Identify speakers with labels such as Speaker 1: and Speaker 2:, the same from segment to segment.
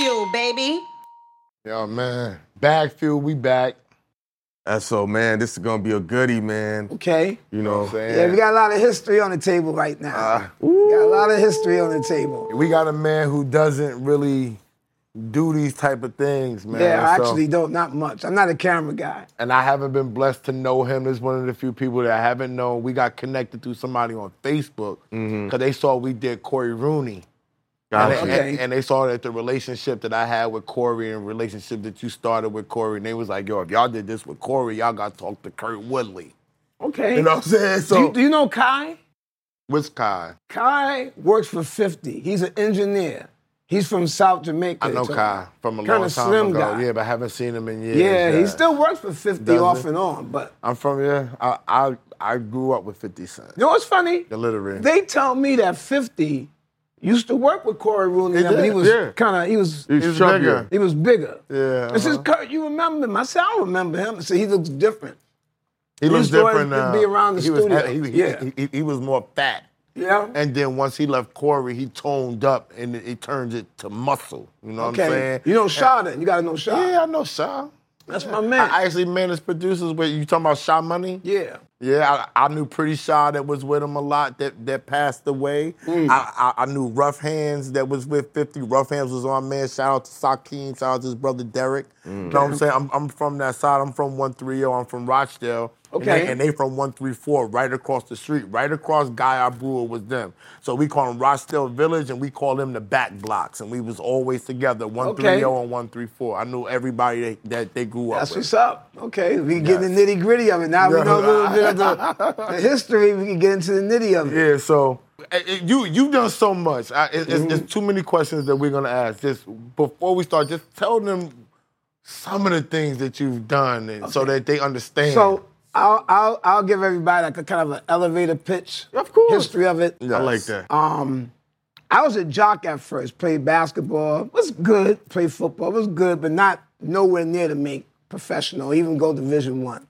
Speaker 1: fuel, baby.
Speaker 2: Yo, man. Bag fuel, we back.
Speaker 3: That's so, man. This is gonna be a goodie, man.
Speaker 4: Okay.
Speaker 3: You know, what I'm saying?
Speaker 4: Yeah, we got a lot of history on the table right now.
Speaker 2: Uh,
Speaker 4: we got a lot of history on the table.
Speaker 2: We got a man who doesn't really do these type of things, man.
Speaker 4: yeah, I
Speaker 2: So-
Speaker 4: actually don't. Not much. I'm not a camera guy.
Speaker 2: and I haven't been blessed to know him. This is one of the few people that I haven't known. We got connected through somebody on Facebook because they saw we did Cory Rooney. And,
Speaker 3: Gotcha.
Speaker 2: they,
Speaker 4: Okay.
Speaker 2: and, and they saw that the relationship that I had with Cory and relationship that you started with Cory, and they was like, yo, if y'all did this with Cory, y'all got to talk to Kurt Woodley.
Speaker 4: Okay.
Speaker 2: You know what I'm saying?
Speaker 4: do, you, do you know Kai?
Speaker 2: what's Kai?
Speaker 4: Kai works for 50. He's an engineer. He's from South Jamaica.
Speaker 2: I know
Speaker 4: So-
Speaker 2: Kai from a
Speaker 4: Kinda
Speaker 2: long time
Speaker 4: slim
Speaker 2: ago.
Speaker 4: guy.
Speaker 2: Yeah, but I haven't seen him in years.
Speaker 4: Yeah, he still works for 50
Speaker 2: Does
Speaker 4: off
Speaker 2: he?
Speaker 4: and on. But
Speaker 2: I'm from yeah. I I, I grew up with 50 Cent.
Speaker 4: you know what's funny?
Speaker 2: Literally.
Speaker 4: They tell me that 50 used to work with Cory Rooney,
Speaker 2: He
Speaker 4: but he was
Speaker 2: yeah.
Speaker 4: kind of he was
Speaker 3: He's
Speaker 2: He's
Speaker 3: chubbier.
Speaker 2: bigger.
Speaker 4: he was bigger.
Speaker 2: Yeah.
Speaker 4: I says,
Speaker 2: uh-huh.
Speaker 4: Kurt, you remember him? I said, I don't remember him. I said, he looks different.
Speaker 2: He
Speaker 4: He
Speaker 2: looks
Speaker 4: used to always
Speaker 2: different now.
Speaker 4: be around the
Speaker 2: he was,
Speaker 4: studio.
Speaker 2: he, he,
Speaker 4: Yeah.
Speaker 2: he, he, he was more fat.
Speaker 4: Yeah.
Speaker 2: And then once he left Cory, he toned up and it, it turned it to muscle. You know what I'm saying?
Speaker 4: You know Sha then. You got to know Sha.
Speaker 2: Yeah, I know Sha.
Speaker 4: That's my man.
Speaker 2: I actually managed producers with you talking about Sha Money?
Speaker 4: yeah.
Speaker 2: Yeah, I, I knew Pretty Shaw that was with him a lot that, that passed away.
Speaker 4: Mm.
Speaker 2: I, I, I knew Rough Hands that was with 50. Rough Hands was on man. Shout out to Sakeem. Shout out to his brother Derek. You know what I'm saying? I'm, I'm from that side. I'm from 130. I'm from Rochdale. And
Speaker 4: Okay.
Speaker 2: they, and they from 134, right across the street. Right across Guy Brewer was them. So we call them Rochdale Village and we call them the back blocks. And we was always together, 130 and 134. I knew everybody that, that they grew up
Speaker 4: That's
Speaker 2: with.
Speaker 4: what's up. Okay, we can get in the nitty gritty of it. Now we know a little bit of the, the history. We can get into the nitty of it.
Speaker 2: Yeah, so uh, uh, you you've done so much. I, it, it's,
Speaker 4: Mm-hmm.
Speaker 2: there's too many questions that we're gonna ask. Just before we start, just tell them some of the things that you've done, and so that they understand.
Speaker 4: So I'll, I'll I'll give everybody like a kind of an elevator pitch.
Speaker 2: Of course.
Speaker 4: History of it.
Speaker 2: I like that.
Speaker 4: Um, I was a jock at first. Played basketball. Was good. Played football. Was good, but not nowhere near to make professional. Even go Division One.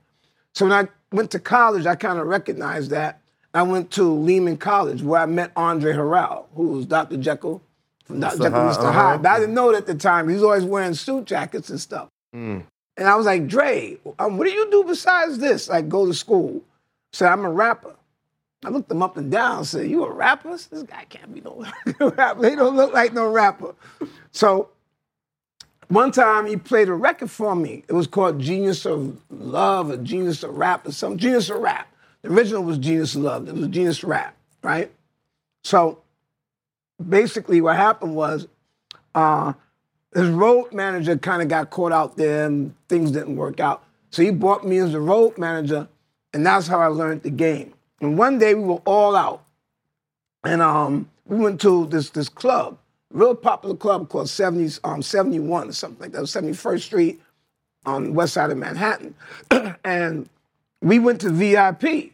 Speaker 4: So when I went to college, I kind of recognized that. I went to Lehman College where I met Andre Harrell, who was Dr. Jekyll from Dr. Jekyll,
Speaker 2: Hyde,
Speaker 4: Mr.
Speaker 2: uh-huh.
Speaker 4: Hyde. But I didn't know it at the time. He was always wearing suit jackets and stuff. And I was like, Dre, um, what do you do besides this? Like, go to school. Said, I'm a rapper. I looked him up and down said, You a rapper? This guy can't be no rapper. He don't look like no rapper. So one time he played a record for me. It was called Genius of Love or Genius of Rap or something. Genius of Rap. The original was Genius of Love. It was Genius Rap, right? So basically what happened was uh, his road manager kind of got caught out there and things didn't work out. So he brought me as the road manager, and that's how I learned the game. And one day we were all out, and um, we went to this this club, real popular club called 70, um, 71 or something like that, 71st Street on the west side of Manhattan. and we went to VIP,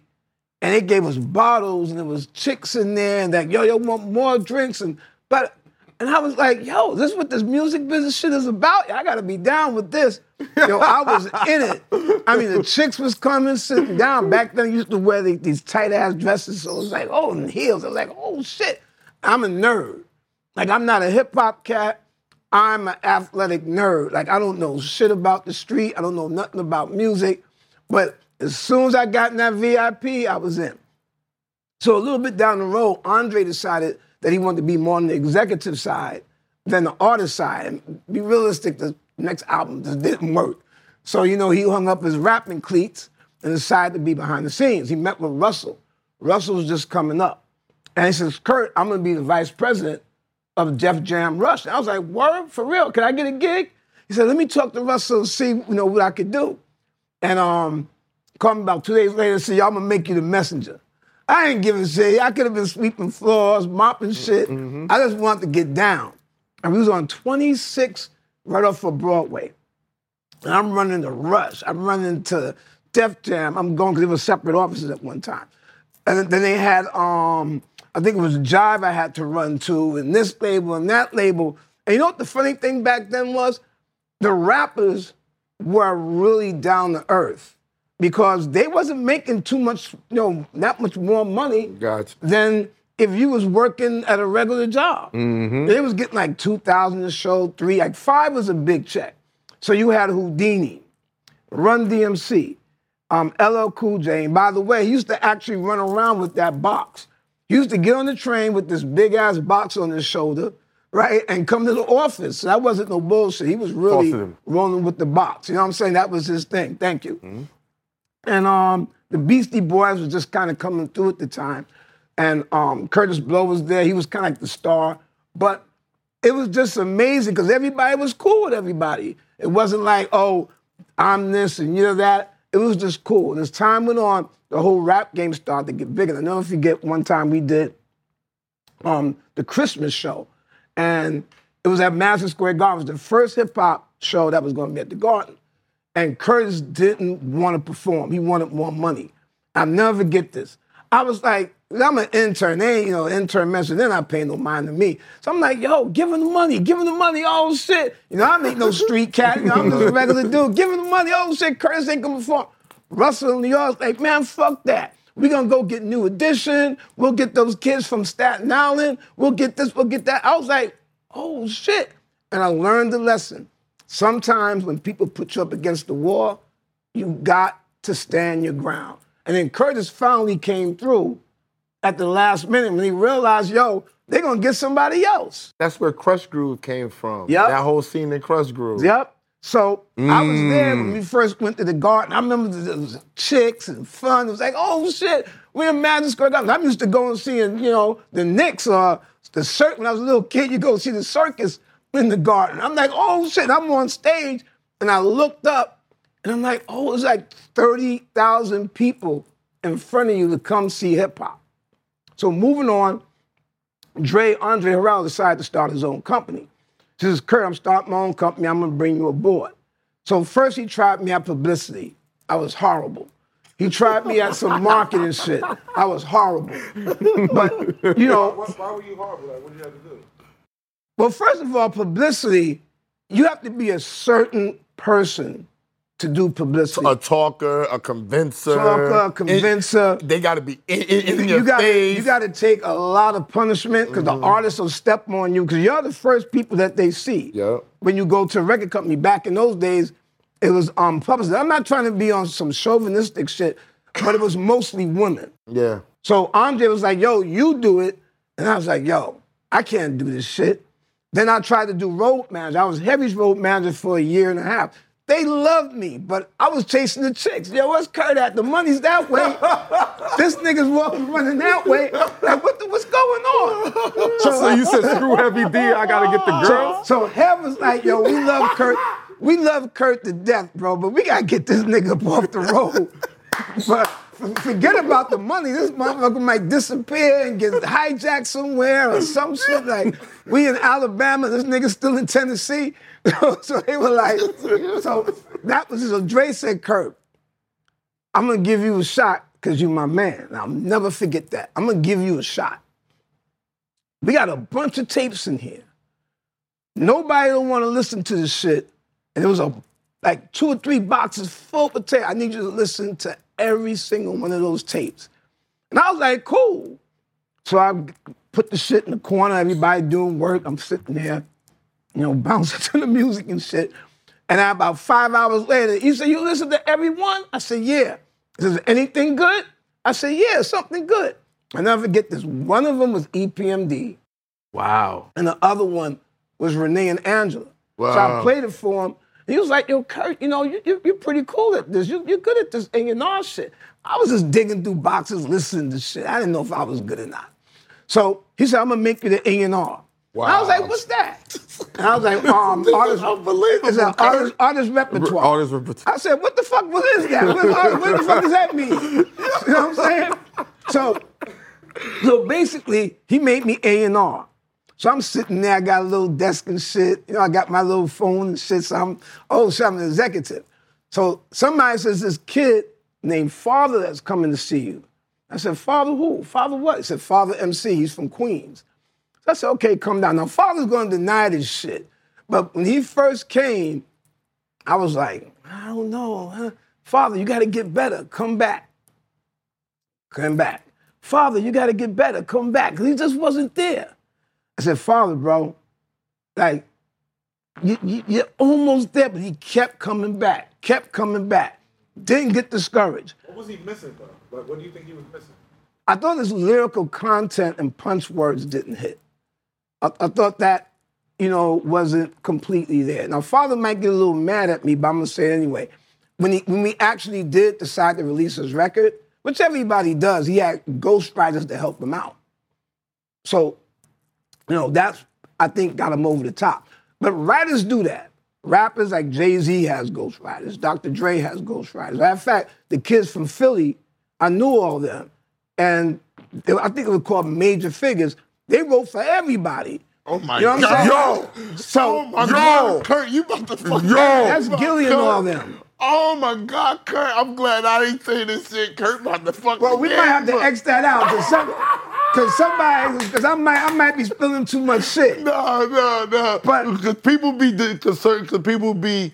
Speaker 4: and they gave us bottles, and there was chicks in there, and that yo yo want more drinks, and but and I was like, yo, this is what this music business shit is about. I gotta be down with this. Yo, I was in it. I mean, the chicks was coming, sitting down. Back then, used to wear the- these tight ass dresses, so it was like, oh, and heels. I was like, oh shit, I'm a nerd. Like I'm not a hip hop cat. I'm an athletic nerd. Like I don't know shit about the street. I don't know nothing about music. But as soon as I got in that VIP, I was in. So a little bit down the road, Andre decided that he wanted to be more on the executive side than the artist side. And be realistic, the next album just didn't work. So, you know, he hung up his rapping cleats and decided to be behind the scenes. He met with Russell. Russell was just coming up. And he says, Kurt, I'm gonna be the vice president of Def Jam Rush. And I was like, word, for real, can I get a gig? He said, let me talk to Russell and see, you know, what I could do. And um, called me about two days later and said, I'm gonna make you the messenger. I ain't giving shit. I could have been sweeping floors, mopping shit. I just wanted to get down. And we was on 26 right off of Broadway. And I'm running to rush. I'm running to Def Jam. I'm going because there were separate offices at one time. And then they had, um, I think it was Jive I had to run to, and this label and that label. And you know what the funny thing back then was? The rappers were really down to earth because they wasn't making too much, you know, that much more money
Speaker 2: Gotcha.
Speaker 4: than if you was working at a regular job.
Speaker 3: Mm-hmm.
Speaker 4: They was getting like 2,000 a show, three, like five was a big check. So you had Whodini, Run DMC, um, LL Cool J. And by the way, he used to actually run around with that box. He used to get on the train with this big ass box on his shoulder, right, and come to the office. So that wasn't no bullshit. He was really rolling with the box. You know what I'm saying? That was his thing. Thank you. And um, the Beastie Boys was just kind of coming through at the time. And um, Kurtis Blow was there. He was kind of like the star. But it was just amazing because everybody was cool with everybody. It wasn't like, oh, I'm this and you're that. It was just cool. And as time went on, the whole rap game started to get bigger. I never forget one time we did um, the Christmas show. And it was at Madison Square Garden. It was the first hip hop show that was going to be at the Garden. And Kurtis didn't want to perform. He wanted more money. I'll never forget this. I was like, I'm an intern. They ain't, you know, intern message. They're not paying no mind to me. So I'm like, yo, give him the money. Give him the money. Oh, shit. You know, I ain't no street cat. You know, I'm just a regular dude. Give him the money. Oh, shit. Kurtis ain't going to perform. Russell in New York's like, man, fuck that. We're going to go get New Edition. We'll get those kids from Staten Island. We'll get this. We'll get that. I was like, oh, shit. And I learned the lesson. Sometimes when people put you up against the wall, you got to stand your ground. And then Kurtis finally came through at the last minute when he realized, yo, they're gonna get somebody else.
Speaker 2: That's where Krush Groove came from.
Speaker 4: Yep.
Speaker 2: That whole scene in Krush Groove.
Speaker 4: Yep. So I was there when mm. we first went to the garden. I remember there was chicks and fun. It was like, oh shit, we're in Madison Square Garden. I'm used to going seeing, you know, the Knicks or the circus. When I was a little kid, you go see the circus in the garden. I'm like, oh shit, I'm on stage. And I looked up and I'm like, oh, it's like 30,000 people in front of you to come see hip hop. So moving on, Dre, Andre Harrell decided to start his own company. He says, Kurt, I'm starting my own company. I'm gonna bring you aboard. So first he tried me at publicity. I was horrible. He tried me at some marketing shit. I was horrible. But you know,
Speaker 2: Why were you horrible? Like, what did you have to do?
Speaker 4: Well, first of all, publicity, you have to be a certain person to do publicity.
Speaker 2: A talker, a convincer.
Speaker 4: Talker, a convincer.
Speaker 2: They got to be in, in, in your
Speaker 4: you got
Speaker 2: face.
Speaker 4: you got to take a lot of punishment because
Speaker 2: Mm-hmm.
Speaker 4: the artists will step on you because you're the first people that they see.
Speaker 2: Yep.
Speaker 4: When you go to a record company, back in those days, it was um publicity. I'm not trying to be on some chauvinistic shit, but it was mostly women.
Speaker 2: yeah.
Speaker 4: So Andre was like, "Yo, you do it," and I was like, "Yo, I can't do this shit." Then I tried to do road manager. I was Heavy's road manager for a year and a half. They loved me, but I was chasing the chicks. Yo, what's Kurt at? The money's that way. this nigga's walking running that way. Like, what the, what's going on?
Speaker 3: So you said screw Heavy D, I gotta get the girls?
Speaker 4: So was like, yo, we love Kurt. We love Kurt to death, bro, but we gotta get this nigga up off the road. But forget about the money. This motherfucker might disappear and get hijacked somewhere or some shit. Like, we in Alabama, this nigga still in Tennessee. so they were like, so that was so Dre said, Kurt, I'm gonna give you a shot because you're my man. And I'll never forget that. I'm gonna give you a shot. We got a bunch of tapes in here. Nobody don't want to listen to this shit. And it was a like two or three boxes full of tape. I need you to listen to every single one of those tapes. And I was like, cool. So I put the shit in the corner, everybody doing work. I'm sitting there, you know, bouncing to the music and shit. And then about five hours later, he said, You listen to everyone? I said, Yeah. He says, Anything good? I said, Yeah, something good. I never forget this. One of them was EPMD,
Speaker 3: Wow.
Speaker 4: and the other one was Renee and Angela. Wow. So I played it for him. He was like, yo, Kurt, you know, you, you, you're pretty cool at this. You, you're good at this A&R shit. I was just digging through boxes, listening to shit. I didn't know if I was good or not. So he said, I'm going to make you the A&R. Wow. I was like, what's that? And I was like, um, artist,
Speaker 2: unbelievable,
Speaker 4: it's an artist, artist repertoire.
Speaker 3: This repertoire.
Speaker 4: I said, what the fuck, what is that? What, what- what the fuck does that mean? You know what I'm saying? So, so basically, he made me A&R. So I'm sitting there, I got a little desk and shit. You know, I got my little phone and shit. So I'm, oh, shit, I'm an executive. So somebody says, this kid named Father that's coming to see you. I said, Father who? Father what? He said, Father MC, he's from Queens. So I said, okay, come down. Now, Father's gonna deny this shit. But when he first came, I was like, I don't know, huh? Father, you gotta get better. Come back. Come back. Father, you got to get better. Come back. He just wasn't there. I said, Father, bro, like, you, you, you're almost there, but he kept coming back, kept coming back. Didn't get discouraged.
Speaker 1: What was he missing, though? What, what do you think he was missing?
Speaker 4: I thought his lyrical content and punch words didn't hit. I, I thought that, you know, wasn't completely there. Now, Father might get a little mad at me, but I'm gonna say it anyway. When he when we actually did decide to release his record, which everybody does, he had ghostwriters to help him out. So, you know, that's I think got him over the top. But writers do that. Rappers like Jay Z has ghostwriters. Dr. Dre has ghostwriters. Matter of fact, the kids from Philly, I knew all of them, and they, I think it was called Major Figgas. They wrote for everybody.
Speaker 2: Oh my
Speaker 4: You know
Speaker 2: God. Yo.
Speaker 4: So
Speaker 2: oh my
Speaker 4: yo,
Speaker 2: God. Kurt, you about to fuck
Speaker 3: Yo.
Speaker 4: that's. Gillie and all them.
Speaker 2: Oh my God, Kurt. I'm glad I didn't say this shit. Kurt about to fuck
Speaker 4: Well, we might have to. X that out cause somebody, because I might, I might be spilling too much shit.
Speaker 2: No, no, no.
Speaker 4: But-
Speaker 2: because people be de- concerned, because people be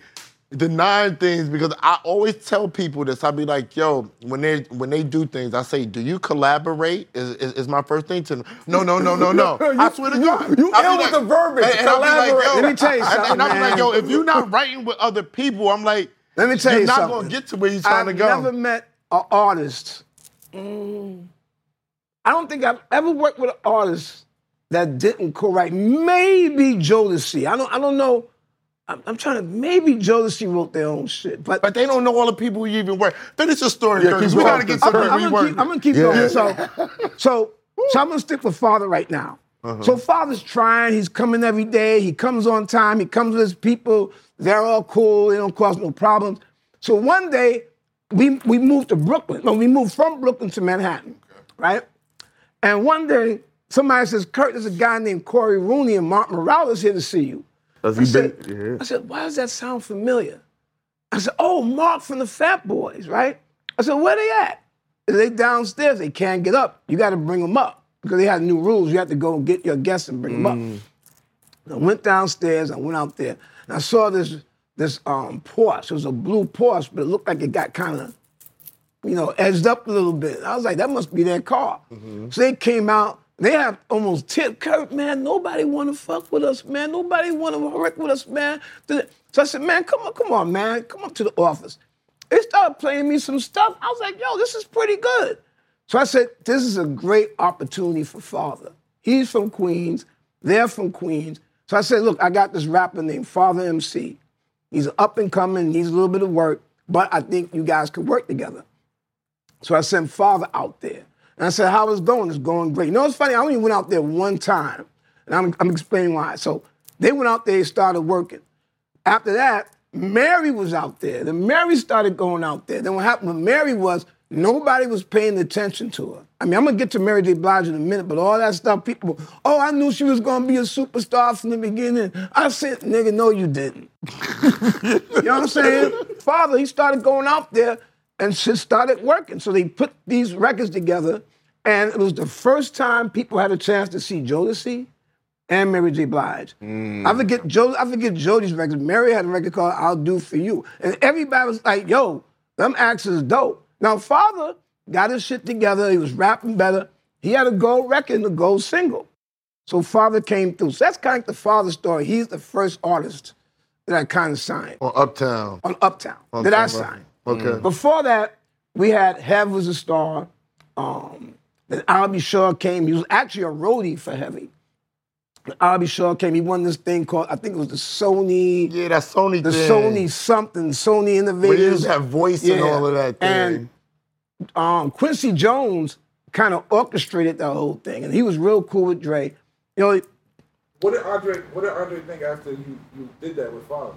Speaker 2: denying things. Because I always tell people this. I be like, yo, when they when they do things, I say, do you collaborate? Is is, is my first thing to no, no, no, no, no. I swear to God,
Speaker 4: you
Speaker 2: I be
Speaker 4: ill with the verbiage,
Speaker 2: And, and I be like, yo,
Speaker 4: Let me tell you
Speaker 2: and-
Speaker 4: something,
Speaker 2: And I be like, yo, if you're not writing with other people, I'm like,
Speaker 4: Let me tell
Speaker 2: you're
Speaker 4: you
Speaker 2: not
Speaker 4: something.
Speaker 2: gonna get to where you're trying
Speaker 4: I've
Speaker 2: to go.
Speaker 4: I've never met an artist. Mm, I don't think I've ever worked with an artist that didn't co-write. Maybe Jodeci. I don't. I don't know. I'm, I'm trying to. Maybe Jodeci wrote their own shit, but
Speaker 2: but they don't know all the people you even work. Finish the story,
Speaker 3: Yeah,
Speaker 2: Curtis. We gotta get
Speaker 3: Curtis.
Speaker 2: to
Speaker 4: I'm, I'm gonna keep, I'm gonna keep
Speaker 3: Yeah.
Speaker 4: going. So, so, so I'm gonna stick with father right now. Uh-huh. So father's trying. He's coming every day. He comes on time. He comes with his people. They're all cool. They don't cause no problems. So one day, we we moved to Brooklyn. No, we moved from Brooklyn to Manhattan, right? And one day, somebody says, "Kurt, there's a guy named Cory Rooney and Mark Morales here to see you."
Speaker 3: Has
Speaker 4: I
Speaker 3: he
Speaker 4: said,
Speaker 3: been?
Speaker 4: I said, why does that sound familiar? I said, oh, Mark from the Fat Boys, right? I said, where they at? They downstairs. They can't get up. You got to bring them up because they had new rules. You have to go and get your guests and bring them up. I went downstairs. I went out there and I saw this this um, Porsche. It was a blue Porsche, but it looked like it got kind of, you know, edged up a little bit. I was like, that must be their car. Mm-hmm. So they came out. They have almost tip Kurt, man. Nobody want to fuck with us, man. Nobody want to work with us, man. So I said, man, come on, come on, man. Come up to the office. They started playing me some stuff. I was like, yo, this is pretty good. So I said, this is a great opportunity for Father. He's from Queens. They're from Queens. So I said, look, I got this rapper named Father MC. He's up and coming, needs a little bit of work, but I think you guys could work together. So I sent Father out there. And I said, how it's going? It's going great. You know, it's funny, I only went out there one time. And I'm, I'm explaining why. So they went out there, started working. After that, Mary was out there. Then Mary started going out there. Then what happened with Mary was nobody was paying attention to her. I mean, I'm gonna get to Mary J. Blige in a minute, but all that stuff, people, oh, I knew she was gonna be a superstar from the beginning. I said, nigga, no, you didn't. you know what I'm saying? Father, he started going out there and shit started working. So they put these records together, and it was the first time people had a chance to see Jodeci and Mary J. Blige. Mm. I forget Joe. I forget Jody's record. Mary had a record called "I'll Do for You," and everybody was like, "Yo, them acts is dope." Now, Father got his shit together. He was rapping better. He had a gold record and a gold single. So Father came through. So that's kind of like the Father story. He's the first artist that I kind of signed
Speaker 2: On Uptown.
Speaker 4: on Uptown that I signed.
Speaker 2: Okay.
Speaker 4: Before that, we had Hev was a star. Um, then Al B. Sure! came. He was actually a roadie for Heavy. Al B. Sure! came. He won this thing called I think it was the Sony,
Speaker 2: Yeah, that Sony
Speaker 4: the
Speaker 2: thing.
Speaker 4: Sony something, Sony
Speaker 2: Where you
Speaker 4: Innovators.
Speaker 2: just have voice and all of that thing.
Speaker 4: And um, Quincy Jones kind of orchestrated the whole thing, and he was real cool with Dre. You know,
Speaker 1: What did Andre? What did Andre think after you, you did that with Father?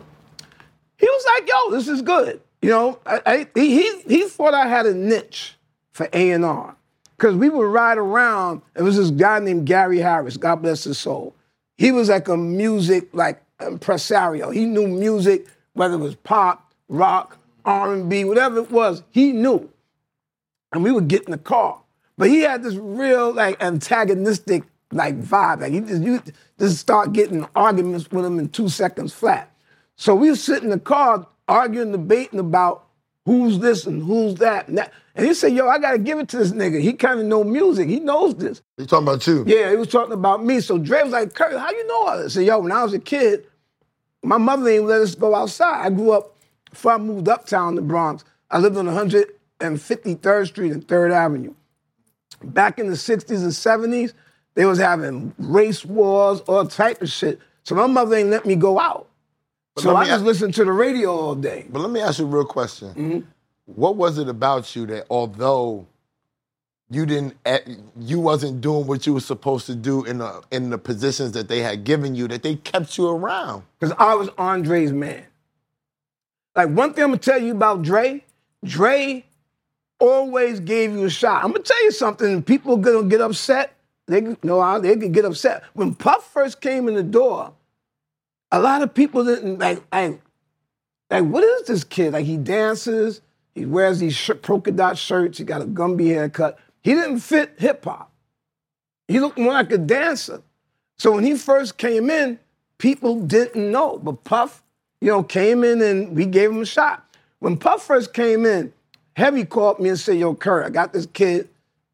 Speaker 4: he was like, "Yo, this is good." You know, I, I, he he thought I had a niche for A and R because we would ride around. It was this guy named Gary Harris. God bless his soul. He was like a music like impresario. He knew music, whether it was pop, rock, R and B, whatever it was. He knew, and we would get in the car. But he had this real like antagonistic like vibe. Like he just you just start getting arguments with him in two seconds flat. So we sit in the car arguing, debating about who's this and who's that and that. And he said, yo, I gotta give it to this nigga. He kind of know music. He knows this.
Speaker 2: You talking about you?
Speaker 4: Yeah, he was talking about me. So Dre was like, Kurt, how you know all this? I said, yo, when I was a kid, my mother didn't let us go outside. I grew up, before I moved uptown the Bronx, I lived on 153rd Street and 3rd Avenue. Back in the 60s and 70s, they was having race wars, all type of shit. So my mother ain't let me go out. So I just listened to the radio all day.
Speaker 2: But let me ask you a real question.
Speaker 4: Mm-hmm.
Speaker 2: What was it about you that although you didn't you wasn't doing what you were supposed to do in the in the positions that they had given you that they kept you around?
Speaker 4: Because I was Andre's man. Like one thing I'm gonna tell you about Dre, Dre always gave you a shot. I'm gonna tell you something. People gonna get upset. They you know how they can get upset. When Puff first came in the door, a lot of people didn't like like like what is this kid? Like he dances, he wears these sh- polka dot shirts, he got a Gumby haircut. He didn't fit hip hop. He looked more like a dancer. So when he first came in, people didn't know. But Puff, you know, came in and we gave him a shot. When Puff first came in, Heavy called me and said, Yo, Kurt, I got this kid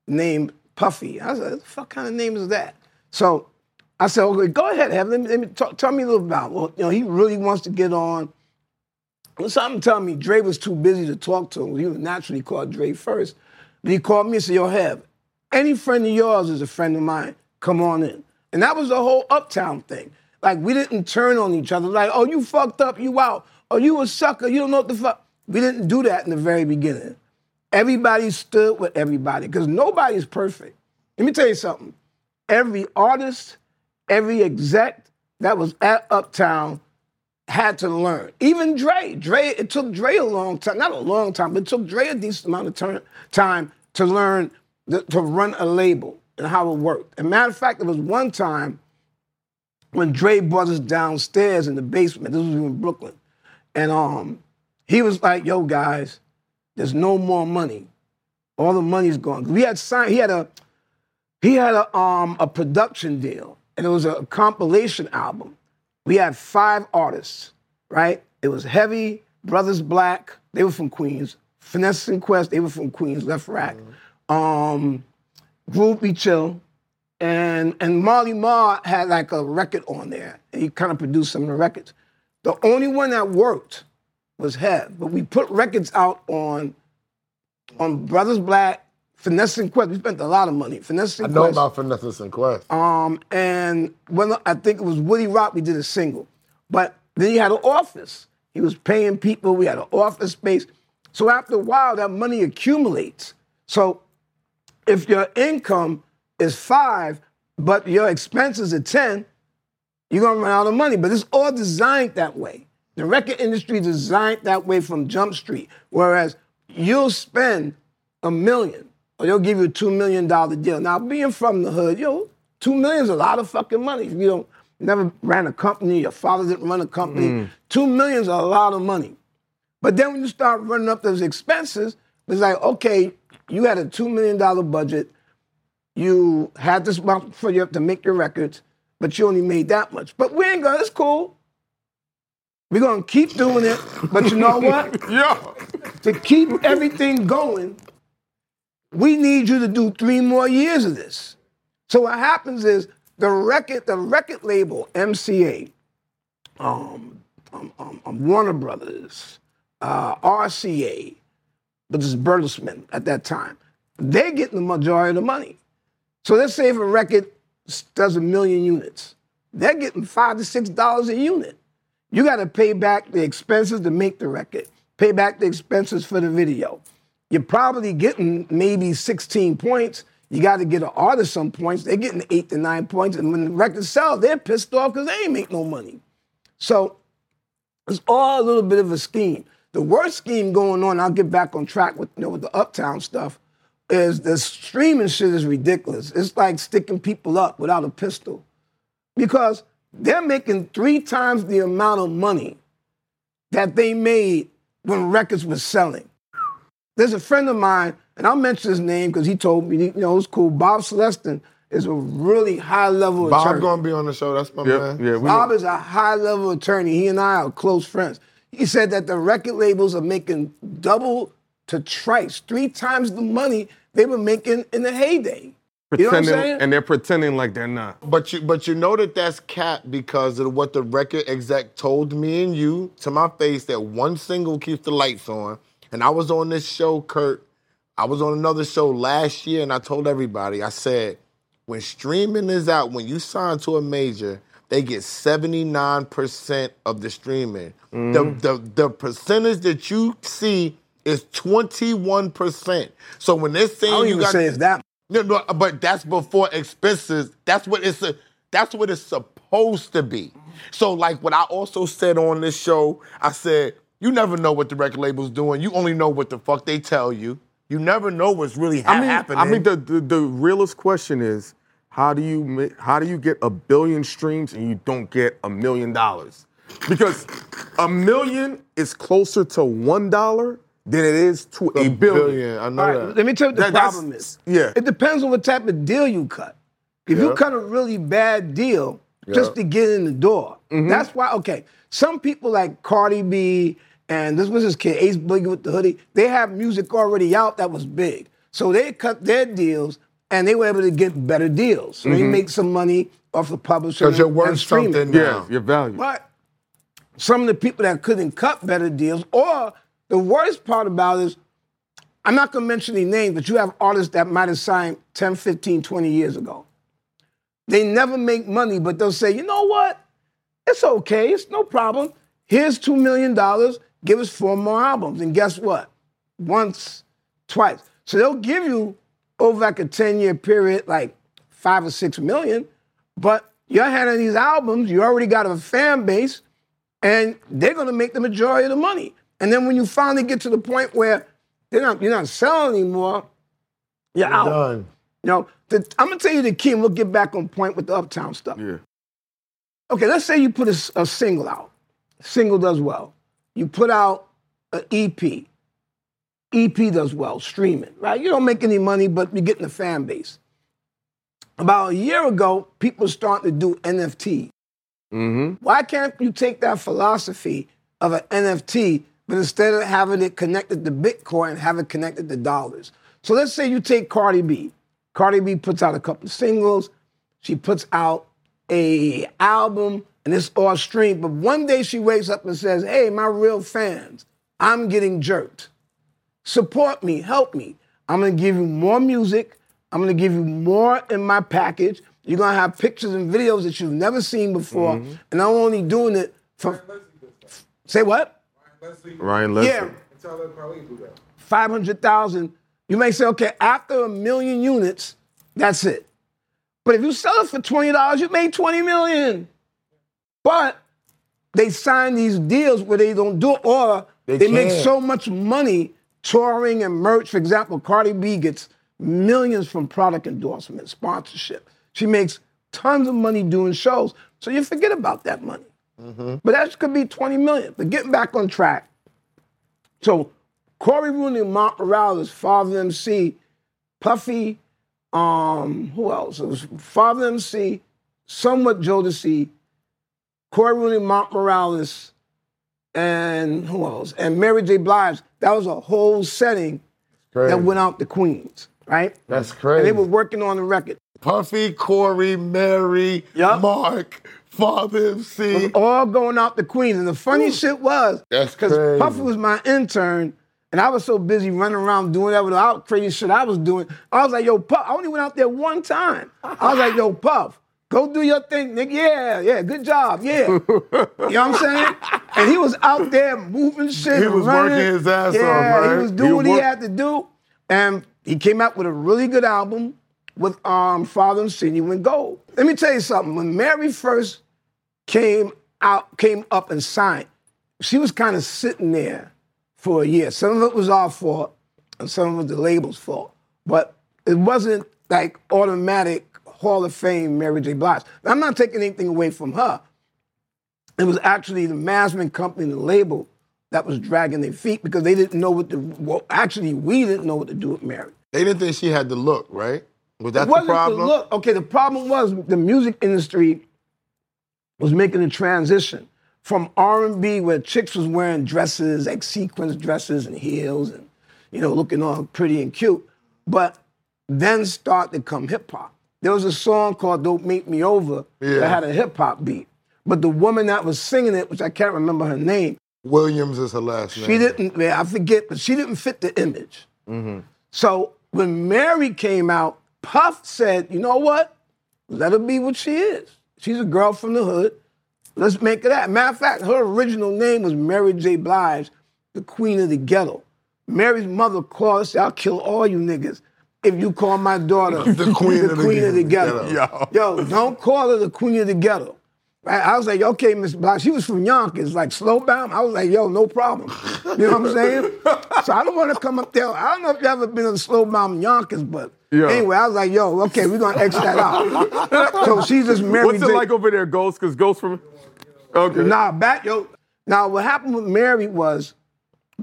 Speaker 4: named Puffy. I said, What the fuck kind of name is that? So I said, Okay, go ahead, Heavy. Let me, talk, tell me a little about. Well, you know, he really wants to get on. Something telling me Dre was too busy to talk to him. He naturally called Dre first. But he called me and said, Yo, Hev, any friend of yours is a friend of mine. Come on in. And that was the whole uptown thing. Like, we didn't turn on each other. Like, oh, you fucked up, you out. Oh, you a sucker, you don't know what the fuck. We didn't do that in the very beginning. Everybody stood with everybody because nobody's perfect. Let me tell you something. Every artist, every exec that was at Uptown had to learn. Even Dre. Dre, it took Dre a long time, not a long time, but it took Dre a decent amount of turn, time to learn th- to run a label and how it worked. As a matter of fact, there was one time when Dre brought us downstairs in the basement. This was in Brooklyn. And um, he was like, yo, guys, there's no more money. All the money's gone. We had signed, he had a he had a um a production deal, and it was a compilation album. We had five artists, right? It was Heavy, Brothers Black, they were from Queens. Finesse and Quest, they were from Queens, Left Rack. Um, Groove B. Chill, and and Marley Marl had like a record on there. And he kind of produced some of the records. The only one that worked was Hev, but we put records out on on Brothers Black, Finesse and Quest. We spent a lot of money. Finesse and I
Speaker 2: know
Speaker 4: Quest.
Speaker 2: about Finesse and Quest.
Speaker 4: Um, and when I think it was Woody Rock, we did a single. But then he had an office. He was paying people. We had an office space. So after a while, that money accumulates. So if your income is five, but your expenses are 10, you're gonna run out of money. But it's all designed that way. The record industry is designed that way from Jump Street. Whereas you'll spend a million, or they'll give you a two million dollar deal. Now, being from the hood, yo, two million is a lot of fucking money. If you don't never ran a company, your father didn't run a company, mm. two million is a lot of money. But then when you start running up those expenses, it's like, okay, you had a two million dollar budget, you had this month for you to make your records, but you only made that much. But we ain't gonna, it's cool. We're gonna keep doing it, but you know what?
Speaker 2: Yeah.
Speaker 4: to keep everything going, we need you to do three more years of this. So what happens is the record, the record label, MCA, um, um, um, um, Warner Brothers, uh, RCA, but this is Bertelsmann at that time, they're getting the majority of the money. So let's say if a record does a million units, they're getting five to six dollars a unit. You got to pay back the expenses to make the record, pay back the expenses for the video. You're probably getting maybe 16 points. You got to get an artist some points. They're getting eight to nine points. And when the record sells, they're pissed off because they ain't make no money. So it's all a little bit of a scheme. The worst scheme going on, I'll get back on track with, you know, with the uptown stuff, is the streaming shit is ridiculous. It's like sticking people up without a pistol. Because they're making three times the amount of money that they made when records were selling. There's a friend of mine, and I'll mention his name because he told me, you know, it's cool. Bob Celestin is a really high level
Speaker 2: Bob
Speaker 4: attorney.
Speaker 2: gonna be on the show. That's my
Speaker 3: Yeah,
Speaker 2: man.
Speaker 3: yeah. We,
Speaker 4: Bob is a high level attorney. He and I are close friends. He said that the record labels are making double to trice, three times the money they were making in the heyday. You know what I'm saying?
Speaker 3: and they're pretending like they're not.
Speaker 2: But you but you know that that's cap because of what the record exec told me and you to my face that one single keeps the lights on. And I was on this show, Kurt. I was on another show last year, and I told everybody, I said, when streaming is out, when you sign to a major, they get 79% of the streaming. The, mm-hmm. the the percentage that you see is 21%. So when they're saying
Speaker 4: I don't
Speaker 2: you
Speaker 4: even
Speaker 2: got
Speaker 4: say it's that.
Speaker 2: no, no, but that's before expenses. That's what it's a, that's what it's supposed to be. So like what I also said on this show, I said, you never know what the record label's doing. You only know what the fuck they tell you. You never know what's really ha-
Speaker 3: I mean,
Speaker 2: happening.
Speaker 3: I mean, the, the the realest question is, how do you how do you get a billion streams and you don't get a million dollars? Because a million is closer to one dollar than it is to a,
Speaker 2: a
Speaker 3: billion.
Speaker 2: billion. I know
Speaker 4: All right,
Speaker 2: that.
Speaker 4: let me tell you what the
Speaker 3: That-
Speaker 4: problem is.
Speaker 3: yeah.
Speaker 4: It depends on what type of deal you cut. If you cut a really bad deal just to get in the door,
Speaker 3: Mm-hmm.
Speaker 4: that's why, okay, some people like Cardi B and this was his kid, Ace Boogie with the hoodie, they have music already out that was big. So they cut their deals and they were able to get better deals. So
Speaker 3: Mm-hmm.
Speaker 4: they make some money off the publisher.
Speaker 2: Because you're worth
Speaker 4: and streaming.
Speaker 2: something
Speaker 3: Yeah,
Speaker 2: now.
Speaker 3: your value.
Speaker 4: But some of the people that couldn't cut better deals, or the worst part about it is, I'm not going to mention any names, but you have artists that might have signed 10, 15, 20 years ago. They never make money, but they'll say, you know what? It's okay. It's no problem. Here's $2 million. Give us four more albums. And guess what? Once, twice. So they'll give you over like a 10 year period, like five or six million. But you're handing these albums, you already got a fan base, and they're gonna make the majority of the money. And then when you finally get to the point where they're not, you're not selling anymore, you're out.
Speaker 2: Done.
Speaker 4: You know, the, I'm gonna tell you the key, and we'll get back on point with the Uptown stuff.
Speaker 3: Yeah.
Speaker 4: Okay, let's say you put a single out. Single does well. You put out an EP. EP does well, streaming, right? You don't make any money, but you're getting a fan base. About a year ago, people starting to do NFT.
Speaker 3: Mm-hmm.
Speaker 4: Why can't you take that philosophy of an NFT, but instead of having it connected to Bitcoin, have it connected to dollars? So let's say you take Cardi B. Cardi B puts out a couple of singles. She puts out a album, and it's all streamed. But one day she wakes up and says, "Hey, my real fans, I'm getting jerked. Support me, help me. I'm gonna give you more music. I'm gonna give you more in my package. You're gonna have pictures and videos that you've never seen before. Mm-hmm. And I'm only doing it for say what?
Speaker 1: Leslie,
Speaker 3: Ryan Leslie.
Speaker 4: Yeah,
Speaker 1: tell her Carly do that.
Speaker 4: five hundred thousand. You may say, okay, after a million units, that's it. But if you sell it for twenty dollars, you made twenty million. But they sign these deals where they don't do it, or they,
Speaker 2: They
Speaker 4: make so much money touring and merch. For example, Cardi B gets millions from product endorsement, sponsorship. She makes tons of money doing shows. So you forget about that money. But that could be 20 million. But getting back on track. So Cory Rooney and Mark Morales, Father MC, Puffy, um, who else? It was Father MC, somewhat Jodeci, Cory Rooney, Mark Morales, and who else? And Mary J. Blige. That was a whole setting that went out to Queens, right?
Speaker 2: That's
Speaker 4: And
Speaker 2: crazy.
Speaker 4: they were working on the record.
Speaker 2: Puffy, Cory, Mary,
Speaker 4: Yup.
Speaker 2: Mark, Father MC.
Speaker 4: all going out to Queens. And the funny shit was,
Speaker 2: That's
Speaker 4: because. Puffy was my intern, and I was so busy running around doing whatever crazy shit I was doing. I was like, yo, Puff, I only went out there one time. I was like, yo, Puff, go do your thing, nigga. Yeah, yeah, good job, yeah. you know what I'm saying? And he was out there moving shit.
Speaker 2: He was
Speaker 4: running.
Speaker 2: working his ass off,
Speaker 4: yeah,
Speaker 2: right?
Speaker 4: he was doing
Speaker 3: He
Speaker 4: what he had to do. And he came out with a really good album with um, Father and. He went gold. Let me tell you something. When Mary first came out, came up and signed, she was kind of sitting there for a year. Some of it was our fault, and some of it was the label's fault. But it wasn't like automatic Hall of Fame Mary J. Blige. I'm not taking anything away from her. It was actually the management company, the label, that was dragging their feet because they didn't know what to. Well, actually, we didn't know what to do with Mary.
Speaker 2: They didn't think she had the look, right? Was that
Speaker 4: It
Speaker 2: the
Speaker 4: wasn't
Speaker 2: problem?
Speaker 4: look. Okay, the problem was the music industry was making a transition from R&B where chicks was wearing dresses, like sequins dresses and heels and, you know, looking all pretty and cute. But then started to come hip hop. There was a song called Don't Make Me Over
Speaker 2: Yeah.
Speaker 4: that had a hip hop beat. But the woman that was singing it, which I can't remember her name,
Speaker 2: Williams is her last name.
Speaker 4: she didn't, man, I forget, but she didn't fit the image. Mm-hmm. So when Mary came out, Puff said, you know what? Let her be what she is. She's a girl from the hood. Let's make her that. Matter of fact, her original name was Mary J. Blige, the queen of the ghetto. Mary's mother called said, I'll kill all you niggas if you call my daughter
Speaker 2: The queen of the
Speaker 4: queen of the
Speaker 2: ghetto.
Speaker 4: ghetto.
Speaker 2: Yo.
Speaker 4: Yo, don't call her the queen of the ghetto. Right? I was like, okay, Miss Black. She was from Yonkers, like Schlobohm. I was like, yo, no problem. You know what I'm saying? so I don't want to come up there. I don't know if you ever been in Schlobohm Yonkers, but
Speaker 3: Yeah.
Speaker 4: anyway, I was like, yo, okay, we're gonna X that out. so she's just married.
Speaker 3: What's it like over there, Ghost? Because Ghost from. Okay.
Speaker 4: Nah, back yo. Now what happened with Mary was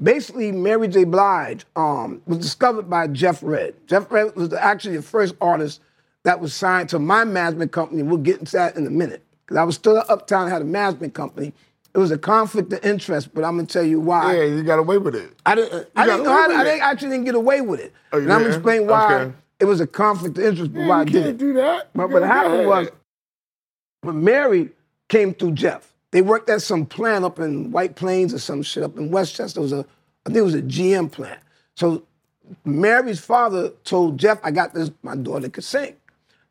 Speaker 4: basically Mary J. Blige um, was discovered by Jeff Redd. Jeff Redd was actually the first artist that was signed to my management company. We'll get into that in a minute. Because I was still at Uptown, had a management company. It was a conflict of interest, but I'm gonna tell you why.
Speaker 2: Yeah, you got away with it.
Speaker 4: I didn't. I didn't know. I, I didn't, actually didn't get away with it.
Speaker 2: Oh, you
Speaker 4: and I'm gonna explain why
Speaker 2: Okay.
Speaker 4: it was a conflict of interest, but why I
Speaker 2: you
Speaker 4: did it.
Speaker 2: do that.
Speaker 4: But what happened was, when Mary came through Jeff, they worked at some plant up in White Plains or some shit up in Westchester. It was a, I think it was a GM plant. So Mary's father told Jeff, I got this, my daughter could sing.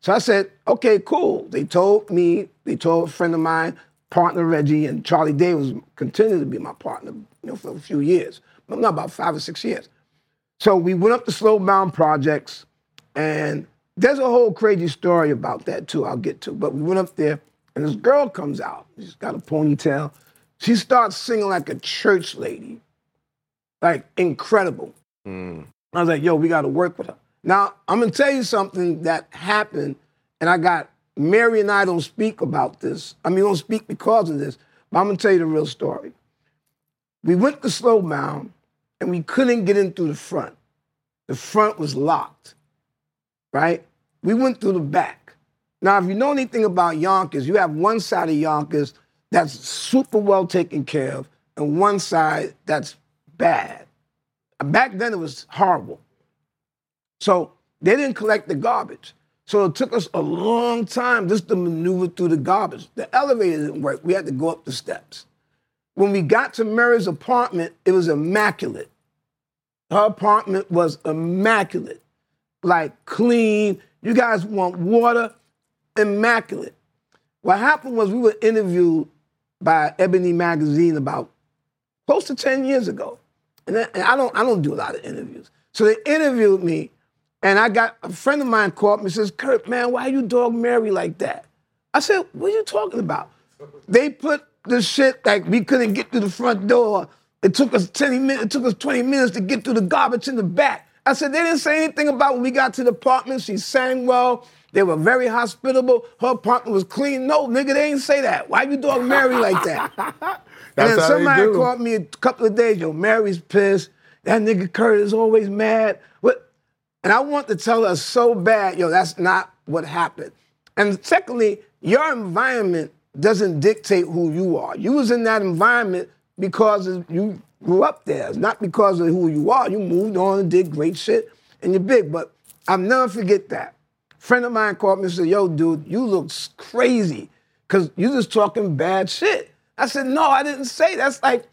Speaker 4: So I said, okay, cool. They told me, they told a friend of mine, partner Reggie, and Charlie Davis continued to be my partner, you know, for a few years. But not about five or six years. So we went up to Schlobohm Projects, and there's a whole crazy story about that too. I'll get to. But we went up there, and this girl comes out. She's got a ponytail. She starts singing like a church lady, like incredible. Mm. I was like, yo, we got to work with her. Now I'm gonna tell you something that happened, and I got Mary and I don't speak about this. I mean, don't speak because of this. But I'm gonna tell you the real story. We went to Schlobohm, and we couldn't get in through the front. The front was locked, right? We went through the back. Now, if you know anything about Yonkers, you have one side of Yonkers that's super well taken care of, and one side that's bad. Back then, it was horrible. So they didn't collect the garbage. So it took us a long time just to maneuver through the garbage. The elevator didn't work. We had to go up the steps. When we got to Mary's apartment, it was immaculate. Her apartment was immaculate, like clean. You guys want water? Immaculate. What happened was we were interviewed by Ebony Magazine about close to 10 years ago. And, I- and I don't I don't do a lot of interviews. So they interviewed me, and I got a friend of mine called me and says, Kurt, man, why you dog Mary like that? I said, what are you talking about? They put the shit like we couldn't get through the front door. It took us 10 minutes, it took us 20 minutes to get through the garbage in the back. I said, they didn't say anything about when we got to the apartment. She sang well. They were very hospitable. Her apartment was clean. No, nigga, they didn't say that. Why you dog Mary like that?
Speaker 2: That's
Speaker 4: and then somebody called me a couple of days, yo, Mary's pissed. That nigga Kurt is always mad. What? And I want to tell her so bad, yo, that's not what happened. And secondly, your environment doesn't dictate who you are. You was in that environment because you grew up there. It's not because of who you are. You moved on and did great shit and you're big. But I'll never forget that. Friend of mine called me and said, yo, dude, you look crazy because you just talking bad shit. I said, no, I didn't say. That's like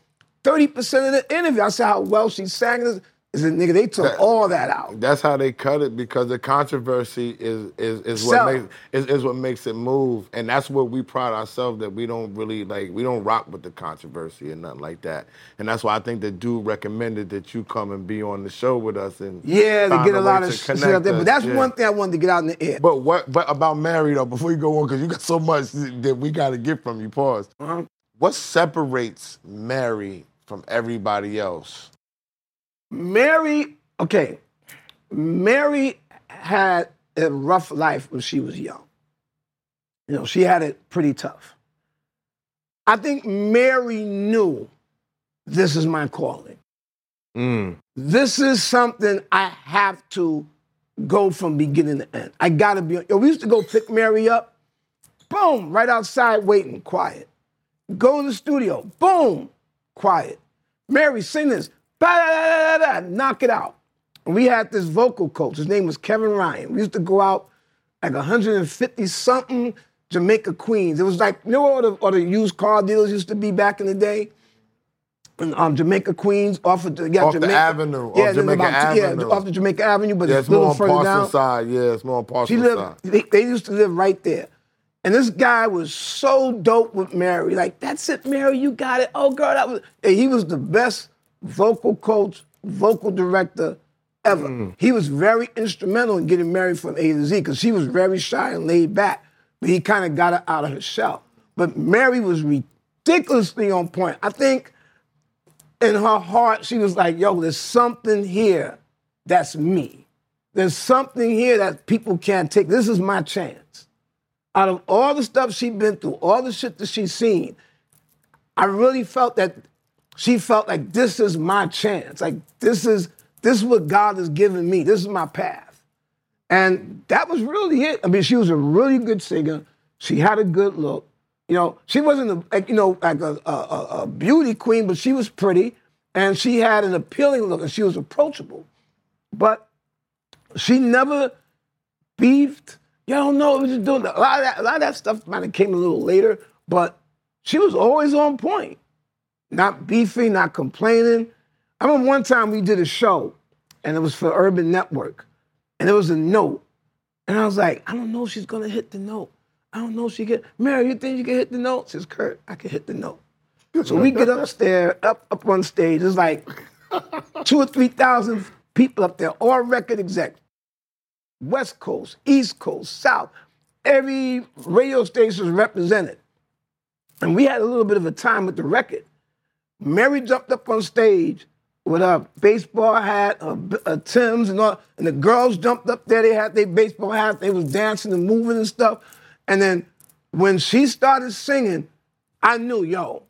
Speaker 4: 30% of the interview. I said how well she sang this. I said, nigga, they took all that out.
Speaker 2: That's how they cut it because the controversy is is, is
Speaker 4: Sell.
Speaker 2: what makes is, is what makes it move, and that's what we pride ourselves that we don't really like. We don't rock with the controversy and nothing like that, and that's why I think the dude recommended that you come and be on the show with us and
Speaker 4: Yeah, to get a
Speaker 2: way
Speaker 4: lot of shit out there. But that's
Speaker 2: yeah.
Speaker 4: one thing I wanted to get out in the air.
Speaker 2: But what? But about Mary though, before you go on, because you got so much that we got to get from you. Pause.
Speaker 4: Uh-huh.
Speaker 2: What separates Mary from everybody else?
Speaker 4: Mary, okay, Mary had a rough life when she was young. You know, she had it pretty tough. I think Mary knew this is my calling.
Speaker 3: Mm.
Speaker 4: This is something I have to go from beginning to end. I gotta be. Yo, we used to go pick Mary up, boom, right outside waiting, quiet. Go in the studio. Boom. Quiet. Mary, sing this. Knock it out. And we had this vocal coach. His name was Kevin Ryan. We used to go out like 150 something Jamaica Queens. It was like, you know what all the, all the used car dealers used to be back in the day? And, um, Jamaica Queens off of the, yeah,
Speaker 2: Off the
Speaker 4: Jamaica,
Speaker 2: avenue, off
Speaker 4: yeah, then
Speaker 2: Jamaica
Speaker 4: about,
Speaker 2: Avenue.
Speaker 4: yeah, off the Jamaica Avenue, but
Speaker 2: Yeah,
Speaker 4: it's
Speaker 2: it's
Speaker 4: a
Speaker 2: more
Speaker 4: little
Speaker 2: on
Speaker 4: down.
Speaker 2: side. Yeah, it's more on
Speaker 4: She
Speaker 2: Parsons
Speaker 4: lived,
Speaker 2: side.
Speaker 4: they, they used to live right there. And this guy was so dope with Mary. Like, that's it, Mary, you got it. Oh, girl, that was. And he was the best vocal coach, vocal director ever. Hmm. He was very instrumental in getting Mary from A to Z because she was very shy and laid back. But he kind of got her out of her shell. But Mary was ridiculously on point. I think in her heart, she was like, yo, there's something here that's me. There's something here that people can't take. This is my chance. Out of all the stuff she's been through, all the shit that she's seen, I really felt that she felt like this is my chance. Like this is this is what God has given me. This is my path. And that was really it. I mean, she was a really good singer. She had a good look. You know, she wasn't a, like, you know like a, a, a- beauty queen, but she was pretty and she had an appealing look and she was approachable. But she never beefed. Y'all don't know what was doing. A lot of that, a lot of that stuff might have came a little later, but she was always on point. Not beefing, not complaining. I remember one time we did a show, and it was for Urban Network, and it was a note, and I was like, I don't know if she's gonna hit the note. I don't know if she get. Mary, you think you can hit the note? Says Kurt, I can hit the note. So we get upstairs, up up on stage. It's like two or three thousand people up there, all record execs. West Coast, East Coast, South. Every radio station is represented. And we had a little bit of a time with the record. Mary jumped up on stage with a baseball hat, a, a Tim's, and all, and the girls jumped up there. They had their baseball hats. They was dancing and moving and stuff. And then when she started singing, I knew, yo,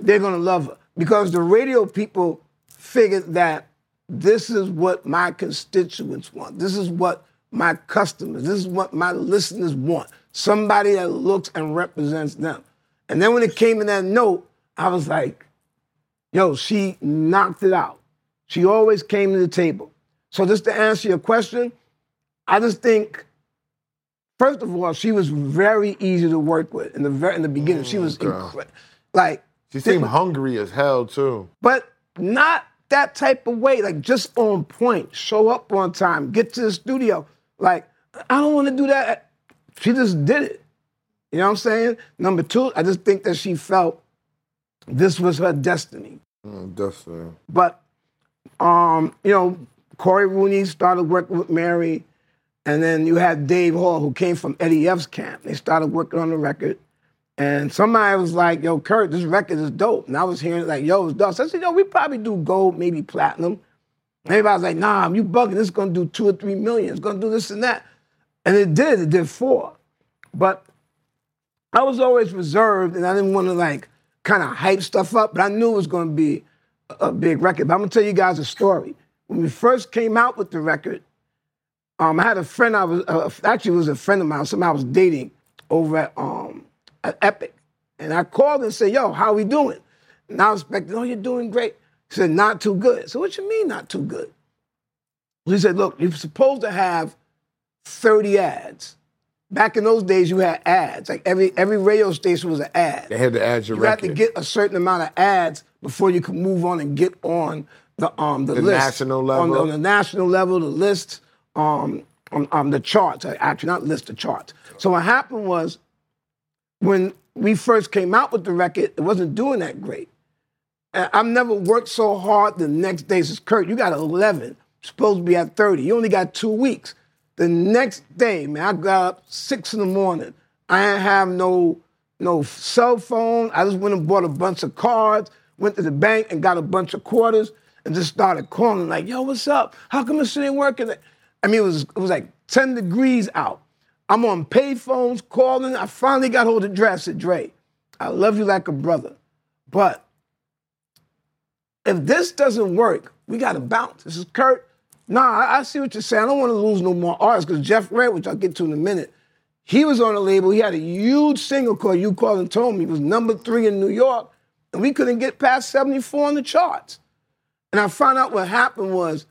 Speaker 4: they're gonna love her because the radio people figured that this is what my constituents want. This is what my customers, this is what my listeners want. Somebody that looks and represents them. And then when it came in that note, I was like, yo, she knocked it out. She always came to the table. So just to answer your question, I just think, first of all, she was very easy to work with in the very in the beginning. she oh, was incre- like
Speaker 2: She seemed hungry as hell too.
Speaker 4: but not that type of way. Like just on point, show up on time, get to the studio. Like I don't want to do that. She just did it. You know what I'm saying? Number two, I just think that she felt this was her destiny.
Speaker 2: Mm, uh,
Speaker 4: But um, you know, Cory Rooney started working with Mary, and then you had Dave Hall, who came from Eddie F's camp. They started working on the record. And somebody was like, yo, Kurt, this record is dope. And I was hearing it like, yo, it's dope. So I said, yo, we probably do gold, maybe platinum. And everybody was like, nah, you bugging. This is gonna do two or three million. It's gonna do this and that. And it did, it did four. But I was always reserved and I didn't want to like kind of hype stuff up, but I knew it was going to be a a big record. But I'm going to tell you guys a story. When we first came out with the record, um, I had a friend I was, uh, actually was a friend of mine, somebody I was dating over at, um, at Epic. And I called and said, yo, how we doing? And I was expecting, oh, you're doing great. He said, not too good. So what you mean not too good? He said, look, you're supposed to have 30 ads. Back in those days, you had ads. Like every every radio station was an ad.
Speaker 2: they had to add your
Speaker 4: You had to get a certain amount of ads before you could move on and get on the um the,
Speaker 2: The
Speaker 4: list.
Speaker 2: national
Speaker 4: On,
Speaker 2: level?
Speaker 4: the- on the national level, the list, um, on, on the charts. Actually, not list the charts. So what happened was when we first came out with the record, it wasn't doing that great. And I've never worked so hard the next day. Says Kurt, you got 11, supposed to be at 30. You only got two weeks. The next day, man, I got up six in the morning. I didn't have no no cell phone. I just went and bought a bunch of cards, went to the bank and got a bunch of quarters, and just started calling like, "Yo, what's up? How come this shit ain't working?" I mean, it was it was like 10 degrees out. I'm on payphones calling. I finally got hold of Dre. I said, Dre, I love you like a brother, but if this doesn't work, we got to bounce. This is Kurt. Nah, I, I see what you're saying. I don't want to lose no more artists because Jeff Redd, which I'll get to in a minute, He was on the label. He had a huge single called You Called and Told Me. It was number three in New York, and we couldn't get past 74 on the charts. And I found out what happened was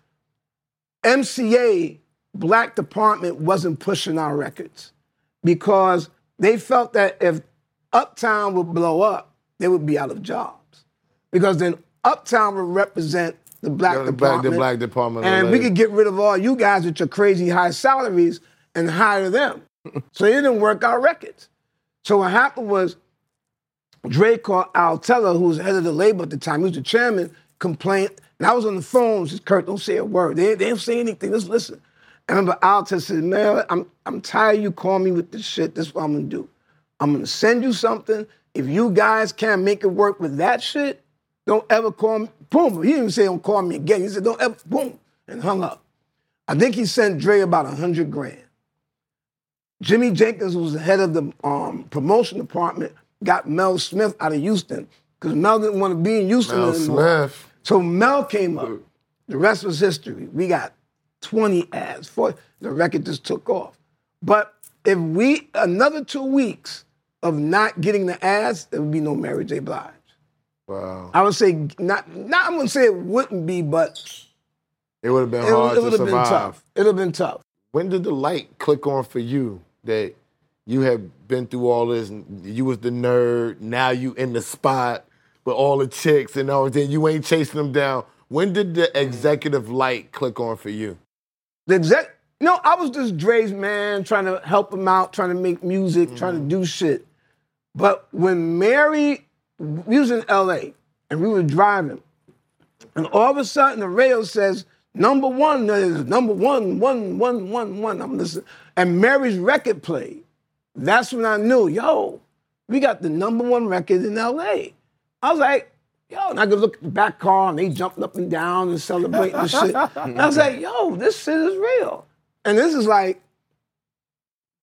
Speaker 4: MCA, Black Department, wasn't pushing our records because they felt that if Uptown would blow up, they would be out of jobs. Because then Uptown would represent the black
Speaker 2: the black- the
Speaker 4: department.
Speaker 2: black department
Speaker 4: And we could get rid of all you guys with your crazy high salaries and hire them. so they didn't work our records. So what happened was Dre called Al Teller, who was head of the label at the time, he was the chairman, complained. And I was on the phone, says, Kurt, don't say a word. They, they don't say anything. Just listen. I remember Al Teller said, man, I'm, I'm tired of you calling me with this shit. This is what I'm gonna do. I'm gonna send you something. If you guys can't make it work with that shit, don't ever call me. Boom. He didn't even say don't call me again. He said, don't ever, boom, and hung up. I think he sent Dre about a hundred grand. Jimmy Jenkins, was the head of the um, promotion department, got Mel Smith out of Houston because Mel didn't want to be in Houston
Speaker 2: Mel
Speaker 4: anymore.
Speaker 2: Smith.
Speaker 4: So Mel came up. The rest was history. We got 20 ads. For the record just took off. But if we another two weeks of not getting the ads, there would be no Mary J. Blige.
Speaker 2: Wow.
Speaker 4: I would say not. Not I'm gonna say it wouldn't be, but
Speaker 2: It would have been hard.
Speaker 4: it,
Speaker 2: hard
Speaker 4: would
Speaker 2: to
Speaker 4: have been tough. It would have been tough.
Speaker 2: When did the light click on for you that you have been through all this and you was the nerd, now you in the spot with all the chicks and everything, you ain't chasing them down. When did the mm. executive light click on for you?
Speaker 4: The exec, no, I was just Dre's man, trying to help him out, trying to make music, trying to mm-hmm. do shit. But when Mary, we was in LA and we were driving, and all of a sudden the radio says, number one is number one, one, one, one, one. I'm listening. And Mary's record played. That's when I knew, yo, we got the number one record in LA. I was like, yo, and I could look at the back car and they jumping up and down and celebrating and shit. And I was like, yo, this shit is real. And this is like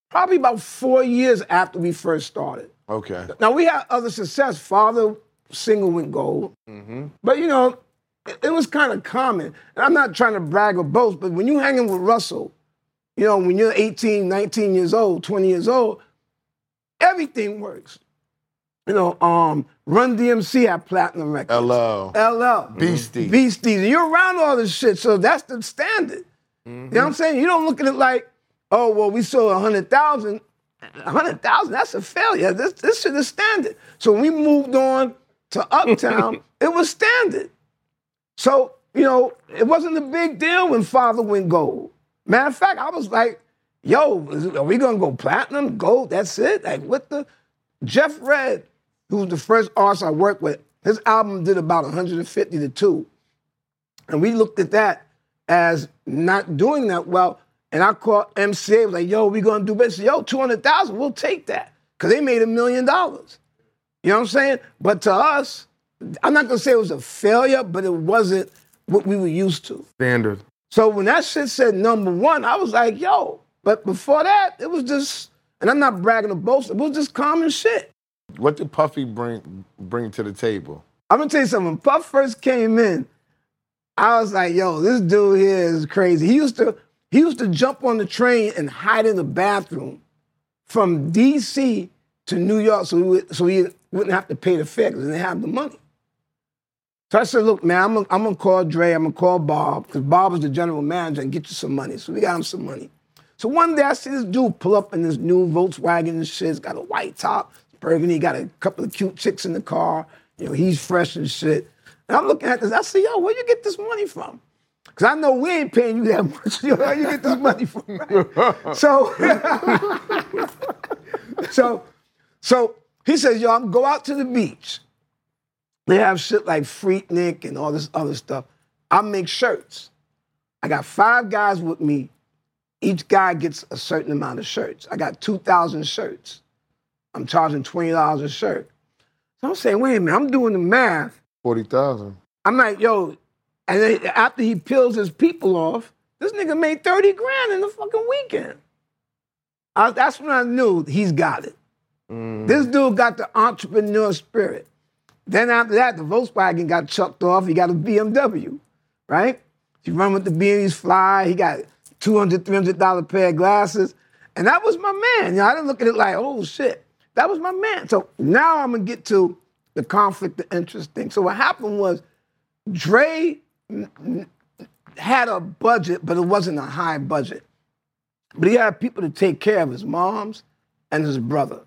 Speaker 4: probably about four years after we first started.
Speaker 2: Okay.
Speaker 4: Now we had other success. Father single went gold, mm-hmm. but you know, it, it was kind of common. And I'm not trying to brag or boast, but when you're hanging with Russell, you know, when you're 18, 19 years old, 20 years old, everything works. You know, um, Run DMC had platinum records.
Speaker 2: LL.
Speaker 4: LL. Mm-hmm.
Speaker 2: Beastie.
Speaker 4: Beasties. And you're around all this shit, so that's the standard. You know what mm-hmm. I'm saying? You don't look at it like, oh, well, we sold 100,000. 100,000, that's a failure. This, this shit is standard. So when we moved on to Uptown, it was standard. So, you know, it wasn't a big deal when Father went gold. Matter of fact, I was like, yo, are we gonna go platinum, gold? That's it? Like, what the? Jeff Redd, who was the first artist I worked with, his album did about 150 to 2. And we looked at that as not doing that well. And I called MCA, was like, yo, we gonna do better. Said, Yo, 200,000, we'll take that. Because they made a million dollars. You know what I'm saying? But to us, I'm not gonna say it was a failure, but it wasn't what we were used to.
Speaker 3: Standard.
Speaker 4: So when that shit said number one, I was like, yo. But before that, it was just, and I'm not bragging or boasting, it was just common shit.
Speaker 2: What did Puffy bring bring to the table?
Speaker 4: I'm gonna tell you something. When Puff first came in, I was like, yo, this dude here is crazy. He used to he used to jump on the train and hide in the bathroom from DC to New York so he, would, so he wouldn't have to pay the fare because they didn't have the money. So I said, look, man, I'm gonna, call Dre, I'm gonna call Bob, because Bob was the general manager and get you some money. So we got him some money. So one day I see this dude pull up in this new Volkswagen and shit. He's got a white top, burgundy, got a couple of cute chicks in the car. You know, he's fresh and shit. And I'm looking at this. I say, yo, where you get this money from? Because I know we ain't paying you that much. You know, you get this money from? Right? So, so, so he says, yo, I'm go out to the beach. They have shit like Freaknik and all this other stuff. I make shirts. I got five guys with me. Each guy gets a certain amount of shirts. I got 2,000 shirts. I'm charging $20 a shirt. So I'm saying, wait a minute, I'm doing the math.
Speaker 2: Forty thousand.
Speaker 4: I'm like, yo, and then after he peels his people off, this nigga made 30 grand in the fucking weekend. I, that's when I knew he's got it. Mm. This dude got the entrepreneur spirit. Then after that, the Volkswagen got chucked off. He got a BMW, right? He run with the BMWs fly. He got $200, $300 pair of glasses. And that was my man. You know, I didn't look at it like, oh shit. That was my man. So now I'm gonna get to the conflict of interest thing. So what happened was Dre had a budget, but it wasn't a high budget. But he had people to take care of his moms and his brother.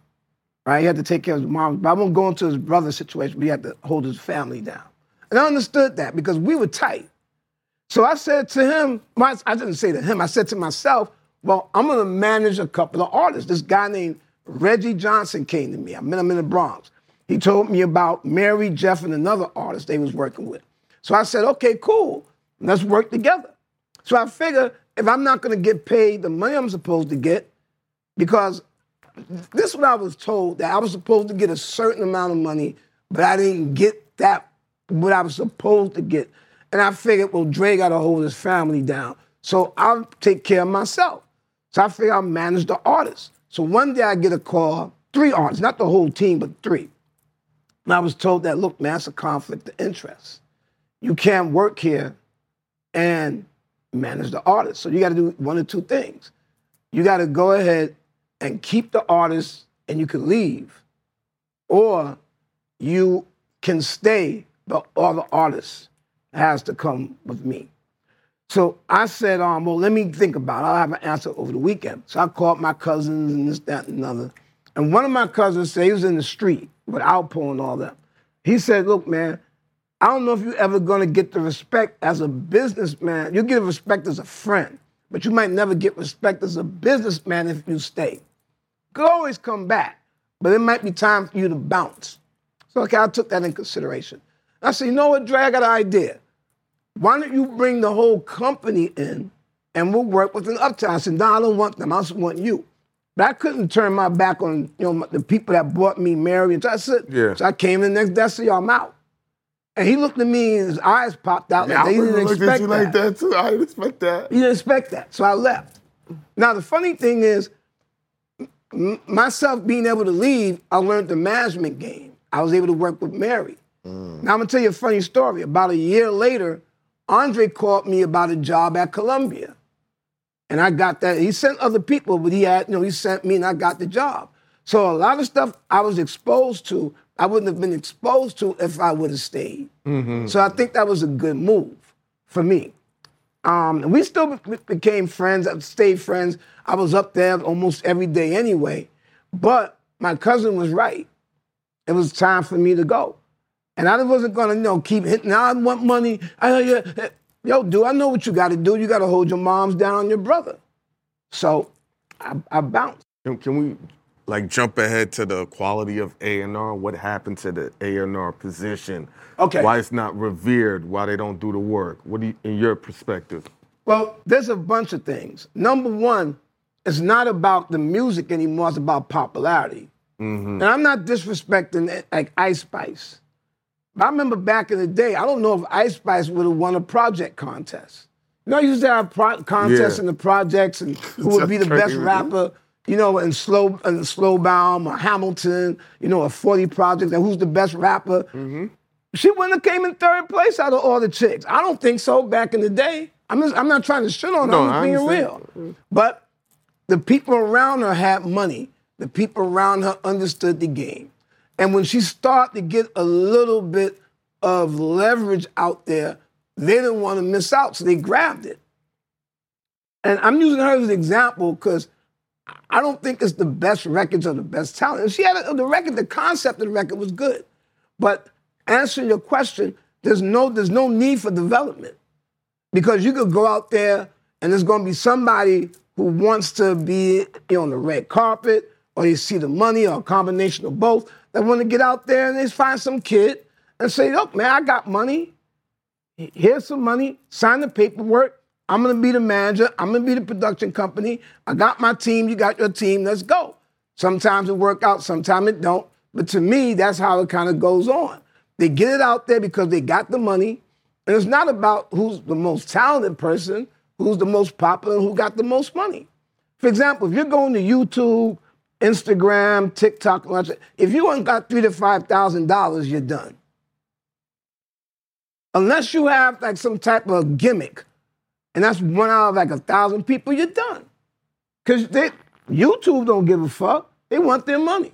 Speaker 4: Right? He had to take care of his mom. But I won't go into his brother's situation, but he had to hold his family down. And I understood that because we were tight. So I said to him, I didn't say to him, I said to myself, well, I'm gonna manage a couple of artists. This guy named Reggie Johnson came to me. I met him in the Bronx. He told me about Mary, Jeff, and another artist they was working with. So I said, okay, cool. Let's work together. So I figure if I'm not gonna get paid the money I'm supposed to get, because this is what I was told that I was supposed to get a certain amount of money, but I didn't get that what I was supposed to get. And I figured, well, Dre got to hold his family down. So I'll take care of myself. So I figured I'll manage the artists. So one day I get a call, three artists, not the whole team, but three. And I was told that, look, man, it's a conflict of interest. You can't work here and manage the artists. So you got to do one or two things. You got to go ahead and keep the artists and you can leave, or you can stay, but all the artists has to come with me. So I said, um, well, let me think about it. I'll have an answer over the weekend. So I called my cousins and this, that, and another. And one of my cousins said he was in the street with Alpo and all that. He said, look, man, I don't know if you're ever gonna get the respect as a businessman. You get respect as a friend, but you might never get respect as a businessman if you stay could always come back, but it might be time for you to bounce. So okay, I took that in consideration. I said, you know what, Dre, I got an idea. Why don't you bring the whole company in and we'll work with an uptown? I said, no, I don't want them. I just want you. But I couldn't turn my back on you know the people that brought me Mary. And so I said, yeah. so I came in the next day, I said, y'all, I'm out. And he looked at me and his eyes popped out
Speaker 3: yeah,
Speaker 4: like
Speaker 3: he
Speaker 4: didn't expect
Speaker 3: you that. like that too. I didn't expect that.
Speaker 4: He didn't expect that. So I left. Now the funny thing is, myself being able to leave, I learned the management game. I was able to work with Mary. Mm. Now I'm gonna tell you a funny story. About a year later, Andre called me about a job at Columbia. And I got that. He sent other people, but he had, you know, he sent me and I got the job. So a lot of stuff I was exposed to, I wouldn't have been exposed to if I would have stayed. Mm-hmm. So I think that was a good move for me. Um, we still became friends, I stayed friends. I was up there almost every day anyway. But my cousin was right. It was time for me to go. And I wasn't gonna, you know, keep hitting. I want money. I, know yo, dude, I know what you got to do. You got to hold your moms down on your brother. So I, I bounced.
Speaker 3: Can, can we like jump ahead to the quality of A and R? What happened to the A and R position?
Speaker 4: Okay.
Speaker 3: Why it's not revered? Why they don't do the work? What do you, in your perspective?
Speaker 4: Well, there's a bunch of things. Number one, it's not about the music anymore. It's about popularity. Mm-hmm. And I'm not disrespecting like Ice Spice. But I remember back in the day, I don't know if Ice Spice would have won a project contest. You know, I used to have pro- contests yeah. in the projects and who would be the best rapper, you know, in slow in slow bound or Hamilton, you know, a 40 project and who's the best rapper. Mm-hmm. She wouldn't have came in third place out of all the chicks. I don't think so back in the day. I'm just, I'm not trying to shit on her, no, I'm being real. But the people around her had money. The people around her understood the game. And when she started to get a little bit of leverage out there, they didn't want to miss out, so they grabbed it. And I'm using her as an example because I don't think it's the best records or the best talent. she had a, the record, the concept of the record was good. But answering your question, there's no, there's no need for development. Because you could go out there and there's gonna be somebody who wants to be you know, on the red carpet, or they see the money, or a combination of both, that want to get out there and they find some kid and say, look, man, I got money. Here's some money, sign the paperwork. I'm gonna be the manager, I'm gonna be the production company. I got my team, you got your team, let's go. Sometimes it work out, sometimes it don't. But to me, that's how it kind of goes on. They get it out there because they got the money. And it's not about who's the most talented person, who's the most popular, who got the most money. For example, if you're going to YouTube, Instagram, TikTok, if you ain't got three to five thousand dollars, you're done. Unless you have like some type of gimmick, and that's one out of like a thousand people, you're done. Because YouTube don't give a fuck. They want their money.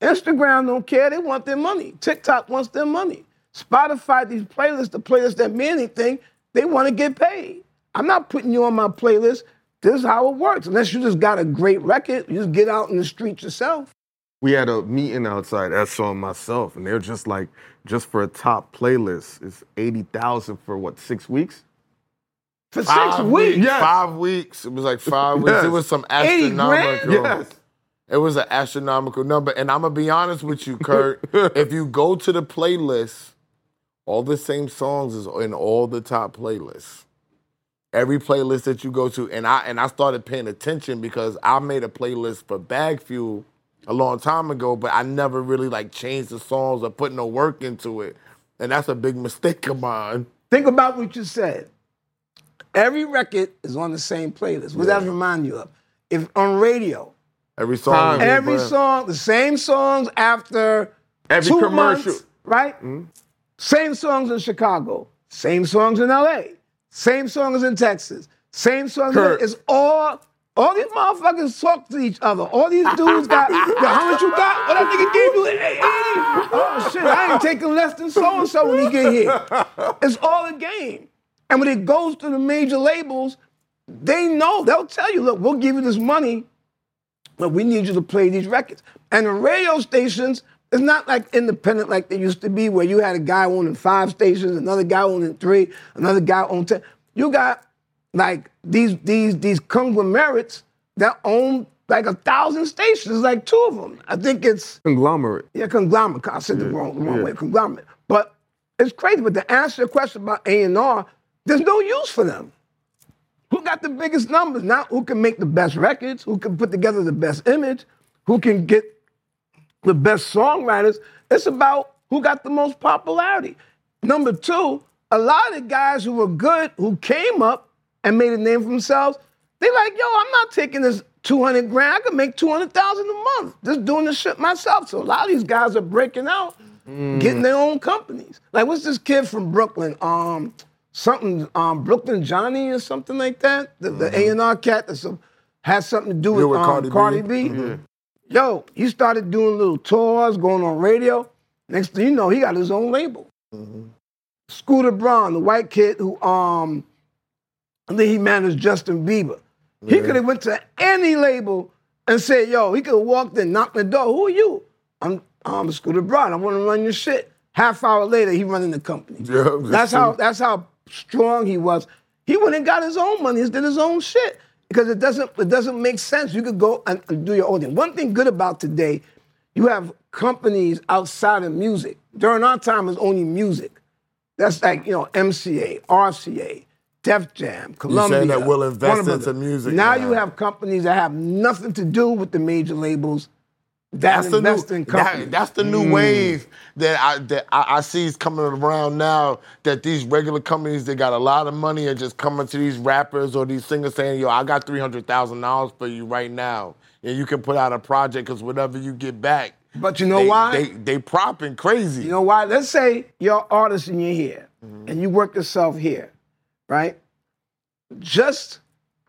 Speaker 4: Instagram don't care. They want their money. TikTok wants their money. Spotify, these playlists, the playlists that mean anything, they want to get paid. I'm not putting you on my playlist. This is how it works. Unless you just got a great record, you just get out in the streets yourself.
Speaker 3: We had a meeting outside, Esso and myself, and they're just like, just for a top playlist, it's 80,000 for what, six weeks?
Speaker 4: For six weeks.
Speaker 3: Yes.
Speaker 2: Five weeks. It was like five weeks.
Speaker 3: Yes.
Speaker 2: It was some astronomical.
Speaker 3: Yes.
Speaker 2: It was an astronomical number. And I'm gonna be honest with you, Kurt. if you go to the playlist, all the same songs is in all the top playlists. Every playlist that you go to, and I and I started paying attention because I made a playlist for Bag Fuel a long time ago, but I never really like changed the songs or put no work into it. And that's a big mistake of mine.
Speaker 4: Think about what you said. Every record is on the same playlist. What does that remind you of? If on radio,
Speaker 2: Every song.
Speaker 3: Time.
Speaker 4: every
Speaker 2: different.
Speaker 4: song, the same songs after
Speaker 3: Every
Speaker 4: two
Speaker 3: commercial.
Speaker 4: months, right? Same songs in Chicago, same songs in LA, same songs in Texas, same songs. In,
Speaker 3: Kurt.
Speaker 4: it's all. All these motherfuckers talk to each other. All these dudes got. yo, how much you got? What that nigga gave you? Eh, 80? Oh shit! I ain't taking less than so and so when he get here. It's all a game. And when it goes to the major labels, they know. They'll tell you, look, we'll give you this money, but we need you to play these records. And the radio stations, it's not like independent like they used to be, where you had a guy owning five stations, another guy owning three, another guy owning ten. You got like these these these conglomerates that own like a thousand stations, like two of them. I think it's
Speaker 3: Conglomerate.
Speaker 4: yeah, conglomerate. I said the wrong, the wrong way, conglomerate. But it's crazy. But to answer your question about A and R, there's no use for them. Who got the biggest numbers? Not who can make the best records, who can put together the best image, who can get the best songwriters. It's about who got the most popularity. Number two, a lot of the guys who were good, who came up and made a name for themselves, they like, yo, I'm not taking this 200 grand. I could make 200,000 a month just doing this shit myself. So a lot of these guys are breaking out, getting their own companies. Like, what's this kid from Brooklyn? Um, something, um, Brooklyn Johnny or something like that. The, the A&R cat that some, has something to do with,
Speaker 2: Yeah, with
Speaker 4: um,
Speaker 2: Cardi
Speaker 4: Cardi,
Speaker 2: B.
Speaker 4: B. Yo, he started doing little tours, going on radio. Next thing you know, he got his own label. Scooter Braun, the white kid who um, I think he managed Justin Bieber. He could have went to any label and said, "Yo," he could have walked in, knocked on the door. Who are you? I'm I'm Scooter Braun. I want to run your shit. Half hour later, he running the company.
Speaker 2: Yeah,
Speaker 4: that's how that's how strong he was. He went and got his own money. He did his own shit because it doesn't it doesn't make sense. You could go and and do your own thing. One thing good about today, you have companies outside of music. During our time, it's only music. That's like you know MCA, RCA, Def Jam, Columbia.
Speaker 2: You saying that will invest into music
Speaker 4: Now
Speaker 2: now.
Speaker 4: you have companies that have nothing to do with the major labels
Speaker 2: That's the new. that- that's the new wave that I that I, I see is coming around now. That these regular companies that got a lot of money are just coming to these rappers or these singers saying, "Yo, I got three hundred thousand dollars for you right now, and you can put out a project because whatever you get back."
Speaker 4: But you know
Speaker 2: they,
Speaker 4: why?
Speaker 2: They they propping crazy.
Speaker 4: You know why? Let's say you're an artist and you're here,
Speaker 2: Mm-hmm.
Speaker 4: and you work yourself here, right? Just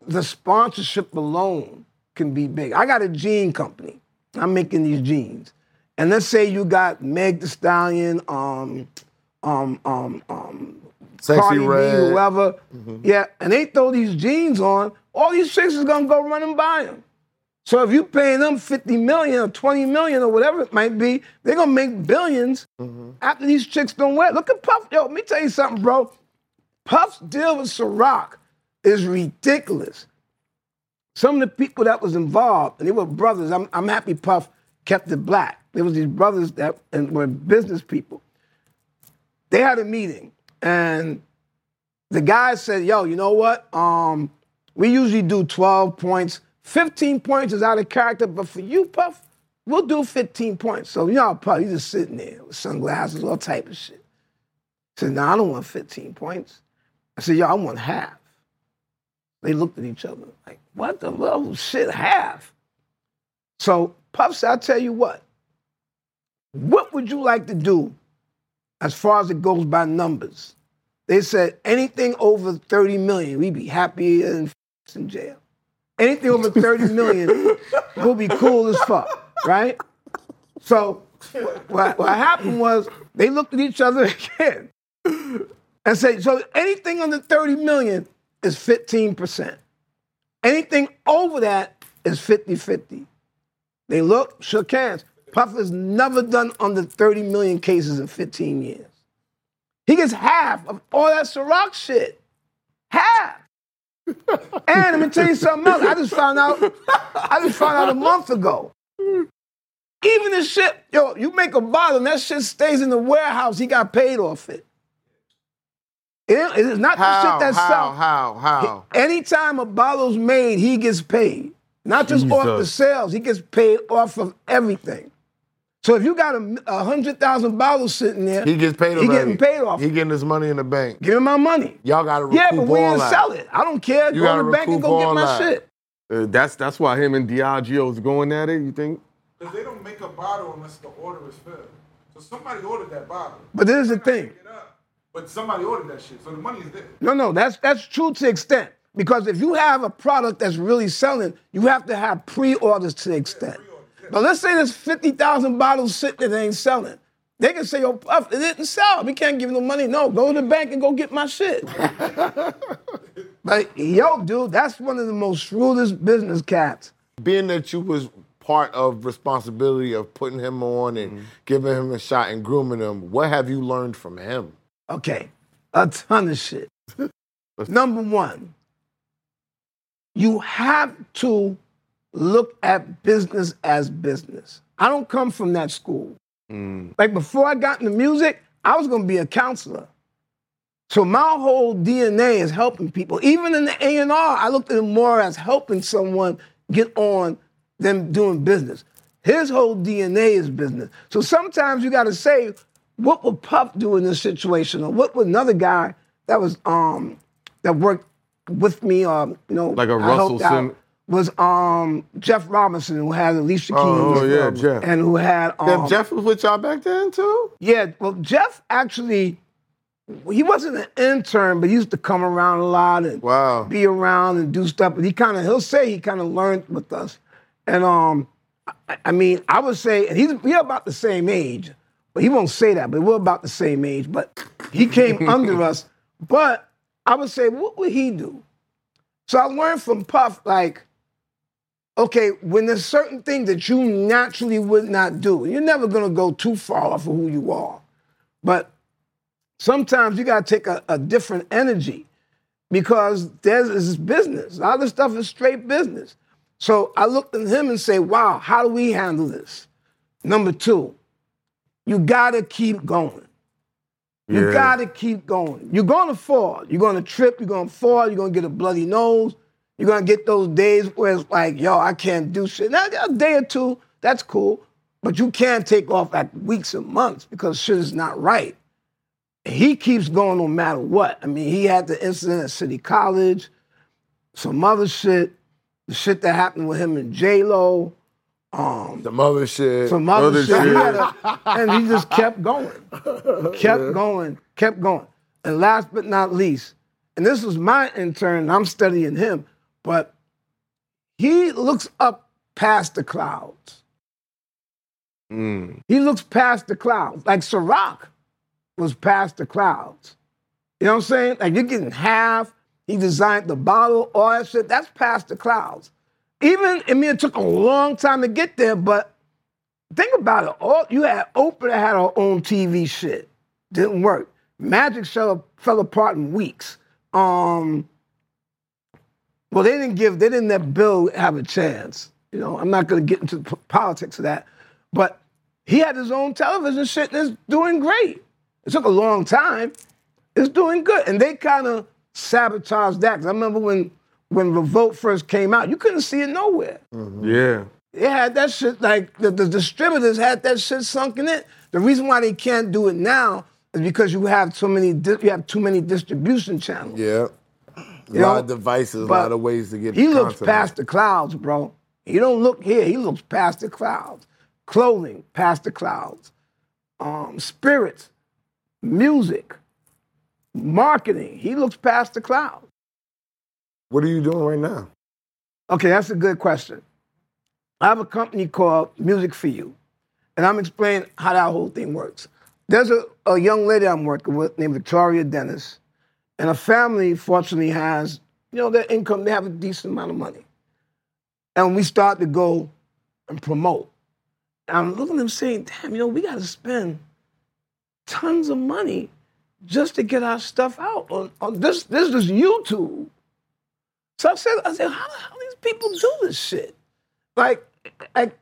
Speaker 4: the sponsorship alone can be big. I got a jean company. I'm making these jeans, and let's say you got Meg The Stallion, um, um, um, um,
Speaker 2: Sexy
Speaker 4: Cardi B,
Speaker 2: Red. Mm-hmm.
Speaker 4: whoever. Yeah, and they throw these jeans on. All these chicks is gonna go run and buy them. So if you paying them 50 million or 20 million or whatever it might be, they're gonna make 1000000000s after these chicks don't wear. it. Look at Puff. Yo, let me tell you something, bro. Puff's deal with Ciroc is ridiculous. Some of the people that was involved, and they were brothers. I'm, I'm happy Puff kept it black. There was these brothers that and were business people. They had a meeting, and the guy said, "Yo, you know what? Um, we usually do 12 points. 15 points is out of character, but for you, Puff, we'll do 15 points." So you know, Puff, he's just sitting there with sunglasses, all type of shit. I said, "No, I don't want 15 points." I said, "Yo, I want half." They looked at each other like, "What the oh, shit, have? So Puff said, "I'll tell you what. What would you like to do as far as it goes by numbers?" They said anything over 30 million, we'd be happier than in jail. Anything over 30 million we'll be cool as fuck, right? So what, what happened was they looked at each other again and said, so anything under 30 million is 15%. Anything over that is 50-50. They looked, shook hands. Puff has never done under 30 million cases in 15 years. He gets half of all that Ciroc shit. Half. and let me tell you something else. I just found out. I just found out a month ago. Even the shit, yo, you make a bottle and that shit stays in the warehouse. He got paid off it. It- it's not the
Speaker 2: How?
Speaker 4: shit that's
Speaker 2: How?
Speaker 4: selling.
Speaker 2: How? How?
Speaker 4: Anytime a bottle's made, he gets paid. Not just off the sales, he gets paid off of everything. So if you got a, a hundred thousand bottles sitting there,
Speaker 2: He gets paid.
Speaker 4: He
Speaker 2: already.
Speaker 4: getting paid off.
Speaker 2: He getting his money in the bank.
Speaker 4: give him my money.
Speaker 2: Y'all got to
Speaker 4: Yeah,
Speaker 2: recoup
Speaker 4: but we
Speaker 2: all
Speaker 4: didn't
Speaker 2: that.
Speaker 4: sell it. I don't care.
Speaker 2: You
Speaker 4: go
Speaker 2: gotta
Speaker 4: to the bank and go get my
Speaker 2: that.
Speaker 4: shit.
Speaker 3: Uh, that's that's why him and Diageo's going at it. You think?
Speaker 1: Because they don't make a bottle unless the order is filled. So somebody ordered that bottle.
Speaker 4: But this is the thing.
Speaker 1: Pick it up. But somebody ordered that shit, so the money is there.
Speaker 4: No, no, that's that's true to extent. Because if you have a product that's really selling, you have to have pre-orders to the extent. But let's say there's 50,000 bottles sitting that ain't selling. They can say, oh, Puff, it didn't sell. We can't give you no money. No, go to the bank and go get my shit. but yo, dude, that's one of the most shrewdest business cats.
Speaker 2: Being that you was part of responsibility of putting him on and mm-hmm. giving him a shot and grooming him, what have you learned from him?
Speaker 4: Okay, a ton of shit. Number one, you have to look at business as business. I don't come from that school. Mm. Like before I got into music, I was gonna be a counselor. So my whole DNA is helping people. Even in the A&R, I looked at it more as helping someone get on than doing business. His whole DNA is business. So sometimes you gotta say, what would Puff do in this situation? Or what would another guy that was um that worked with me or you know
Speaker 3: Like a Russell Sim-
Speaker 4: was um Jeff Robinson who had Alicia Keys
Speaker 3: Oh, yeah, Jeff.
Speaker 4: and who had um,
Speaker 2: Damn, Jeff was with y'all back then too?
Speaker 4: yeah, well, Jeff actually, he wasn't an intern, but he used to come around a lot and
Speaker 2: Wow.
Speaker 4: be around and do stuff. But he kind of, he'll say he kind of learned with us. And um, I, I mean, I would say, and he's we're about the same age, but he won't say that, but we're about the same age. But he came under us. But I would say, what would he do? So I learned from Puff, like, okay, when there's certain things that you naturally would not do, you're never gonna go too far off of who you are. But sometimes you gotta take a, a different energy because there's this is business. A lot of this stuff is straight business. So I looked at him and say, wow, how do we handle this? Number two, you gotta keep going. You
Speaker 3: Yeah.
Speaker 4: gotta keep going. You're gonna fall. You're gonna trip. You're gonna fall. You're gonna get a bloody nose. You're gonna get those days where it's like, yo, I can't do shit. Now, a day or two, that's cool. But you can't take off like weeks and months because shit is not right. He keeps going no matter what. I mean, he had the incident at City College, some other shit, the shit that happened with him and J Lo, um,
Speaker 2: The mother shit.
Speaker 4: some other, shit.
Speaker 3: Shit.
Speaker 4: a- and he just kept going, kept going, kept going. And last but not least, and this was my intern, I'm studying him, but he looks up past the clouds.
Speaker 3: Mm.
Speaker 4: He looks past the clouds. Like Ciroc was past the clouds. You know what I'm saying? Like you're getting half. He designed the bottle, all that shit. That's past the clouds. Even, I mean, it took a long time to get there, but think about it. All you had Oprah had her own TV shit. Didn't work. Magic fell, fell apart in weeks. Um, well, they didn't give, they didn't let Bill have a chance. You know, I'm not gonna get into the politics of that. But he had his own television shit and it's doing great. It took a long time. It's doing good. And they kind of sabotaged that. 'Cause I remember when when Revolt first came out, you couldn't see it nowhere.
Speaker 3: Yeah.
Speaker 4: They had that shit like the, the distributors had that shit sunk in it. The reason why they can't do it now is because you have so many di- you have too many distribution channels.
Speaker 2: Yeah. A lot
Speaker 4: know,
Speaker 2: of devices, a lot of ways to get
Speaker 4: He looks
Speaker 2: content.
Speaker 4: past the clouds, bro. He don't look here. He looks past the clouds. Clothing, past the clouds. Um, spirits, music, marketing. He looks past the clouds.
Speaker 2: What are you doing right now?
Speaker 4: Okay, that's a good question. I have a company called Music for You, and I'm explaining how that whole thing works. There's a, a young lady I'm working with named Victoria Dennis, and her family fortunately has, you know, their income, they have a decent amount of money. And we start to go and promote. And I'm looking at them saying, damn, you know, we got to spend tons of money just to get our stuff out on, on this. This is YouTube. So I said, I said, how hell these people do this shit? Like, like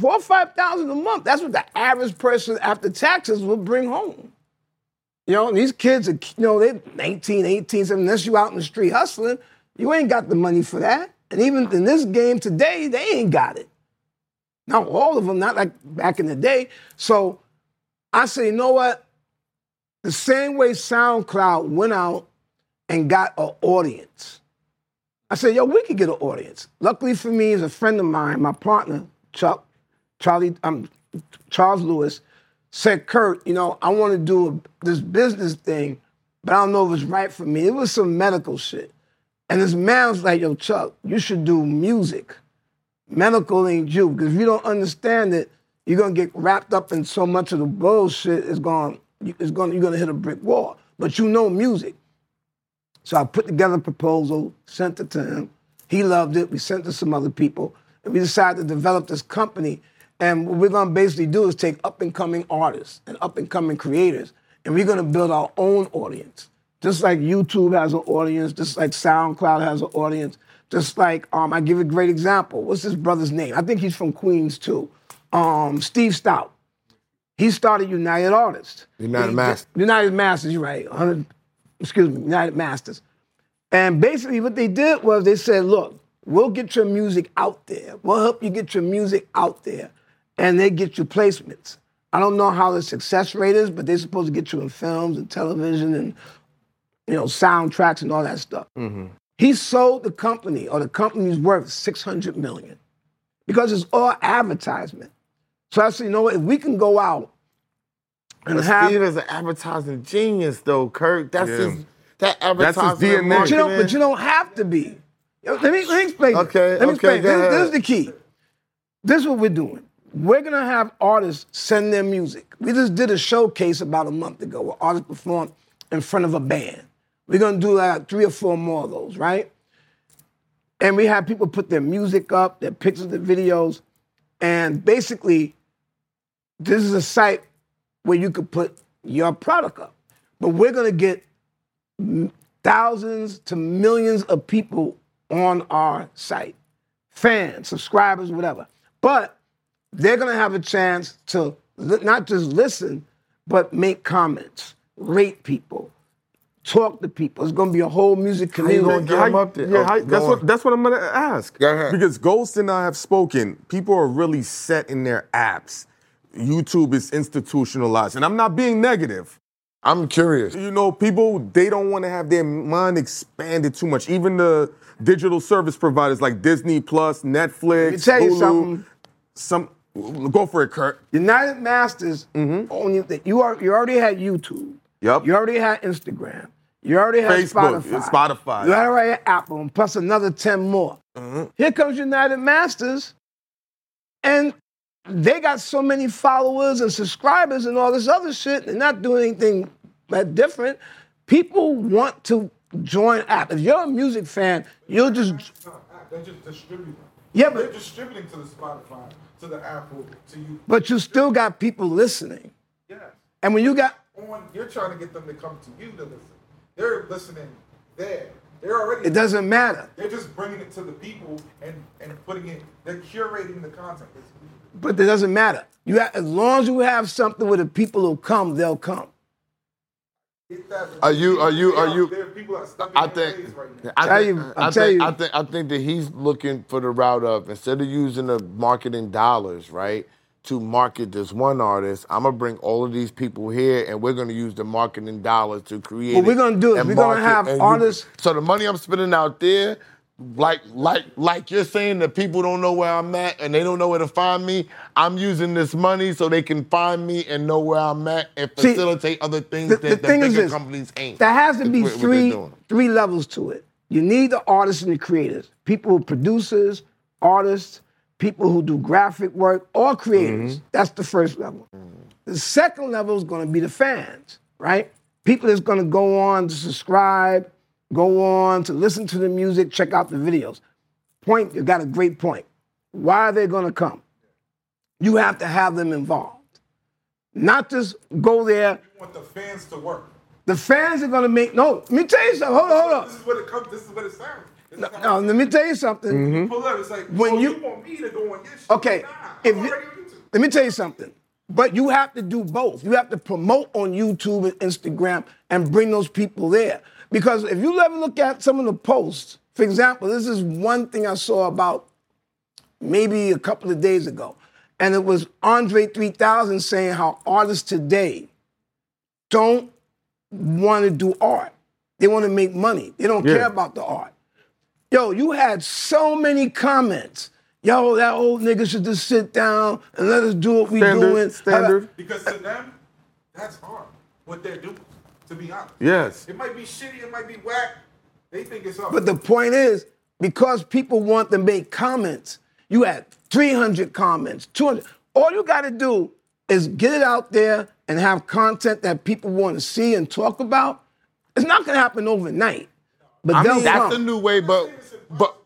Speaker 4: four or five thousand a month. That's what the average person after taxes will bring home. You know, these kids are, you know, they're 19, 18, 17, unless you out in the street hustling, you ain't got the money for that. And even in this game today, they ain't got it. Not all of them, not like back in the day. So I say, you know what? The same way SoundCloud went out and got an audience. I said, yo, we could get an audience. Luckily for me, is a friend of mine, my partner, Chuck, Charlie, um, Charles Lewis, said, Kurt, you know, I want to do a, this business thing, but I don't know if it's right for me. It was some medical shit. And this man was like, yo, Chuck, you should do music. Medical ain't you, because if you don't understand it, you're gonna get wrapped up in so much of the bullshit, it's going, it's going, you're gonna hit a brick wall. But you know music. So I put together a proposal, sent it to him. He loved it. We sent it to some other people. And we decided to develop this company. And what we're going to basically do is take up and coming artists and up and coming creators, and we're going to build our own audience. Just like YouTube has an audience, just like SoundCloud has an audience, just like, um, I give a great example. What's his brother's name? I think he's from Queens too. Um, Steve Stoute. He started United Artists.
Speaker 2: United Masters.
Speaker 4: United Masters, you're right. 100, excuse me, United Masters. And basically, what they did was they said, look, we'll get your music out there. We'll help you get your music out there. And they get you placements. I don't know how the success rate is, but they're supposed to get you in films and television and you know soundtracks and all that stuff. Mm-hmm. He sold the company, or the company's worth 600 million because it's all advertisement. So I said, you know what? If we can go out and
Speaker 2: But
Speaker 4: have
Speaker 2: Steve is an advertising genius, though, Kurt. That's
Speaker 3: Yeah.
Speaker 2: his that advertising.
Speaker 3: DNA.
Speaker 4: But you don't. But you don't have to be. Let me, let me explain.
Speaker 2: Okay,
Speaker 4: Let me
Speaker 2: okay,
Speaker 4: explain. This, this is the key. This is what we're doing. We're gonna have artists send their music. We just did a showcase about a month ago where artists performed in front of a band. We're gonna do like three or four more of those, right? And we have people put their music up, their pictures, their videos, and basically, this is a site where you could put your product up. But we're gonna get thousands to millions of people on our site fans, subscribers, whatever. But they're going to have a chance to li- not just listen, but make comments, rate people, talk to people. It's going to be a whole music community.
Speaker 2: you
Speaker 4: community.
Speaker 2: gonna get
Speaker 3: How-
Speaker 2: him up there?
Speaker 3: Yeah,
Speaker 2: Oh,
Speaker 3: how- that's what that's what I'm gonna ask.
Speaker 2: Go ahead.
Speaker 3: Because Ghost and I have spoken. People are really set in their apps. YouTube is institutionalized, and I'm not being negative.
Speaker 2: I'm curious.
Speaker 3: You know, people they don't want to have their mind expanded too much. Even the digital service providers like Disney Plus, Netflix,
Speaker 4: Let me tell you
Speaker 3: Hulu,
Speaker 4: something.
Speaker 3: Some go for it, Kurt.
Speaker 4: United Masters mm-hmm. only that you are you already had YouTube.
Speaker 3: Yep.
Speaker 4: You already had Instagram. You already had
Speaker 3: Facebook,
Speaker 4: Spotify.
Speaker 3: Spotify.
Speaker 4: You already had Apple, and plus another ten more.
Speaker 3: Mm-hmm.
Speaker 4: Here comes United Masters, and they got so many followers and subscribers and all this other shit. They're not doing anything that different. People want to join app. If you're a music fan, you'll just
Speaker 1: It's not an app. They're just distributing.
Speaker 4: Yeah, but they're
Speaker 1: distributing to the Spotify, to the Apple, to you.
Speaker 4: but you still got people listening.
Speaker 1: Yes.
Speaker 4: And when you got
Speaker 1: On, you're trying to get them to come to you to listen. They're listening there. They're already.
Speaker 4: it doesn't matter.
Speaker 1: They're just bringing it to the people and and putting it. They're curating the content. It's-
Speaker 4: But it doesn't matter. You have, as long as you have something where the people will come, they'll come.
Speaker 2: Are you- are you- are you-
Speaker 1: There are people are stuck
Speaker 2: I think,
Speaker 1: ways right now.
Speaker 2: I
Speaker 4: Tell
Speaker 2: think,
Speaker 4: you- I'll
Speaker 2: I
Speaker 4: tell
Speaker 2: think,
Speaker 4: you.
Speaker 2: I think, I think that he's looking for the route of instead of using the marketing dollars, right, to market this one artist, I'm gonna bring all of these people here, and we're gonna use the marketing dollars to create.
Speaker 4: What we're gonna do is
Speaker 2: and
Speaker 4: we're gonna have
Speaker 2: and you-
Speaker 4: artists-
Speaker 2: so the money I'm spending out there. Like, like, like you're saying that people don't know where I'm at and they don't know where to find me. I'm using this money so they can find me and know where I'm at and
Speaker 4: See,
Speaker 2: facilitate other things
Speaker 4: The,
Speaker 2: that
Speaker 4: the
Speaker 2: the
Speaker 4: thing is
Speaker 2: bigger
Speaker 4: this,
Speaker 2: companies ain't.
Speaker 4: there has to be
Speaker 2: what-
Speaker 4: three three levels to it. You need the artists and the creators, people who producers, artists, people who do graphic work, or creators. Mm-hmm. That's the first level. The second level is going to be the fans, right? People that's going to go on to subscribe, go on to listen to the music, check out the videos. Point, you got a great point. Why are they going to come? You have to have them involved. Not just go there.
Speaker 1: You want the fans to work.
Speaker 4: The fans are going to make, no, let me tell you something. Hold on, hold on.
Speaker 1: This is what it comes. This is what it sounds. This is
Speaker 4: No, let me tell you something.
Speaker 1: you pull up. It's like
Speaker 4: When
Speaker 1: when
Speaker 4: you-
Speaker 1: you, want me to go on your shit.
Speaker 4: Okay,
Speaker 1: Nah,
Speaker 4: if you-
Speaker 1: already on YouTube.
Speaker 4: let me tell you something. But you have to do both. You have to promote on YouTube and Instagram and bring those people there. Because if you ever look at some of the posts, for example, this is one thing I saw about maybe a couple of days ago. And it was Andre 3000 saying how artists today don't want to do art. They want to make money. They don't
Speaker 3: Yeah.
Speaker 4: care about the art. Yo, you had so many comments. Yo, that old nigga should just sit down and let us do what we
Speaker 3: Standard,
Speaker 4: doing.
Speaker 3: standard.
Speaker 1: Because to them, that's hard. What they're doing, to be honest.
Speaker 3: Yes.
Speaker 1: It might be shitty. It might be whack. They think it's hard.
Speaker 4: But the point is, because people want to make comments, you had 300 comments, 200. All you got to do is get it out there and have content that people want to see and talk about. It's not going to happen overnight. But
Speaker 2: I mean, that's
Speaker 4: come.
Speaker 2: the new way, but but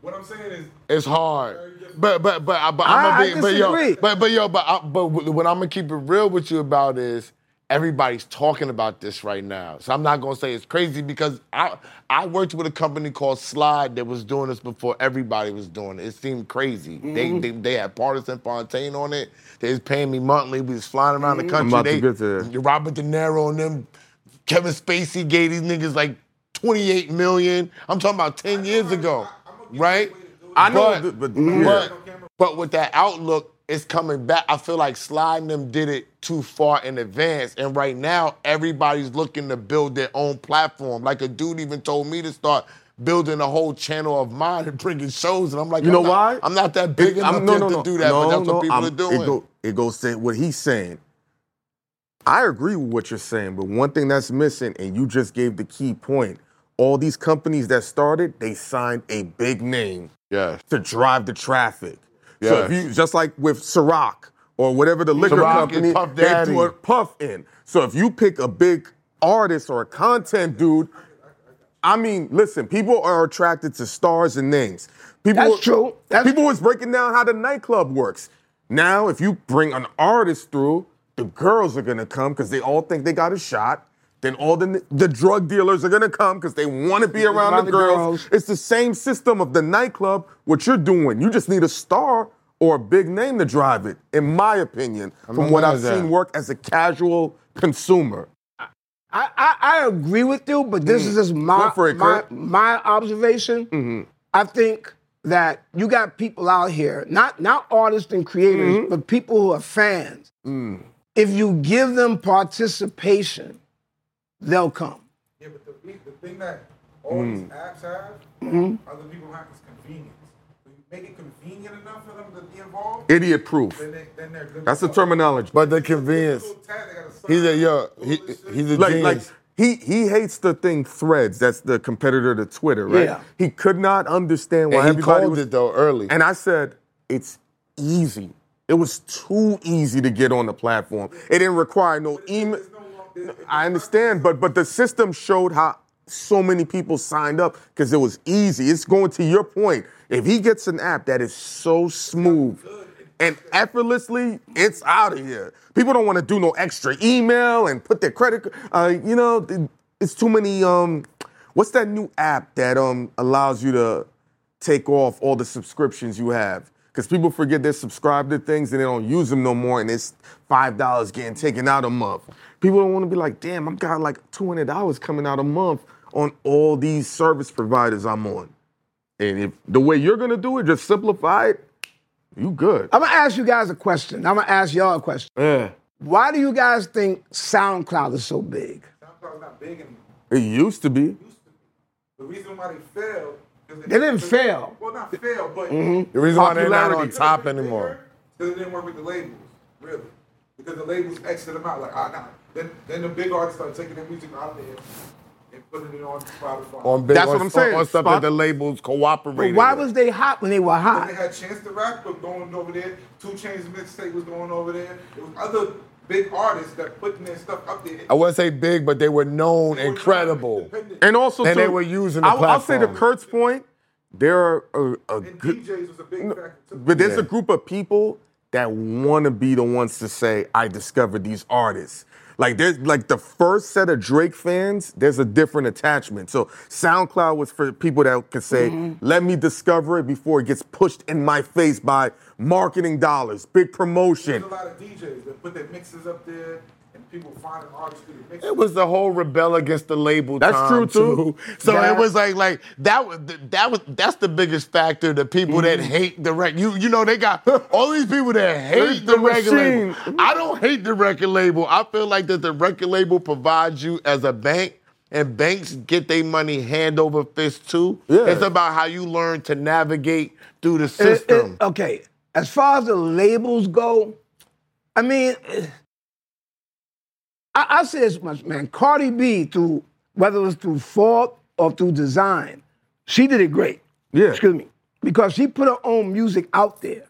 Speaker 1: what I'm saying is,
Speaker 2: it's hard. But but but but
Speaker 4: I-
Speaker 2: I'm
Speaker 4: I
Speaker 2: gonna be but yo
Speaker 4: disagree.
Speaker 2: but but yo but I, but what I'm gonna keep it real with you about is everybody's talking about this right now. So I'm not gonna say it's crazy because I I worked with a company called Slide that was doing this before everybody was doing it. It seemed crazy.
Speaker 4: Mm-hmm.
Speaker 2: They, they they had Partisan Fontaine on it. They was paying me monthly. We was flying around the country.
Speaker 3: Mm-hmm. about to
Speaker 2: they,
Speaker 3: get to.
Speaker 2: Robert De Niro and them, Kevin Spacey gave these niggas like 28 million. I'm talking about 10 years ago, right?
Speaker 3: I know,
Speaker 2: But,
Speaker 3: but-
Speaker 2: but,
Speaker 3: yeah.
Speaker 2: but with that outlook, it's coming back. I feel like sliding them did it too far in advance. And right now, everybody's looking to build their own platform. Like a dude even told me to start building a whole channel of mine and bringing shows. And I'm like,
Speaker 3: You
Speaker 2: I'm
Speaker 3: know
Speaker 2: not-
Speaker 3: why?
Speaker 2: I'm not that big
Speaker 3: It-
Speaker 2: enough
Speaker 3: no, no,
Speaker 2: to
Speaker 3: no.
Speaker 2: do that,
Speaker 3: no,
Speaker 2: but that's what people
Speaker 3: I'm-
Speaker 2: are doing.
Speaker 3: It, go, it goes to what he's saying. I agree with what you're saying, but one thing that's missing, and you just gave the key point. All these companies that started, they signed a big name
Speaker 2: yes.
Speaker 3: to drive the traffic. So if you just like with Ciroc or whatever the liquor
Speaker 2: Ciroc
Speaker 3: company,
Speaker 2: Puff
Speaker 3: they a puff in. So if you pick a big artist or a content dude, I mean, listen, people are attracted to stars and names. People,
Speaker 4: That's true. That's
Speaker 3: people was breaking down how the nightclub works. Now, if you bring an artist through, the girls are gonna come because they all think they got a shot. Then all the the drug dealers are gonna come because they want to be around,
Speaker 4: Around
Speaker 3: the
Speaker 4: the
Speaker 3: girls.
Speaker 4: girls.
Speaker 3: It's the same system of the nightclub. What you're doing, you just need a star or a big name to drive it. In my opinion, from what I've
Speaker 2: at that.
Speaker 3: seen work as a casual consumer.
Speaker 4: I, I, I agree with you, but this is just my
Speaker 3: Mm. It,
Speaker 4: my.
Speaker 3: Mm-hmm.
Speaker 4: observation. I think that you got people out here, not not artists and creators,
Speaker 3: Mm-hmm.
Speaker 4: but people who are fans.
Speaker 3: Mm.
Speaker 4: If you give them participation, they'll come.
Speaker 1: yeah, but the, the thing that all these
Speaker 3: Mm.
Speaker 1: apps have,
Speaker 4: Mm-hmm.
Speaker 1: other people have is convenience. When you make it convenient enough for them to be involved,
Speaker 3: Idiot proof.
Speaker 1: then, they, then they're good.
Speaker 3: That's the terminology.
Speaker 2: But the convenience.
Speaker 1: They gotta
Speaker 2: He's a yo. He, he's a
Speaker 3: like,
Speaker 2: genius.
Speaker 3: like he he hates the thing Threads. That's the competitor to Twitter, right?
Speaker 4: Yeah.
Speaker 3: He could not understand why
Speaker 2: and he
Speaker 3: everybody
Speaker 2: called
Speaker 3: was.
Speaker 2: it though early.
Speaker 3: And I said, it's easy. It was too easy to get on the platform. It didn't require no email.
Speaker 1: No long- it-
Speaker 3: I understand, but but the system showed how so many people signed up because it was easy. It's going to your point. If he gets an app that is so smooth and effortlessly, it's out of here. People don't want to do no extra email and put their credit. Uh, you know, it's too many. Um, what's that new app that um allows you to take off all the subscriptions you have? Because people forget they're subscribed to things and they don't use them no more, and it's five dollars getting taken out a month. People don't want to be like, damn, I've got like two hundred dollars coming out a month on all these service providers I'm on. And if the way you're gonna do it, just simplify it, you good.
Speaker 4: I'm gonna ask you guys a question. I'm gonna ask y'all a question.
Speaker 3: Yeah.
Speaker 4: Why do you guys think SoundCloud is so big?
Speaker 1: SoundCloud's not big anymore.
Speaker 3: It used to be.
Speaker 1: The reason why they failed.
Speaker 4: They didn't fail.
Speaker 1: Well, not fail, but
Speaker 2: the reason why they're not on top anymore.
Speaker 1: Because it didn't work with the labels, really. Because the labels exited them out. Like, ah, nah. Then, then the big artists started taking their music out there. and putting it on Spotify.
Speaker 2: On big,
Speaker 3: That's
Speaker 2: on,
Speaker 3: what I'm saying.
Speaker 2: On, on stuff
Speaker 3: Spot-
Speaker 2: that the labels
Speaker 4: But
Speaker 2: cooperated.
Speaker 4: why
Speaker 2: with.
Speaker 4: was they hot when they were hot?
Speaker 1: They had Chance the Rapper going over there. 2 Chainz mixtape was going over there. There was other big artists that putting their stuff up there.
Speaker 2: I wouldn't say big, but they were known,
Speaker 1: They were
Speaker 2: incredible.
Speaker 3: And also,
Speaker 2: And
Speaker 3: too,
Speaker 2: they were using the
Speaker 3: I'll, I'll say to. Kurt's point, there are a, a
Speaker 1: And
Speaker 3: good,
Speaker 1: DJs was a big factor
Speaker 3: but there's
Speaker 2: Yeah.
Speaker 3: a group of people that want to be the ones to say, "I discovered these artists." Like there's like the first set of Drake fans, there's a different attachment. So SoundCloud was for people that could say,
Speaker 2: Mm-hmm.
Speaker 3: "Let me discover it before it gets pushed in my face by marketing dollars, big promotion."
Speaker 1: There's a lot of DJs that put their mixes up there, and people finding artists through the mixes.
Speaker 2: It was the whole rebel against the label.
Speaker 3: That's
Speaker 2: time,
Speaker 3: true, too.
Speaker 2: So
Speaker 3: That-
Speaker 2: it was like like that was that was that's the biggest factor. The people that
Speaker 3: Mm-hmm.
Speaker 2: hate the record, you you know they got all these people that hate the,
Speaker 3: The
Speaker 2: record label. I don't hate the record label. I feel like that the record label provides you as a bank. And banks get their money hand over fist too.
Speaker 3: Yeah.
Speaker 2: It's about how you learn to navigate through the
Speaker 4: It- it-
Speaker 2: system.
Speaker 4: okay, as far as the labels go, I mean, eh, I, I say this much, man. Cardi B, through whether it was through fault or through design, she did it great.
Speaker 3: Yeah.
Speaker 4: Excuse me, because she put her own music out there,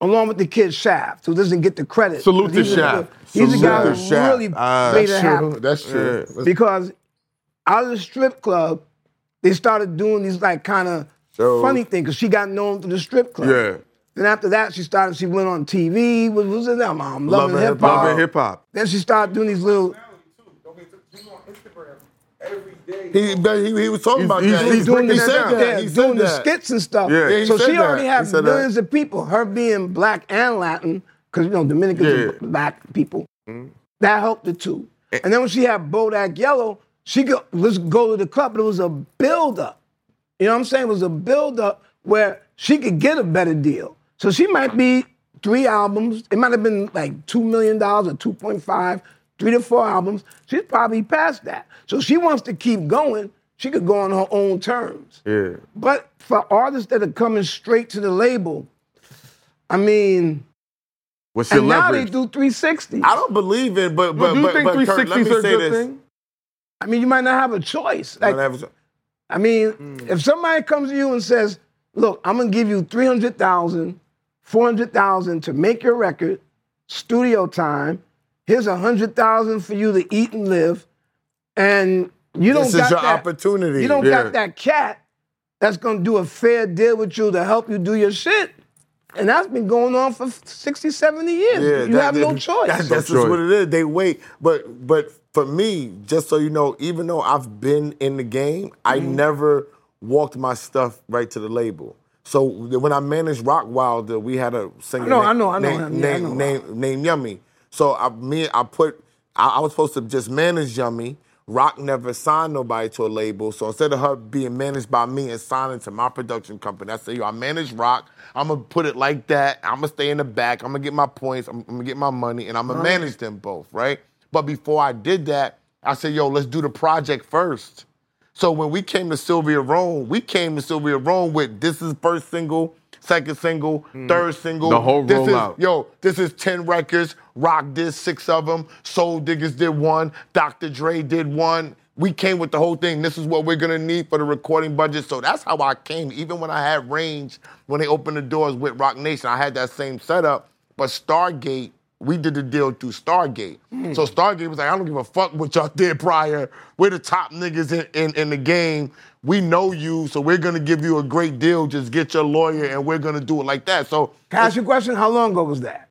Speaker 4: along with the kid Shaft, who doesn't get the credit.
Speaker 3: Salute to
Speaker 4: the-
Speaker 3: Shaft.
Speaker 4: He's the
Speaker 3: Salute
Speaker 4: guy who
Speaker 3: Shaft.
Speaker 4: really
Speaker 3: Ah,
Speaker 4: made it
Speaker 2: That's
Speaker 4: happen
Speaker 2: true. That's true.
Speaker 3: Yeah.
Speaker 4: because out of the strip club, they started doing these like kind of
Speaker 3: So-
Speaker 4: funny things because she got known through the strip club.
Speaker 3: Yeah.
Speaker 4: Then after that, she started. She went on TV. What was it?
Speaker 2: Love
Speaker 4: Love and
Speaker 2: and
Speaker 4: Hip
Speaker 2: Hip Hop.
Speaker 4: Hop.
Speaker 3: Love and hip hop.
Speaker 4: Then she started doing these little.
Speaker 1: personality too. Don't get to, she's on Instagram every day.
Speaker 2: He, but he, he was talking
Speaker 3: He's-
Speaker 2: about
Speaker 3: he's-
Speaker 2: that.
Speaker 3: he's
Speaker 2: He said
Speaker 3: that down.
Speaker 2: that.
Speaker 4: Yeah,
Speaker 2: He said
Speaker 4: doing the skits and stuff.
Speaker 3: Yeah, he
Speaker 4: so
Speaker 2: said
Speaker 4: she
Speaker 2: that.
Speaker 4: already
Speaker 2: He
Speaker 4: had
Speaker 2: said that.
Speaker 4: millions of people. Her being black and Latin, because you know Dominicans
Speaker 3: Yeah.
Speaker 4: are black people. Mm-hmm. That helped the two. Eh. And then when she had Bodak Yellow, she could let's go to the club, but it was a build up. You know what I'm saying? It was a build up where she could get a better deal. So she might be three albums. It might have been like $2 million or 2.5, three to four albums. She's probably past that. So she wants to keep going. She could go on her own terms.
Speaker 3: Yeah.
Speaker 4: But for artists that are coming straight to the label, I mean,
Speaker 3: What's your
Speaker 4: and now they do 360.
Speaker 2: I don't believe it, but but
Speaker 3: do you
Speaker 2: but,
Speaker 3: think
Speaker 2: but Kurt, let me
Speaker 3: a
Speaker 2: say
Speaker 3: good
Speaker 2: this.
Speaker 3: thing?
Speaker 4: I mean, you might not have a choice. Like,
Speaker 2: Let me have-
Speaker 4: I mean, hmm. if somebody comes to you and says, "Look, I'm gonna give you 300,000, 400,000 to make your record, studio time. Here's 100,000 for you to eat and live." And you don't
Speaker 2: This
Speaker 4: got
Speaker 2: is your
Speaker 4: that,
Speaker 2: opportunity.
Speaker 4: You don't
Speaker 3: Yeah.
Speaker 4: got that cat that's gonna do a fair deal with you to help you do your shit. And that's been going on for 60, 70 years. you
Speaker 2: that-
Speaker 4: have no
Speaker 2: that-
Speaker 4: choice.
Speaker 2: that-
Speaker 3: No
Speaker 2: that's just
Speaker 3: choice.
Speaker 2: what it is. They wait, but but for me, just so you know, even though I've been in the game, I
Speaker 4: Mm-hmm.
Speaker 2: never walked my stuff right to the label. So when I managed Rockwilder, we had a singer named,
Speaker 4: I know, I know
Speaker 2: named,
Speaker 4: him. Yeah, I know
Speaker 2: named, named Yummy. So I, me, I put, I, I was supposed to just manage Yummy. Rock never signed nobody to a label, so instead of her being managed by me and signing to my production company, I said, "Yo, I manage Rock. I'm gonna put it like that. I'm gonna stay in the back. I'm gonna get my points. I'm, I'm gonna get my money, and I'm gonna manage them both, right?" But before I did that, I said, "Yo, let's do the project first. So when we came to Sylvia Rhone, we came to Sylvia Rhone with this is first single, second single, hmm. third single.
Speaker 3: The whole
Speaker 2: this
Speaker 3: rollout.
Speaker 2: Is, yo, this is 10 records. Rock did six of them. Soul Diggaz did one. Dr. Dre did one. We came with the whole thing. This is what we're gonna need for the recording budget. So that's how I came. Even when I had range, when they opened the doors with Roc Nation, I had that same setup. But Stargate, we did the deal through Stargate. So Stargate was like, I don't give a fuck what y'all did prior. We're the top niggas in, in, in the game. We know you, so we're gonna give you a great deal. Just get your lawyer and we're gonna do it like that. So
Speaker 4: Can I ask you a question? How long ago was that?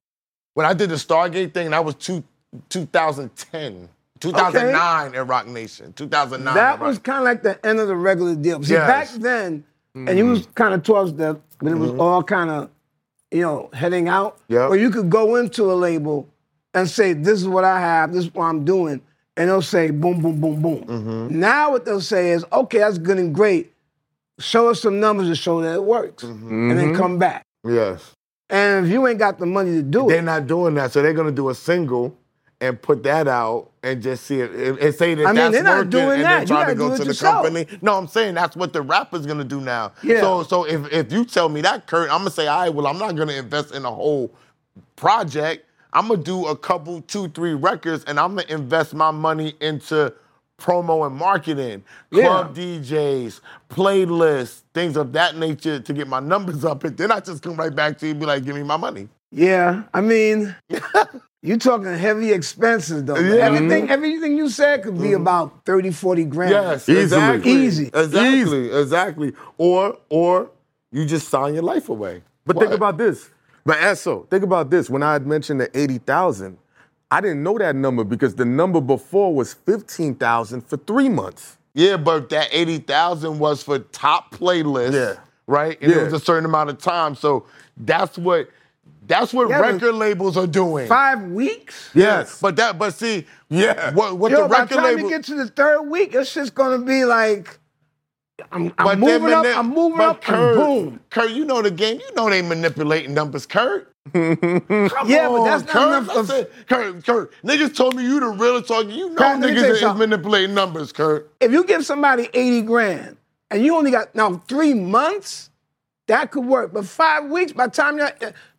Speaker 2: when I did the Stargate thing, that was two, 2010, 2009 at Roc Nation. 2009.
Speaker 4: That was kind of like the end of the regular deal. See,
Speaker 2: Yes.
Speaker 4: back then, and you mm-hmm. was kind of towards the when it was mm-hmm. all kind of, you know, heading out.
Speaker 2: Yep.
Speaker 4: Where you could go into a label and say, "This is what I have. This is what I'm doing," and they'll say, "Boom, boom, boom, boom." Mm-hmm. Now what they'll say is, "Okay, that's good and great. Show us some numbers to show that it works, mm-hmm. and then mm-hmm. come back."
Speaker 2: Yes.
Speaker 4: And if you ain't got the money to do it.
Speaker 2: They're not doing that, so they're gonna do a single and put that out and just see it and, and say that
Speaker 4: I mean,
Speaker 2: that's
Speaker 4: they're not
Speaker 2: working
Speaker 4: doing
Speaker 2: and
Speaker 4: that.
Speaker 2: then try to go to the
Speaker 4: yourself.
Speaker 2: company. No, I'm saying that's what the rapper's gonna do now.
Speaker 4: Yeah.
Speaker 2: So so if if you tell me that, Kurt, I'm gonna say, all right, well, I'm not gonna invest in a whole project. I'm gonna do a couple, two, three records, and I'm gonna invest my money into promo and marketing,
Speaker 4: Yeah.
Speaker 2: club DJs, playlists, things of that nature to get my numbers up. And then I just come right back to you and be like, give me my money.
Speaker 4: Yeah, I mean, you talking heavy expenses though.
Speaker 2: Yeah.
Speaker 4: Everything, mm-hmm. everything you said could be mm-hmm. about 30, 40 grand.
Speaker 2: Yes,
Speaker 3: Easily.
Speaker 2: exactly.
Speaker 4: Easy.
Speaker 2: Exactly, exactly. Or or you just sign your life away.
Speaker 3: But think about this. But Esso, think about this. When I had mentioned the 80,000, I didn't know that number because the number before was 15,000 for three months.
Speaker 2: Yeah, but that 80,000 was for top playlists.
Speaker 3: Yeah.
Speaker 2: Right? And
Speaker 3: Yeah.
Speaker 2: it was a certain amount of time. So that's what that's what
Speaker 4: Yeah,
Speaker 2: record labels are doing.
Speaker 4: Five weeks?
Speaker 3: Yes.
Speaker 2: But that but see,
Speaker 3: Yeah.
Speaker 2: what what
Speaker 4: Yo,
Speaker 2: the
Speaker 4: by the time
Speaker 2: label
Speaker 4: you get to the third week, it's just gonna be like, I'm, I'm moving
Speaker 2: then
Speaker 4: up, I'm moving up,
Speaker 2: Kurt,
Speaker 4: and boom.
Speaker 2: Kurt, you know the game. You know they manipulating numbers, Kurt. Come
Speaker 4: Yeah, but
Speaker 2: on,
Speaker 4: that's not
Speaker 2: Kurt.
Speaker 4: enough
Speaker 2: I
Speaker 4: of-
Speaker 2: said, Kurt, Kurt, niggas told me you the real talking. You know
Speaker 4: Kurt, let me tell you
Speaker 2: niggas is
Speaker 4: something.
Speaker 2: manipulating numbers, Kurt.
Speaker 4: If you give somebody 80 grand and you only got now three months, that could work. But five weeks, by the time your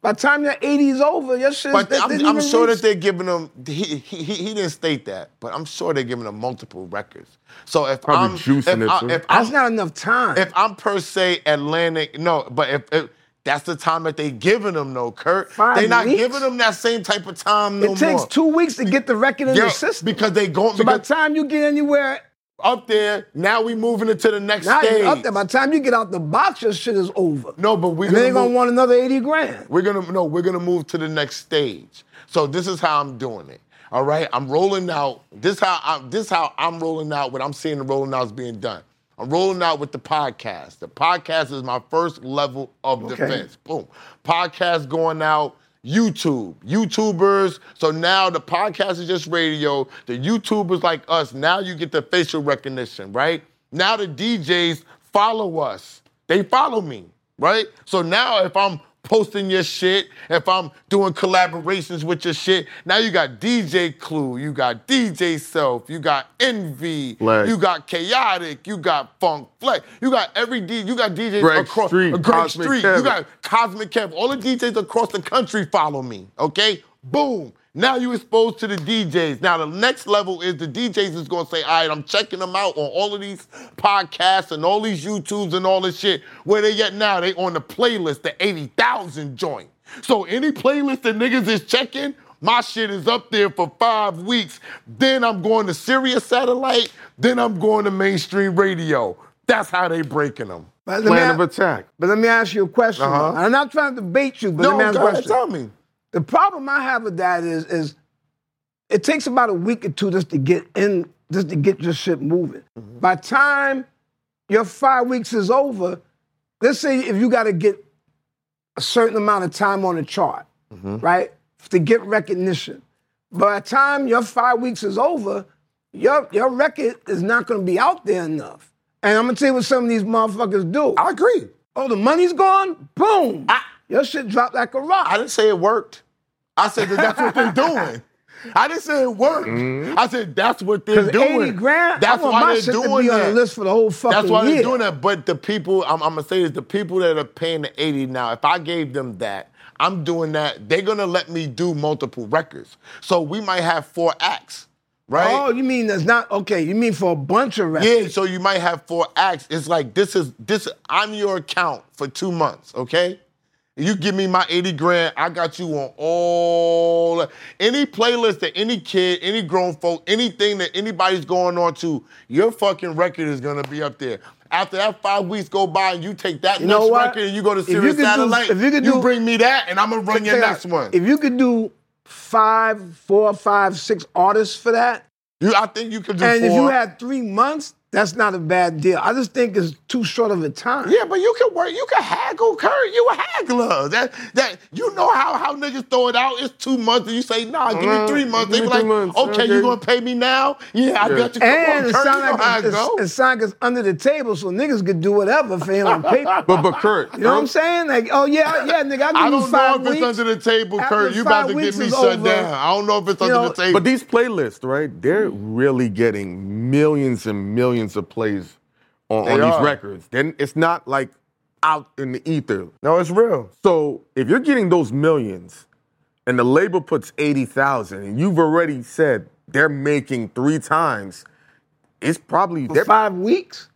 Speaker 4: by time your 80 is over, your shit
Speaker 2: But
Speaker 4: that
Speaker 2: I'm,
Speaker 4: didn't
Speaker 2: I'm
Speaker 4: even
Speaker 2: sure
Speaker 4: reach-
Speaker 2: that they're giving them. He, he, he he didn't state that, but I'm sure they're giving them multiple records. So if
Speaker 3: Probably
Speaker 2: I'm
Speaker 3: juicing
Speaker 2: if,
Speaker 3: it,
Speaker 2: I,
Speaker 3: too.
Speaker 2: if
Speaker 4: That's
Speaker 2: I'm
Speaker 4: not enough time.
Speaker 2: if I'm per se Atlantic, no, but if, if that's the time that they giving them, though, Kurt,
Speaker 4: Five
Speaker 2: they not
Speaker 4: weeks?
Speaker 2: giving them that same type of time no
Speaker 4: it takes
Speaker 2: more.
Speaker 4: two weeks to get the record in
Speaker 2: Yeah,
Speaker 4: the system.
Speaker 2: because they going
Speaker 4: so by the time you get anywhere,
Speaker 2: up there. Now we moving into the next
Speaker 4: now
Speaker 2: stage.
Speaker 4: up there. By the time you get out the box, your shit is over.
Speaker 2: No, but we're
Speaker 4: and then
Speaker 2: gonna
Speaker 4: gonna want another 80 grand.
Speaker 2: We're gonna no, we're gonna move to the next stage. So this is how I'm doing it. All right, I'm rolling out. This how I'm. This how I'm rolling out. What I'm seeing the rolling out is being done. I'm rolling out with the podcast. The podcast is my first level of
Speaker 4: Okay.
Speaker 2: defense. Boom. Podcast going out. YouTube, YouTubers. So now the podcast is just radio. The YouTubers like us. Now you get the facial recognition, right? Now the DJs follow us. They follow me, right? So now if I'm posting your shit, if I'm doing collaborations with your shit, now you got DJ Clue, you got DJ Self, you got Envy, you got Chaotic, you got Funk Flex, you got every D, you got DJs
Speaker 3: Greg
Speaker 2: across
Speaker 3: Street,
Speaker 2: Street, you got Cosmic Kev, all the DJs across the country follow me, okay? Boom. Now you exposed to the DJs. Now the next level is the DJs is gonna say, all right, I'm checking them out on all of these podcasts and all these YouTubes and all this shit. Where they at now? They on the playlist, the 80,000 joint. So any playlist that niggas is checking, my shit is up there for five weeks. Then I'm going to Sirius Satellite. Then I'm going to mainstream radio. That's how they breaking them.
Speaker 4: But let, me,
Speaker 3: Plan
Speaker 4: a-
Speaker 3: of attack.
Speaker 4: but let me ask you a question.
Speaker 2: Uh-huh.
Speaker 4: I'm not trying to debate you, but
Speaker 2: No,
Speaker 4: let me ask you
Speaker 2: go
Speaker 4: a
Speaker 2: ahead,
Speaker 4: question.
Speaker 2: tell me.
Speaker 4: The problem I have with that is, is it takes about a week or two just to get in, just to get your shit moving.
Speaker 2: Mm-hmm.
Speaker 4: By time your five weeks is over, let's say if you got to get a certain amount of time on the chart,
Speaker 2: Mm-hmm.
Speaker 4: right, to get recognition. By the time your five weeks is over, your your record is not going to be out there enough. And I'm gonna tell you what some of these motherfuckers do.
Speaker 2: I agree.
Speaker 4: oh, the money's gone. Boom. Your shit dropped like a rock.
Speaker 2: I didn't say it worked. I said that that's what they're doing. I didn't say it worked. Mm-hmm. I said that's what they're doing.
Speaker 4: 80 grand,
Speaker 2: That's
Speaker 4: I want
Speaker 2: why
Speaker 4: my
Speaker 2: they're
Speaker 4: shit to
Speaker 2: doing
Speaker 4: be on
Speaker 2: that.
Speaker 4: the list for the whole fucking
Speaker 2: That's why
Speaker 4: year.
Speaker 2: they're doing that. But the people, I'm, I'm gonna say is the people that are paying the 80 now, if I gave them that, I'm doing that, they're gonna let me do multiple records. So we might have four acts, right?
Speaker 4: Oh, you mean there's not okay? You mean for a bunch of records?
Speaker 2: Yeah, so you might have four acts. It's like this is this. I'm your account for two months, okay? You give me my 80 grand, I got you on all any playlist that any kid, any grown folk, anything that anybody's going on to, your fucking record is gonna be up there. After that five weeks go by and you take that
Speaker 4: You
Speaker 2: next record and you go to
Speaker 4: If you
Speaker 2: Sirius
Speaker 4: could do- if you could
Speaker 2: you
Speaker 4: do-
Speaker 2: bring me that and I'm gonna run your next
Speaker 4: out.
Speaker 2: one.
Speaker 4: If you could do five, four, five, six artists for that,
Speaker 2: You, I think you could do
Speaker 4: and
Speaker 2: four.
Speaker 4: if you had three months, that's not a bad deal. I just think it's too short of a time.
Speaker 2: Yeah, but you can work. You can haggle, Kurt. You a haggler. That that you know how how niggas throw it out. It's two months, and you say, Nah, give me
Speaker 3: Uh,
Speaker 2: three months. They be like,
Speaker 3: months.
Speaker 2: Okay,
Speaker 3: Okay.
Speaker 2: you gonna pay me now? Yeah, I
Speaker 3: Yeah.
Speaker 2: got you. Come
Speaker 4: And
Speaker 2: on,
Speaker 4: it
Speaker 2: Kurt.
Speaker 4: sounds
Speaker 2: you know
Speaker 4: like
Speaker 2: how
Speaker 4: it's,
Speaker 2: it go.
Speaker 4: it's, it sounds like it's under the table, so niggas could do whatever for him on paper.
Speaker 3: But but Kurt,
Speaker 4: You know what I'm saying? Like, oh yeah, yeah, nigga, I'll give
Speaker 2: I
Speaker 4: you
Speaker 2: don't know
Speaker 4: five
Speaker 2: if
Speaker 4: weeks.
Speaker 2: it's under the table,
Speaker 4: After
Speaker 2: Kurt. You about to get me shut
Speaker 4: over,
Speaker 2: down. I don't know if it's
Speaker 4: you
Speaker 2: under
Speaker 4: know,
Speaker 2: the table.
Speaker 3: But these playlists, right? They're really getting millions and millions of plays on, on these
Speaker 2: are.
Speaker 3: records. Then it's not like out in the ether.
Speaker 2: no, it's real.
Speaker 3: So if you're getting those millions, and the label puts eighty thousand, and you've already said they're making three times, it's probably
Speaker 4: For
Speaker 3: they're-
Speaker 4: five weeks?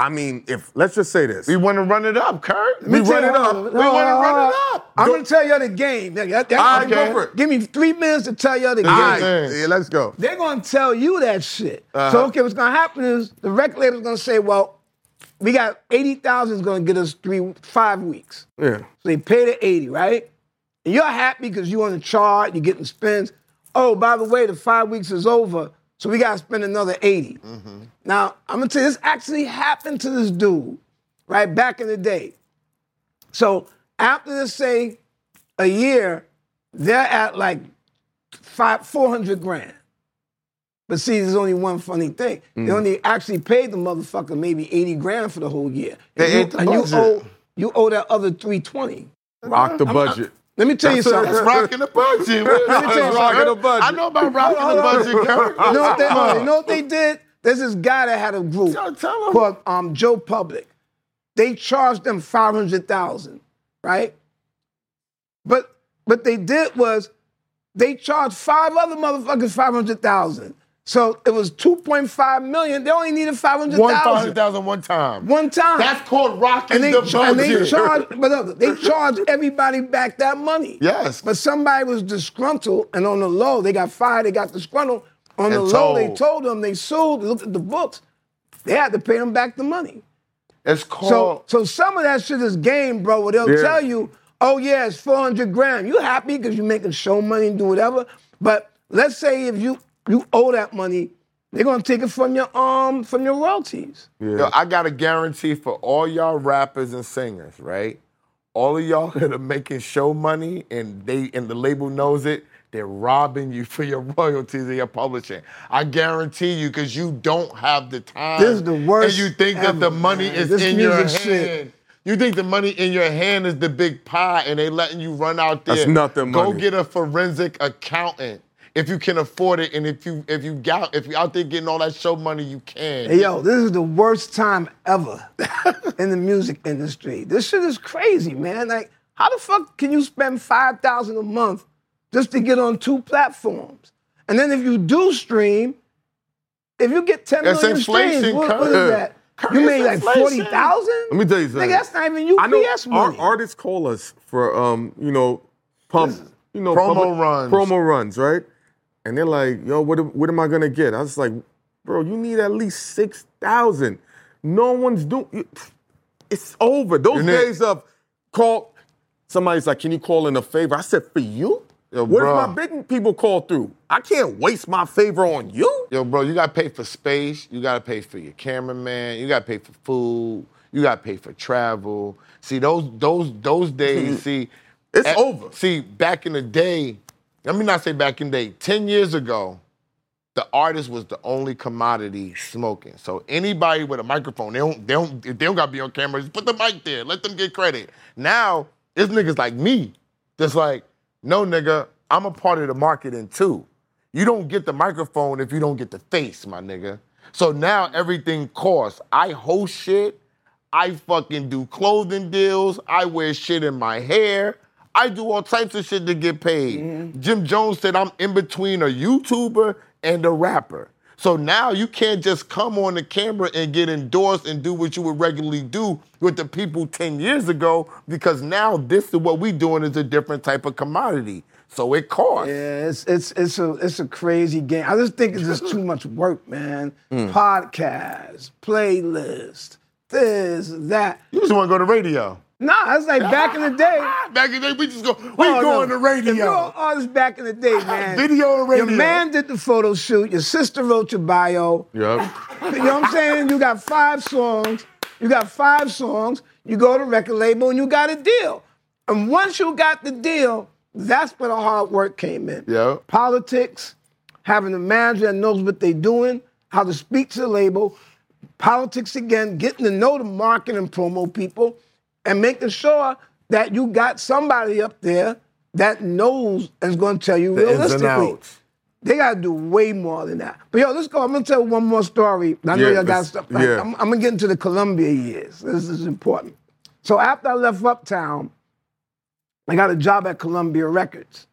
Speaker 3: I mean, if let's just say this,
Speaker 2: We want to run it up, Kurt.
Speaker 3: We run it up.
Speaker 4: We
Speaker 3: We wanna run it up.
Speaker 4: I'm gonna tell you the game. That- that-
Speaker 3: All right,
Speaker 4: okay.
Speaker 3: go for it.
Speaker 4: Give me three minutes to tell you the game.
Speaker 3: all right, yeah, let's go.
Speaker 4: They're gonna tell you that shit.
Speaker 3: Uh-huh.
Speaker 4: So okay, what's gonna happen is the record label's gonna say, well, we got eighty thousand is gonna get us three five weeks.
Speaker 3: Yeah,
Speaker 4: So they pay the 80, right? And you're happy because you're on the chart, you're getting spins. Oh, by the way, the five weeks is over, so we gotta spend another 80. Now, I'm gonna tell you, this actually happened to this dude, right, back in the day. So after let's say a year, they're at like five, 400 grand. But see, there's only one funny thing. They mm. only actually paid the motherfucker maybe 80 grand for the whole year.
Speaker 2: They
Speaker 4: and you,
Speaker 2: the
Speaker 4: and you owe you owe that other 320.
Speaker 3: rock the budget.
Speaker 4: Let me tell you something.
Speaker 2: That's rocking the budget.
Speaker 4: me tell you something.
Speaker 2: rocking the budget. I know about rocking the
Speaker 4: on,
Speaker 2: budget,
Speaker 4: hold You know what they, you know what they did? There's this guy that had a group
Speaker 2: Tell- tell 'em.
Speaker 4: called um, Joe Public. They charged them five hundred thousand, right? But what they did was they charged five other motherfuckers five hundred thousand. So it was two point five million. They only needed five hundred
Speaker 2: One
Speaker 4: thousand
Speaker 2: thousand thousand one time.
Speaker 4: one time.
Speaker 2: That's called rocking
Speaker 4: and they,
Speaker 2: the budget.
Speaker 4: and they charged, but look, they charged everybody back that money.
Speaker 2: Yes.
Speaker 4: But somebody was disgruntled, and on the low, they got fired, they got disgruntled. On the
Speaker 2: And
Speaker 4: low, they
Speaker 2: told.
Speaker 4: told them, they sued, they looked at the books. They had to pay them back the money.
Speaker 2: It's
Speaker 4: So,
Speaker 2: called.
Speaker 4: so some of that shit is game, bro, where they'll
Speaker 3: Yeah.
Speaker 4: tell you, oh, yeah, it's 400 grand. You happy because you're making show money and do whatever. But let's say if you, you owe that money, they're going to take it from your, um, from your royalties.
Speaker 2: Yo, I got a guarantee for all y'all rappers and singers, right? All of y'all that are making show money and they and the label knows it, they're robbing you for your royalties and your publishing. I guarantee you, because you don't have the time.
Speaker 4: This is the worst
Speaker 2: And you think that the money
Speaker 4: man.
Speaker 2: is
Speaker 4: This
Speaker 2: in your hand.
Speaker 4: shit.
Speaker 2: You think the money in your hand is the big pie, and they letting you run out there.
Speaker 3: That's nothing
Speaker 2: Go
Speaker 3: money.
Speaker 2: get a forensic accountant if you can afford it, and if you if you got if you out there getting all that show money, you can.
Speaker 4: Hey, yo, this is the worst time ever in the music industry. This shit is crazy, man. Like, how the fuck can you spend five thousand a month just to get on two platforms? And then if you do stream, if you get ten
Speaker 2: That's
Speaker 4: million streams, what, what is that?
Speaker 2: Kurt,
Speaker 4: You made like forty thousand.
Speaker 3: Let me tell you something.
Speaker 4: Nigga, that's not even
Speaker 3: I know
Speaker 4: UPS
Speaker 3: our artists call us for um, you know, pump, you know,
Speaker 2: Promo
Speaker 3: public-
Speaker 2: runs.
Speaker 3: promo runs, right? And they're like, "Yo, what, am- what am I gonna get?" I was like, "Bro, you need at least six thousand. No one's doing. It's over. Those
Speaker 2: You need-
Speaker 3: days of call. Somebody's like, "Can you call in a favor?" I said, "For you."
Speaker 2: Yo,
Speaker 3: Where's
Speaker 2: bruh.
Speaker 3: my big people call through? I can't waste my favor on you.
Speaker 2: Yo, bro, you gotta pay for space. You gotta pay for your cameraman. You gotta pay for food. You gotta pay for travel. See those those those days. see,
Speaker 3: It's
Speaker 2: at-
Speaker 3: over.
Speaker 2: See, back in the day, let me not say back in the day. Ten years ago, the artist was the only commodity smoking. So anybody with a microphone, they don't they don't they don't gotta be on camera. Just put the mic there. Let them get credit. Now it's niggas like me, that's like, no nigga, I'm a part of the marketing too. You don't get the microphone if you don't get the face, my nigga. So now everything costs. I host shit. I fucking do clothing deals. I wear shit in my hair. I do all types of shit to get paid. Mm-hmm. Jim Jones said I'm in between a YouTuber and a rapper. So now you can't just come on the camera and get endorsed and do what you would regularly do with the people 10 years ago because now this is what we doing is a different type of commodity. So it costs.
Speaker 4: Yeah, it's it's it's a it's a crazy game. I just think it's just too much work, man. Mm. Podcasts, playlist, this, that.
Speaker 2: You just want to go to radio.
Speaker 4: Nah, it's like back in the day.
Speaker 2: Back in the day, we just go, we
Speaker 4: Oh,
Speaker 2: going
Speaker 4: no.
Speaker 2: to radio.
Speaker 4: If you're an artist back in the day, man.
Speaker 2: Video and radio.
Speaker 4: Your man did the photo shoot. Your sister wrote your bio.
Speaker 3: Yep.
Speaker 4: You know what I'm saying? You got five songs. You got five songs. You go to record label and you got a deal. And once you got the deal, that's where the hard work came in.
Speaker 2: Yeah.
Speaker 4: Politics, having a manager that knows what they're doing, how to speak to the label. Politics again, getting to know the market and promo people, and making sure that you got somebody up there that knows and is going to tell you
Speaker 2: The
Speaker 4: realistically. They gotta do way more than that. But yo, let's go. I'm gonna tell one more story. I know
Speaker 3: Yeah,
Speaker 4: y'all got stuff.
Speaker 3: yeah.
Speaker 4: I'm, I'm gonna get into the Columbia years. This is important. So after I left Uptown, I got a job at Columbia Records,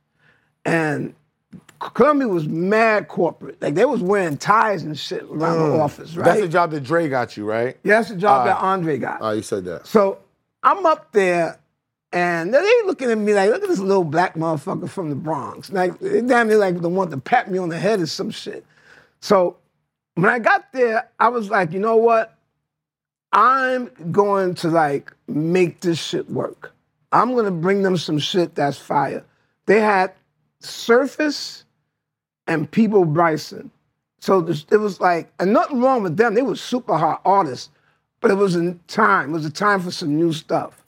Speaker 4: and Columbia was mad corporate. Like they was wearing ties and shit around the office, right?
Speaker 3: That's the job that Dre got you, right?
Speaker 4: Yeah, that's the job
Speaker 3: Uh,
Speaker 4: that Andre got.
Speaker 3: Oh, you said that.
Speaker 4: So I'm up there, and they looking at me like, look at this little black motherfucker from the Bronx. Like, they damn near like the one to pat me on the head or some shit. So when I got there, I was like, you know what? I'm going to like make this shit work. I'm gonna bring them some shit that's fire. They had Surface and Peabo Bryson. So it was like, and nothing wrong with them. They were super hot artists, but it was a time. It was a time for some new stuff.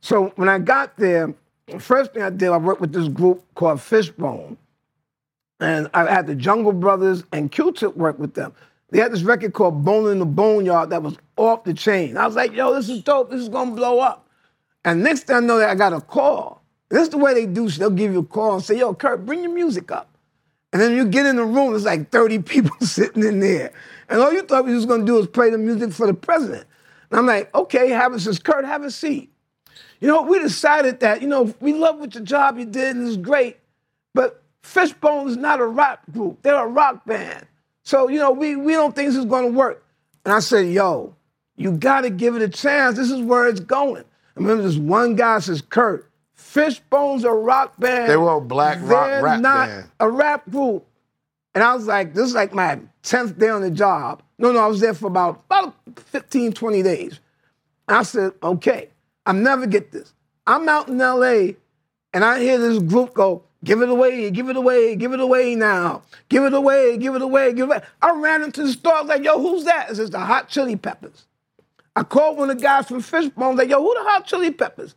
Speaker 4: So when I got there, the first thing I did, I worked with this group called Fishbone. And I had the Jungle Brothers and Q-Tip work with them. They had this record called Bonin' in the Boneyard that was off the chain. I was like, yo, this is dope. This is gonna blow up. And next thing I know that I got a call. This is the way they do shit. They'll give you a call and say, yo, Kurt, bring your music up. And then you get in the room, there's like 30 people sitting in there. And all you thought you was gonna do is play the music for the president. And I'm like, okay, have a says, Kurt, have a seat. You know, we decided that, you know, we love what your job you did and it's great, but Fishbone is not a rock group. They're a rock band. So, you know, we, we don't think this is gonna work. And I said, yo, you gotta give it a chance. This is where it's going. I remember this one guy says, Kurt, Fishbone's a rock band.
Speaker 3: They were a black rock
Speaker 4: They're
Speaker 3: rap
Speaker 4: not
Speaker 3: band.
Speaker 4: a rap group. And I was like, this is like my 10th day on the job. No, no, I was there for about, about 15, 20 days. And I said, okay, I'll never get this. I'm out in LA and I hear this group go, give it away, give it away, give it away now. Give it away, give it away, give it away. I ran into the store, I was like, yo, who's that? It's says the Hot Chili Peppers. I called one of the guys from Fishbone, like, yo, who the Hot Chili Peppers?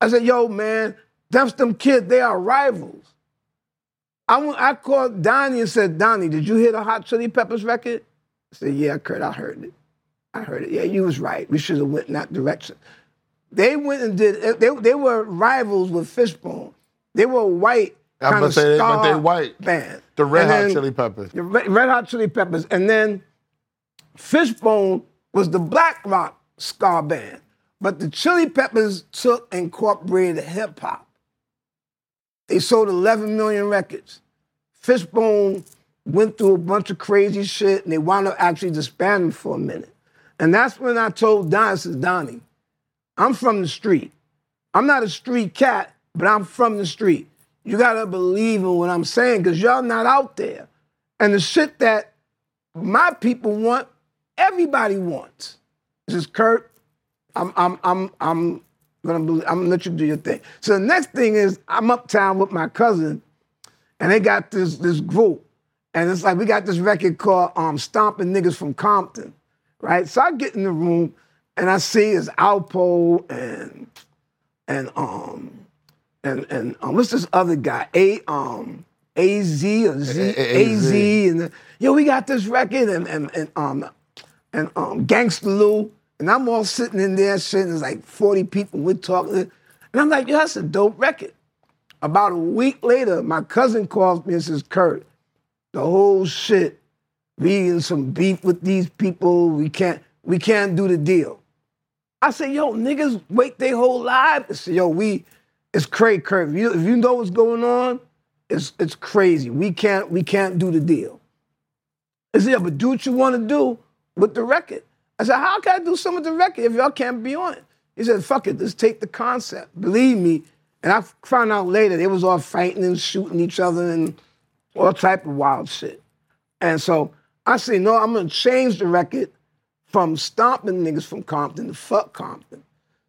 Speaker 4: I said, yo, man, that's them kids, they are rivals. I, went, I called Donnie and said, Donnie, did you hear the Hot Chili Peppers record? I said, yeah, Kurt, I heard it. I heard it. Yeah, you was right. We should have went in that direction. They went and did, they, they were rivals with Fishbone. They were white
Speaker 2: I
Speaker 4: kind of
Speaker 2: say, but they
Speaker 4: star
Speaker 2: white.
Speaker 4: band.
Speaker 2: The Red
Speaker 4: And
Speaker 2: Hot
Speaker 4: then-
Speaker 2: Chili Peppers.
Speaker 4: the Red, Red Hot Chili Peppers. And then Fishbone was the black rock ska band. But the Chili Peppers took and incorporated hip hop. They sold 11 million records. Fishbone went through a bunch of crazy shit and they wound up actually disbanding for a minute. And that's when I told Don, I Donnie, I'm from the street. I'm not a street cat, but I'm from the street. You gotta believe in what I'm saying, because y'all not out there. And the shit that my people want, everybody wants. This is Kurt. I'm I'm I'm I'm believe, I'm gonna let you do your thing. So the next thing is I'm uptown with my cousin, and they got this this group. And it's like we got this record called um, Stomping Niggas from Compton. Right? So I get in the room and I see it's Alpo and and um and and um, what's this other guy? A um AZ or Z AZ and yo, we got this record and and, and um and um Gangsta Lou and I'm all sitting in there sitting, there's like 40 people we're talking and I'm like, yo, that's a dope record. About a week later, my cousin calls me and says, Kurt, the whole shit, we in some beef with these people, we can't we can't do the deal. I said, yo, niggas wait their whole life. Said, yo, we, it's crazy, Kurt. If you, if you know what's going on, it's it's crazy. We can't we can't do the deal. I said, yeah, but do what you want to do with the record. I said, how can I do some of the record if y'all can't be on it? He said, fuck it, let's take the concept. Believe me. And I found out later they was all fighting and shooting each other and all type of wild shit. And so I said, no, I'm gonna change the record from stomping niggas from Compton to fuck Compton.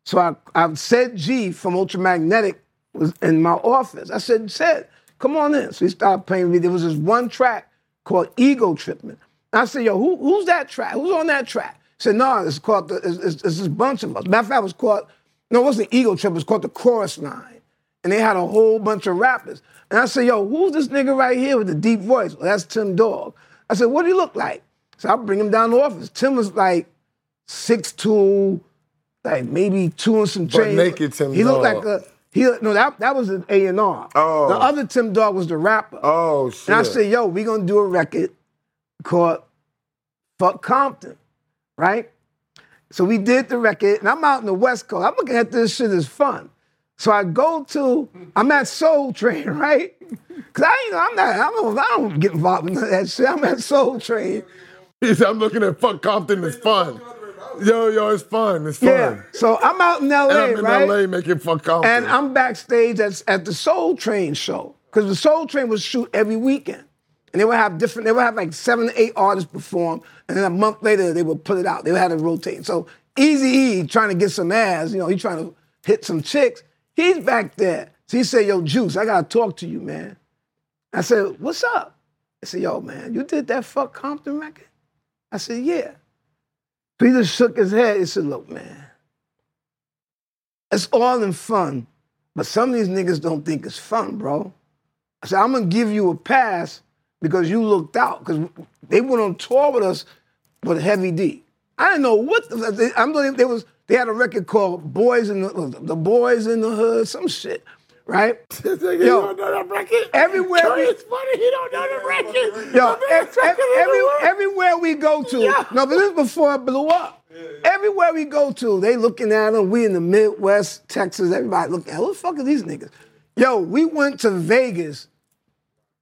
Speaker 4: So I, I said G from Ultramagnetic was in my office. I said, said, come on in. So he started playing me. There was this one track called Ego Tripping. I said, yo, who, who's that track? Who's on that track? Said, no, it's called, the, it's, it's, it's this bunch of us. Matter of fact, it was called, no, it wasn't Ego Trip, it was called the Chorus Line. And they had a whole bunch of rappers. And I said, yo, who's this nigga right here with the deep voice? Well, that's Tim Dog. I said, what do he look like? So I bring him down to the office. Tim was like 6'2", like maybe two and some
Speaker 2: But
Speaker 4: change.
Speaker 2: naked Tim
Speaker 4: He looked
Speaker 2: Dog.
Speaker 4: like a, he, no, that, that was an A&R.
Speaker 2: Oh.
Speaker 4: The other Tim Dog was the rapper.
Speaker 2: Oh shit.
Speaker 4: And I said, yo, we gonna do a record called Fuck Compton, right? So we did the record, and I'm out in the West Coast. I'm looking at this shit as fun. So I go to, I'm at Soul Train, right? Cause I, I'm not, I don't, I don't get involved in that shit. I'm at Soul Train.
Speaker 3: He said, I'm looking at fuck Compton. It's fun. Yo, yo, it's fun. It's fun.
Speaker 4: Yeah. So I'm out in LA,
Speaker 3: And I'm in
Speaker 4: right?
Speaker 3: LA making fuck Compton.
Speaker 4: And I'm backstage at, at the Soul Train show. Because the Soul Train would shoot every weekend. And they would have different, they would have like seven to eight artists perform. And then a month later, they would put it out. They have it rotate. So Eazy E trying to get some ass, you know, he's trying to hit some chicks. He's back there. So he said, Yo, Juice, I gotta talk to you, man. I said, What's up? I said, Yo, man, you did that fuck Compton record? I said, Yeah. So he just shook his head. He said, Look, man, it's all in fun, but some of these niggas don't think it's fun, bro. I said, I'm gonna give you a pass because you looked out, because they went on tour with us with Heavy D. I didn't know what the, I'm believing they was they had a record called Boys in the the Boys in the Hood, some shit, right?
Speaker 3: Yo,
Speaker 4: Yo, everywhere we,
Speaker 3: it's funny he don't know the record.
Speaker 4: Yo, ev- ev- every, everywhere we go to, no, but this is before it blew up. Yeah. Everywhere we go to, they looking at them. We in the Midwest, Texas, everybody looking at who the fuck are these niggas? Yo, we went to Vegas.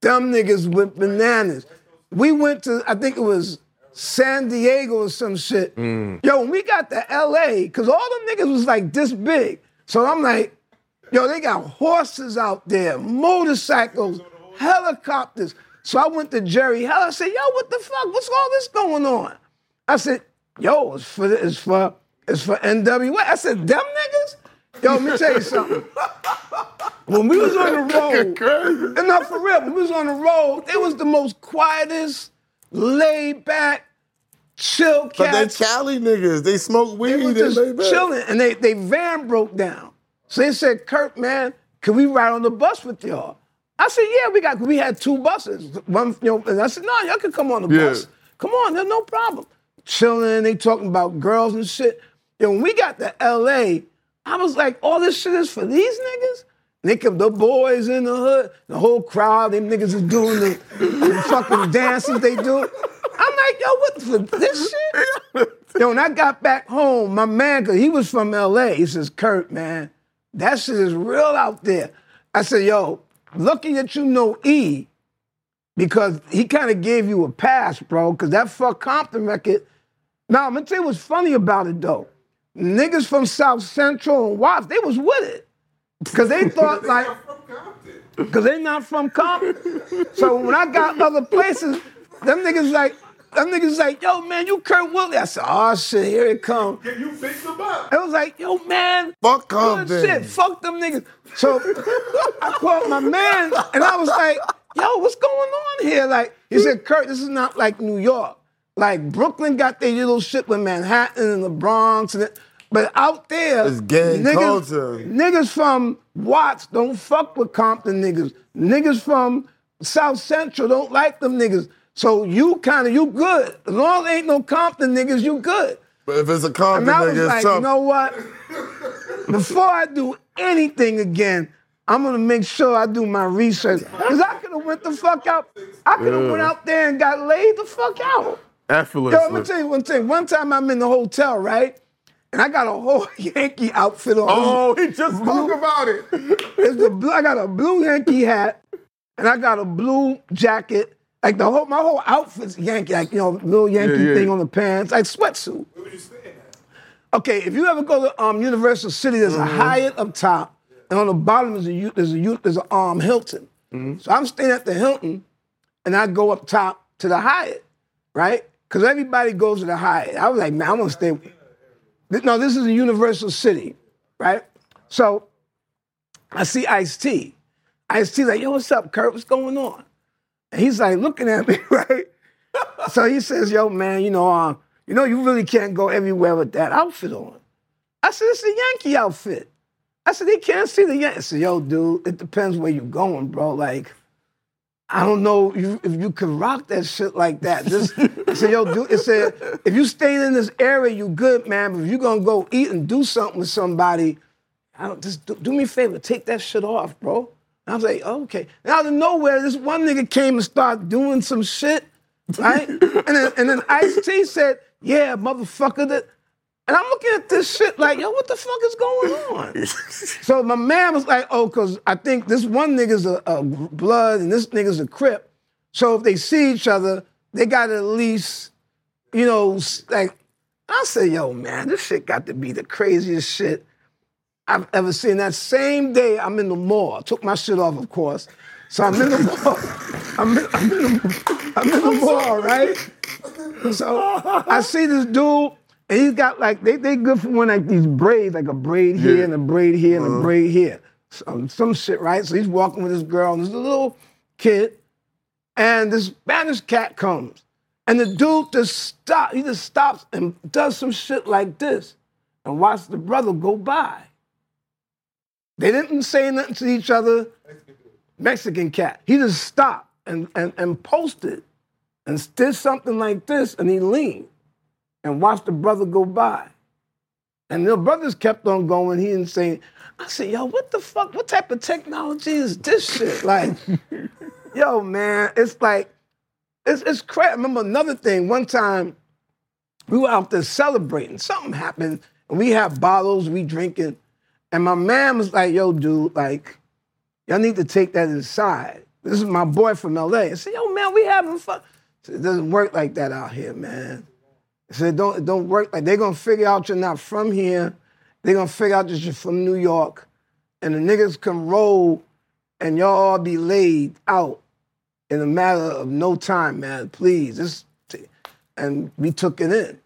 Speaker 4: Dumb niggas with bananas. We went to, I think it was San Diego or some shit. Mm. Yo, when we got to LA, because all them niggas was like this big. So I'm like, Yo, they got horses out there, motorcycles, helicopters. So I went to Jerry Heller. I said, Yo, what the fuck? What's all this going on? I said, Yo, it's for it's for it's for NWA. I said, them niggas? Yo, let me tell you something. When we was on the road, and not for real, when we was on the road, it was the most quietest, laid back, chill
Speaker 3: But they. Cali niggas. They smoke weed.
Speaker 4: They were just
Speaker 3: lay back.
Speaker 4: chilling, and they they van broke down. So they said, "Kurt, man, can we ride on the bus with y'all?" I said, "Yeah, we got. We had two buses. One, you know." And I said, "No, y'all can come on the
Speaker 3: Yeah.
Speaker 4: bus. Come on, there's no problem." Chilling, they talking about girls and shit. And when we got to L.A., I was like, "All this shit is for these niggas." They come, the boys in the hood, the whole crowd, them niggas is doing the, the fucking dances they do. I'm like, yo, what for this shit? Yo, when I got back home, my man, cause he was from LA, he says, Kurt, man, that shit is real out there. I said, yo, lucky that you know E, because he kind of gave you a pass, bro, because that fuck Compton record. Now, I'm gonna tell you what's funny about it though. Niggas from South Central and Watts, they was with it. Cause they thought like, cause they not from Compton. So when I got other places, them niggas like, them niggas like, yo, man, you Kurt Woodley. I said, oh shit, here it come.
Speaker 1: Can you fix them up?
Speaker 4: I was like, yo, man,
Speaker 3: Fuck Compton.
Speaker 4: shit, fuck them niggas. So I called my man and I was like, yo, what's going on here? Like, he said, Kurt, this is not like New York. Like Brooklyn got their little shit with Manhattan and the Bronx and it. But out there,
Speaker 3: It's gang culture.
Speaker 4: niggas from Watts don't fuck with Compton niggas. Niggas from South Central don't like them niggas. So you kind of, you good. As long as ain't no Compton niggas, you good.
Speaker 3: But if it's a Compton
Speaker 4: And I was
Speaker 3: nigga,
Speaker 4: like,
Speaker 3: tough.
Speaker 4: you know what? Before I do anything again, I'm gonna make sure I do my research. Cause I could have went the fuck out. I could have went out there and got laid the fuck out.
Speaker 3: Effortless.
Speaker 4: Yo, let me tell you one thing. One time I'm in the hotel, right? And I got a whole Yankee outfit on.
Speaker 3: Oh, he just spoke about it.
Speaker 4: It's the blue, I got a blue Yankee hat and I got a blue jacket. Like the whole my whole outfit's Yankee, like you know, little Yankee
Speaker 3: Yeah, yeah.
Speaker 4: thing on the pants, like sweatsuit.
Speaker 1: Where was you?
Speaker 4: Okay, if you ever go to um, Universal City, there's a Hyatt up top, and on the bottom is a there's a U- there's a um Hilton. So I'm staying at the Hilton, and I go up top to the Hyatt, right? Because everybody goes to the Hyatt. I was like, man, I'm gonna stay. Th- No, this is a Universal City, right? So I see Ice T. Ice T like, yo, what's up, Kurt? What's going on? And he's like looking at me, right? so he says, yo, man, you know, uh, you know, you really can't go everywhere with that outfit on. I said, it's a Yankee outfit. I said, they can't see the Yankee. I said, yo, dude, it depends where you're going, bro. Like, I don't know if, you can rock that shit like that. Just, said, yo, dude, it said, if you stay in this area, you good, man. But if you're gonna go eat and do something with somebody, I don't just do, do me a favor, take that shit off, bro. And I was like, okay. And out of nowhere, this one nigga came and started doing some shit, right? and then and then Ice T said, yeah, motherfucker, that And I'm looking at this shit like, yo, what the fuck is going on? so my man was like, oh, because I think this one nigga's a, a blood and this nigga's a crip. So if they see each other, they got to at least, you know, like, I say, yo, man, this shit got to be the craziest shit I've ever seen. That same day, I'm in the mall. I took my shit off, of course. So I'm in the mall. I'm in, I'm in, the, I'm in the mall, right? So I see this dude, and he's got like they they good for when like these braids, like a braid here and a braid here and a uh-huh. braid here, some um, some shit, right? So he's walking with this girl, and a little kid, and this Spanish cat comes, and the dude just stop. He just stops and does some shit like this, and watch the brother go by. They didn't say nothing to each other. Mexican cat. He just stopped and, and, and posted and did something like this, and he leaned and watched the brother go by. And the brothers kept on going. He didn't say, I said, yo, what the fuck? What type of technology is this shit? Like, yo, man, it's like, it's, it's crazy. I remember another thing. One time, we were out there celebrating. Something happened, and we had bottles, we drinking. And my man was like, yo, dude, like, y'all need to take that inside. This is my boy from LA. I said, yo, man, we having fun. Said, it doesn't work like that out here, man. I said, don't, it don't work like they're gonna figure out you're not from here. They're gonna figure out that you're from New York. And the niggas can roll and y'all all be laid out in a matter of no time, man. Please. This, and we took it in.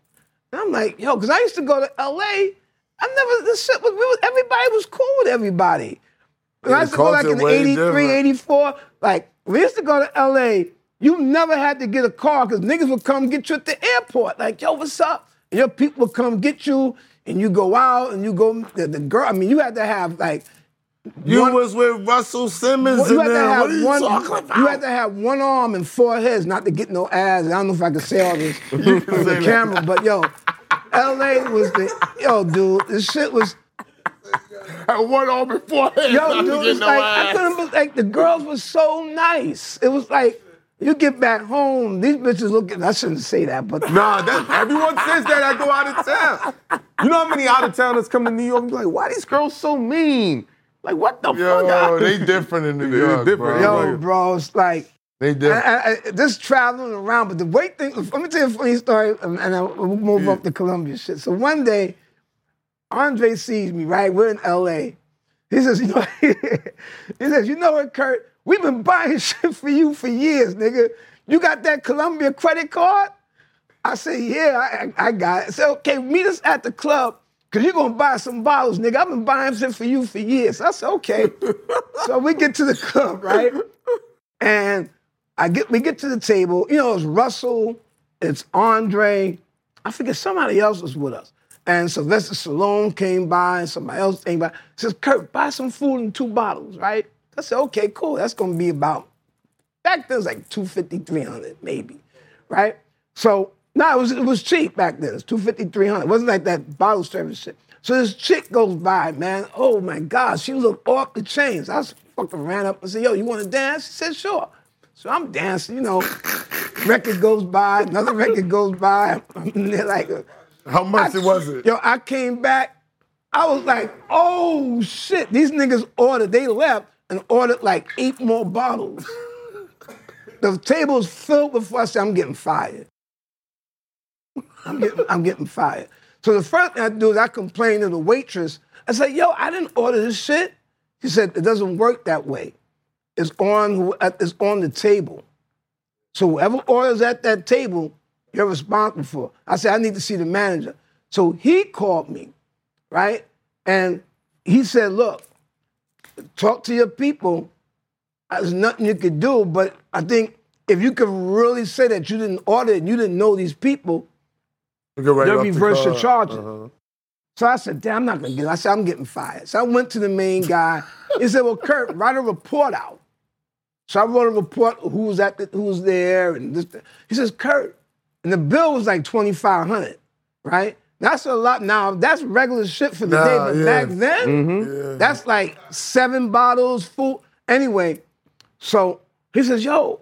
Speaker 4: And I'm like, yo, because I used to go to LA. I never, this shit was, we was everybody was cool with everybody. When I used to go like in
Speaker 2: way
Speaker 4: 83,
Speaker 2: different.
Speaker 4: 84, like, we used to go to LA, you never had to get a car because niggas would come get you at the airport. Like, yo, what's up? And your people would come get you and you go out and you go, the, the girl, I mean, you had to have like,
Speaker 2: You
Speaker 4: One-
Speaker 2: was with Russell Simmons
Speaker 4: you had to have
Speaker 2: What are you
Speaker 4: one.
Speaker 2: talking about?
Speaker 4: You had to have one arm and four heads, not to get no ass. I don't know if I can say all this on the camera, but yo, L.A. was the yo, dude. This shit was
Speaker 2: Had one on before.
Speaker 4: yo, dude. It's like I couldn't. like the girls were so nice. It was like you get back home, these bitches looking. I shouldn't say that, but
Speaker 3: Nah, that, everyone says that I go out of town. You know how many out of towners come to New York and be like, why these girls so mean? Like, what the
Speaker 2: Yo,
Speaker 3: fuck?
Speaker 2: they different in New
Speaker 3: They
Speaker 2: York,
Speaker 3: different.
Speaker 2: bro.
Speaker 4: yo, bro, it's like.
Speaker 2: They different.
Speaker 4: I, I, I, just traveling around, but the great thing, let me tell you a funny story, and and I'll we'll move up to Columbia shit. So one day, Andre sees me, right? We're in LA. He says, you know, he says, you know what, Kurt? We've been buying shit for you for years, nigga. You got that Columbia credit card? I said, yeah, I, I got it. So, okay, meet us at the club, because you're going to buy some bottles, nigga. I've been buying shit for you for years. I said, okay. so we get to the club, right? And I get we get to the table. You know, it's Russell, it's Andre. I forget somebody else was with us. And Sylvester Stallone came by, and somebody else came by. Says, Kurt, buy some food and two bottles, right? I said, okay, cool. That's gonna be about back then it was like 250, 300, maybe. Right? So no, it was it was cheap back then. It was 250, 300. It wasn't like that bottle service shit. So this chick goes by, man. Oh my God, she looked off the chains. I fucking ran up and said, yo, you wanna dance? She said, sure. So I'm dancing, you know. record goes by, another record goes by. I'm there like uh,
Speaker 2: How much it was it?
Speaker 4: Yo, I came back. I was like, oh shit. These niggas ordered, they left and ordered like eight more bottles. the table's filled I said, I'm getting fired. I'm getting, I'm getting fired. So the first thing I do is I complain to the waitress. I said, yo, I didn't order this shit. She said, it doesn't work that way. It's on, it's on the table. So whoever orders at that table, you're responsible for. I said, I need to see the manager. So he called me, right? And he said, look, talk to your people. There's nothing you could do, but I think if you could really say that you didn't order it and you didn't know these people,
Speaker 2: write
Speaker 4: they'll
Speaker 2: off the
Speaker 4: your charges.
Speaker 2: Uh-huh.
Speaker 4: So I said, damn, I'm not gonna get it. I said, I'm getting fired. So I went to the main guy. He said, well, Kurt, write a report out. So I wrote a report who was at the, who was there and this. He says, Kurt, and the bill was like 2,500, right? That's a lot. Now that's regular shit for the
Speaker 2: Nah,
Speaker 4: day, but
Speaker 2: yeah.
Speaker 4: back then, that's like seven bottles full. Anyway, so he says, yo,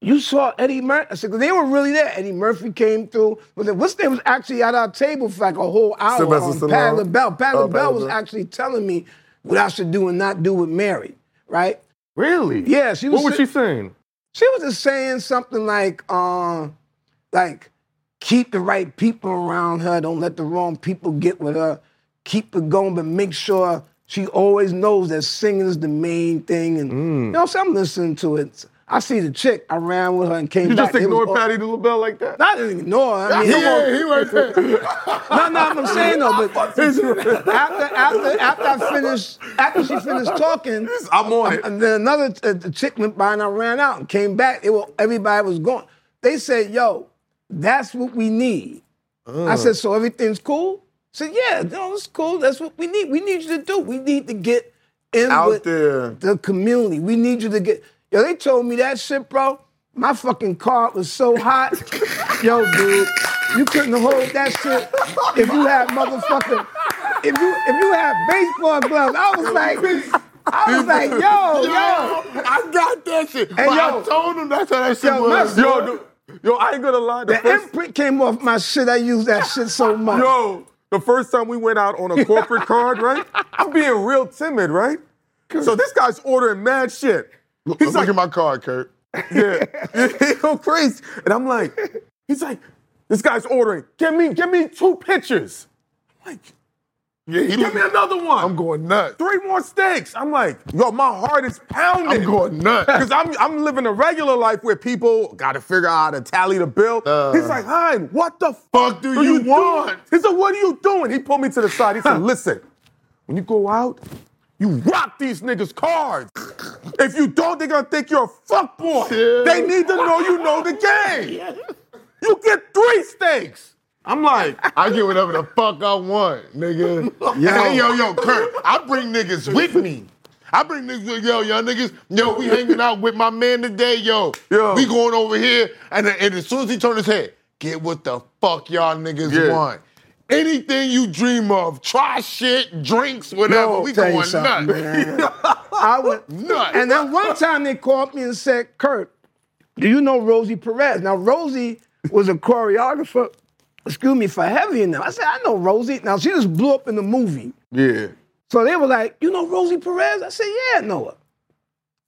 Speaker 4: you saw Eddie Murphy? I said, 'Cause they were really there. Eddie Murphy came through. But then what's name was actually at our table for like a whole hour.
Speaker 3: Sylvester
Speaker 4: Pat
Speaker 3: Stallone?
Speaker 4: LaBelle. Pat
Speaker 3: Oh,
Speaker 4: LaBelle
Speaker 3: Pat
Speaker 4: was actually telling me what I should do and not do with Mary, right?
Speaker 3: Really?
Speaker 4: Yeah, she was
Speaker 3: What was
Speaker 4: si-
Speaker 3: she saying?
Speaker 4: She was just saying something like, uh, like, keep the right people around her. Don't let the wrong people get with her. Keep it going, but make sure she always knows that singing is the main thing. And you know, so I'm listening to it. I see the chick. I ran with her and came
Speaker 3: You
Speaker 4: back.
Speaker 3: just
Speaker 4: It
Speaker 3: Patty
Speaker 4: all-
Speaker 3: Patti LaBelle like that?
Speaker 4: Didn't ignore. I mean,
Speaker 2: Yeah, he right there.
Speaker 4: no, no, I'm saying though, but after after after I finished after she finished talking,
Speaker 3: I'm on it.
Speaker 4: and then another uh, the chick went by and I ran out and came back. It was, everybody was gone. They said, "Yo, that's what we need." I said, mm. "So everything's cool?" Said, "Yeah, no, it's cool. That's what we need. We need you to do. We need to get in
Speaker 3: Out
Speaker 4: with
Speaker 3: there.
Speaker 4: the community. We need you to get." Yo, they told me that shit, bro. My fucking car was so hot. Yo, dude, you couldn't hold that shit if you had motherfucking if you if you had baseball gloves. I was like, I was like, yo, yo.
Speaker 2: I got that shit.
Speaker 4: Hey,
Speaker 2: but
Speaker 4: yo.
Speaker 2: I told him that's how that shit
Speaker 4: Yo,
Speaker 2: was.
Speaker 3: Yo, the- yo, I ain't gonna lie. The
Speaker 4: The
Speaker 3: first,
Speaker 4: imprint came off my shit. I used that shit so much.
Speaker 3: yo, the first time we went out on a corporate card, right? I'm being real timid, right? So this guy's ordering mad shit.
Speaker 2: He's look at my card, Kurt.
Speaker 3: Yeah, he go crazy, and I'm like, he's like, this guy's ordering. Give me, give me two pictures. I'm like,
Speaker 2: Yeah, he
Speaker 3: give me another one.
Speaker 2: I'm going nuts.
Speaker 3: three more steaks. I'm like, yo, my heart is pounding.
Speaker 2: I'm going nuts.
Speaker 3: Because I'm, I'm living a regular life where people got to figure out how to tally the bill.
Speaker 2: Uh.
Speaker 3: He's like, Hein, what the
Speaker 2: Fuck do you want?
Speaker 3: doing? He said, what are you doing? He pulled me to the side. He said, listen, when you go out, you rock these niggas' cards. If you don't, they're gonna think you're a fuckboy.
Speaker 2: Yeah.
Speaker 3: They need to know you know the game. You get three steaks. I'm like,
Speaker 2: I get whatever the fuck I want, nigga. Hey, yo, yo, Kurt, I bring niggas with me. I bring niggas with, yo, y'all niggas, yo, we hanging out with my man today, yo.
Speaker 3: Yo.
Speaker 2: We going over here, and, and as soon as he turned his head, get what the fuck y'all niggas
Speaker 3: Yeah.
Speaker 2: want. Anything you dream of, try shit, drinks, whatever,
Speaker 4: Yo,
Speaker 2: we
Speaker 4: tell you
Speaker 2: going nuts.
Speaker 4: man. I went
Speaker 2: Nuts.
Speaker 4: And then one time they called me and said, Kurt, do you know Rosie Perez? Now, Rosie was a choreographer, excuse me, for Heavy them. I said, I know Rosie. Now, she just blew up in the movie.
Speaker 3: yeah.
Speaker 4: So they were like, you know Rosie Perez? I said, yeah, I know her.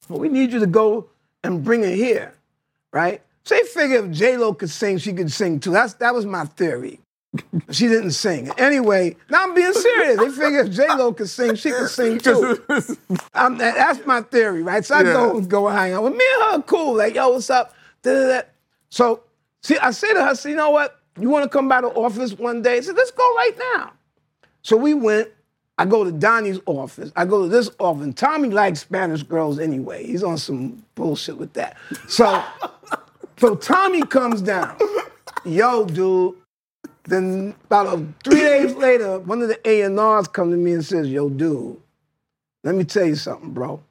Speaker 4: But we need you to go and bring her here, right? So they figured if J-Lo could sing, she could sing too. That's, that was my theory. She didn't sing. Anyway, now I'm being serious. They figured if J-Lo could sing, she could sing too. That- that's my theory, right? So I go go hang out with me and her, cool. Like, yo, what's up? Da-da-da. So, see, I say to her, see, you know what? You want to come by the office one day? I said, let's go right now. So we went. I go to Donnie's office. I go to this office. And Tommy likes Spanish girls anyway. He's on some bullshit with that. So, so Tommy comes down. Yo, dude. Then about a, three days later, one of the A&Rs come to me and says, yo, dude, let me tell you something, bro.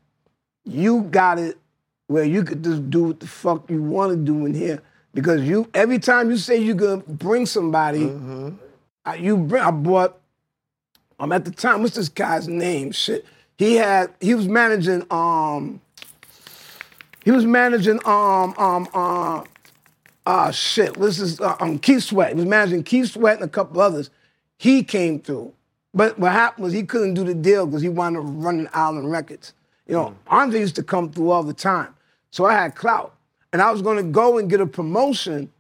Speaker 4: You got it where you could just do what the fuck you want to do in here. Because you every time you say you're gonna bring somebody, I, you bring I bought um at the time, what's this guy's name? Shit. He had he was managing um he was managing um um uh uh shit. This is uh, um Keith Sweat. He was managing Keith Sweat and a couple others. He came through. But what happened was he couldn't do the deal because he wound up running Island Records. You know, Andre used to come through all the time. So I had clout. And I was gonna go and get a promotion,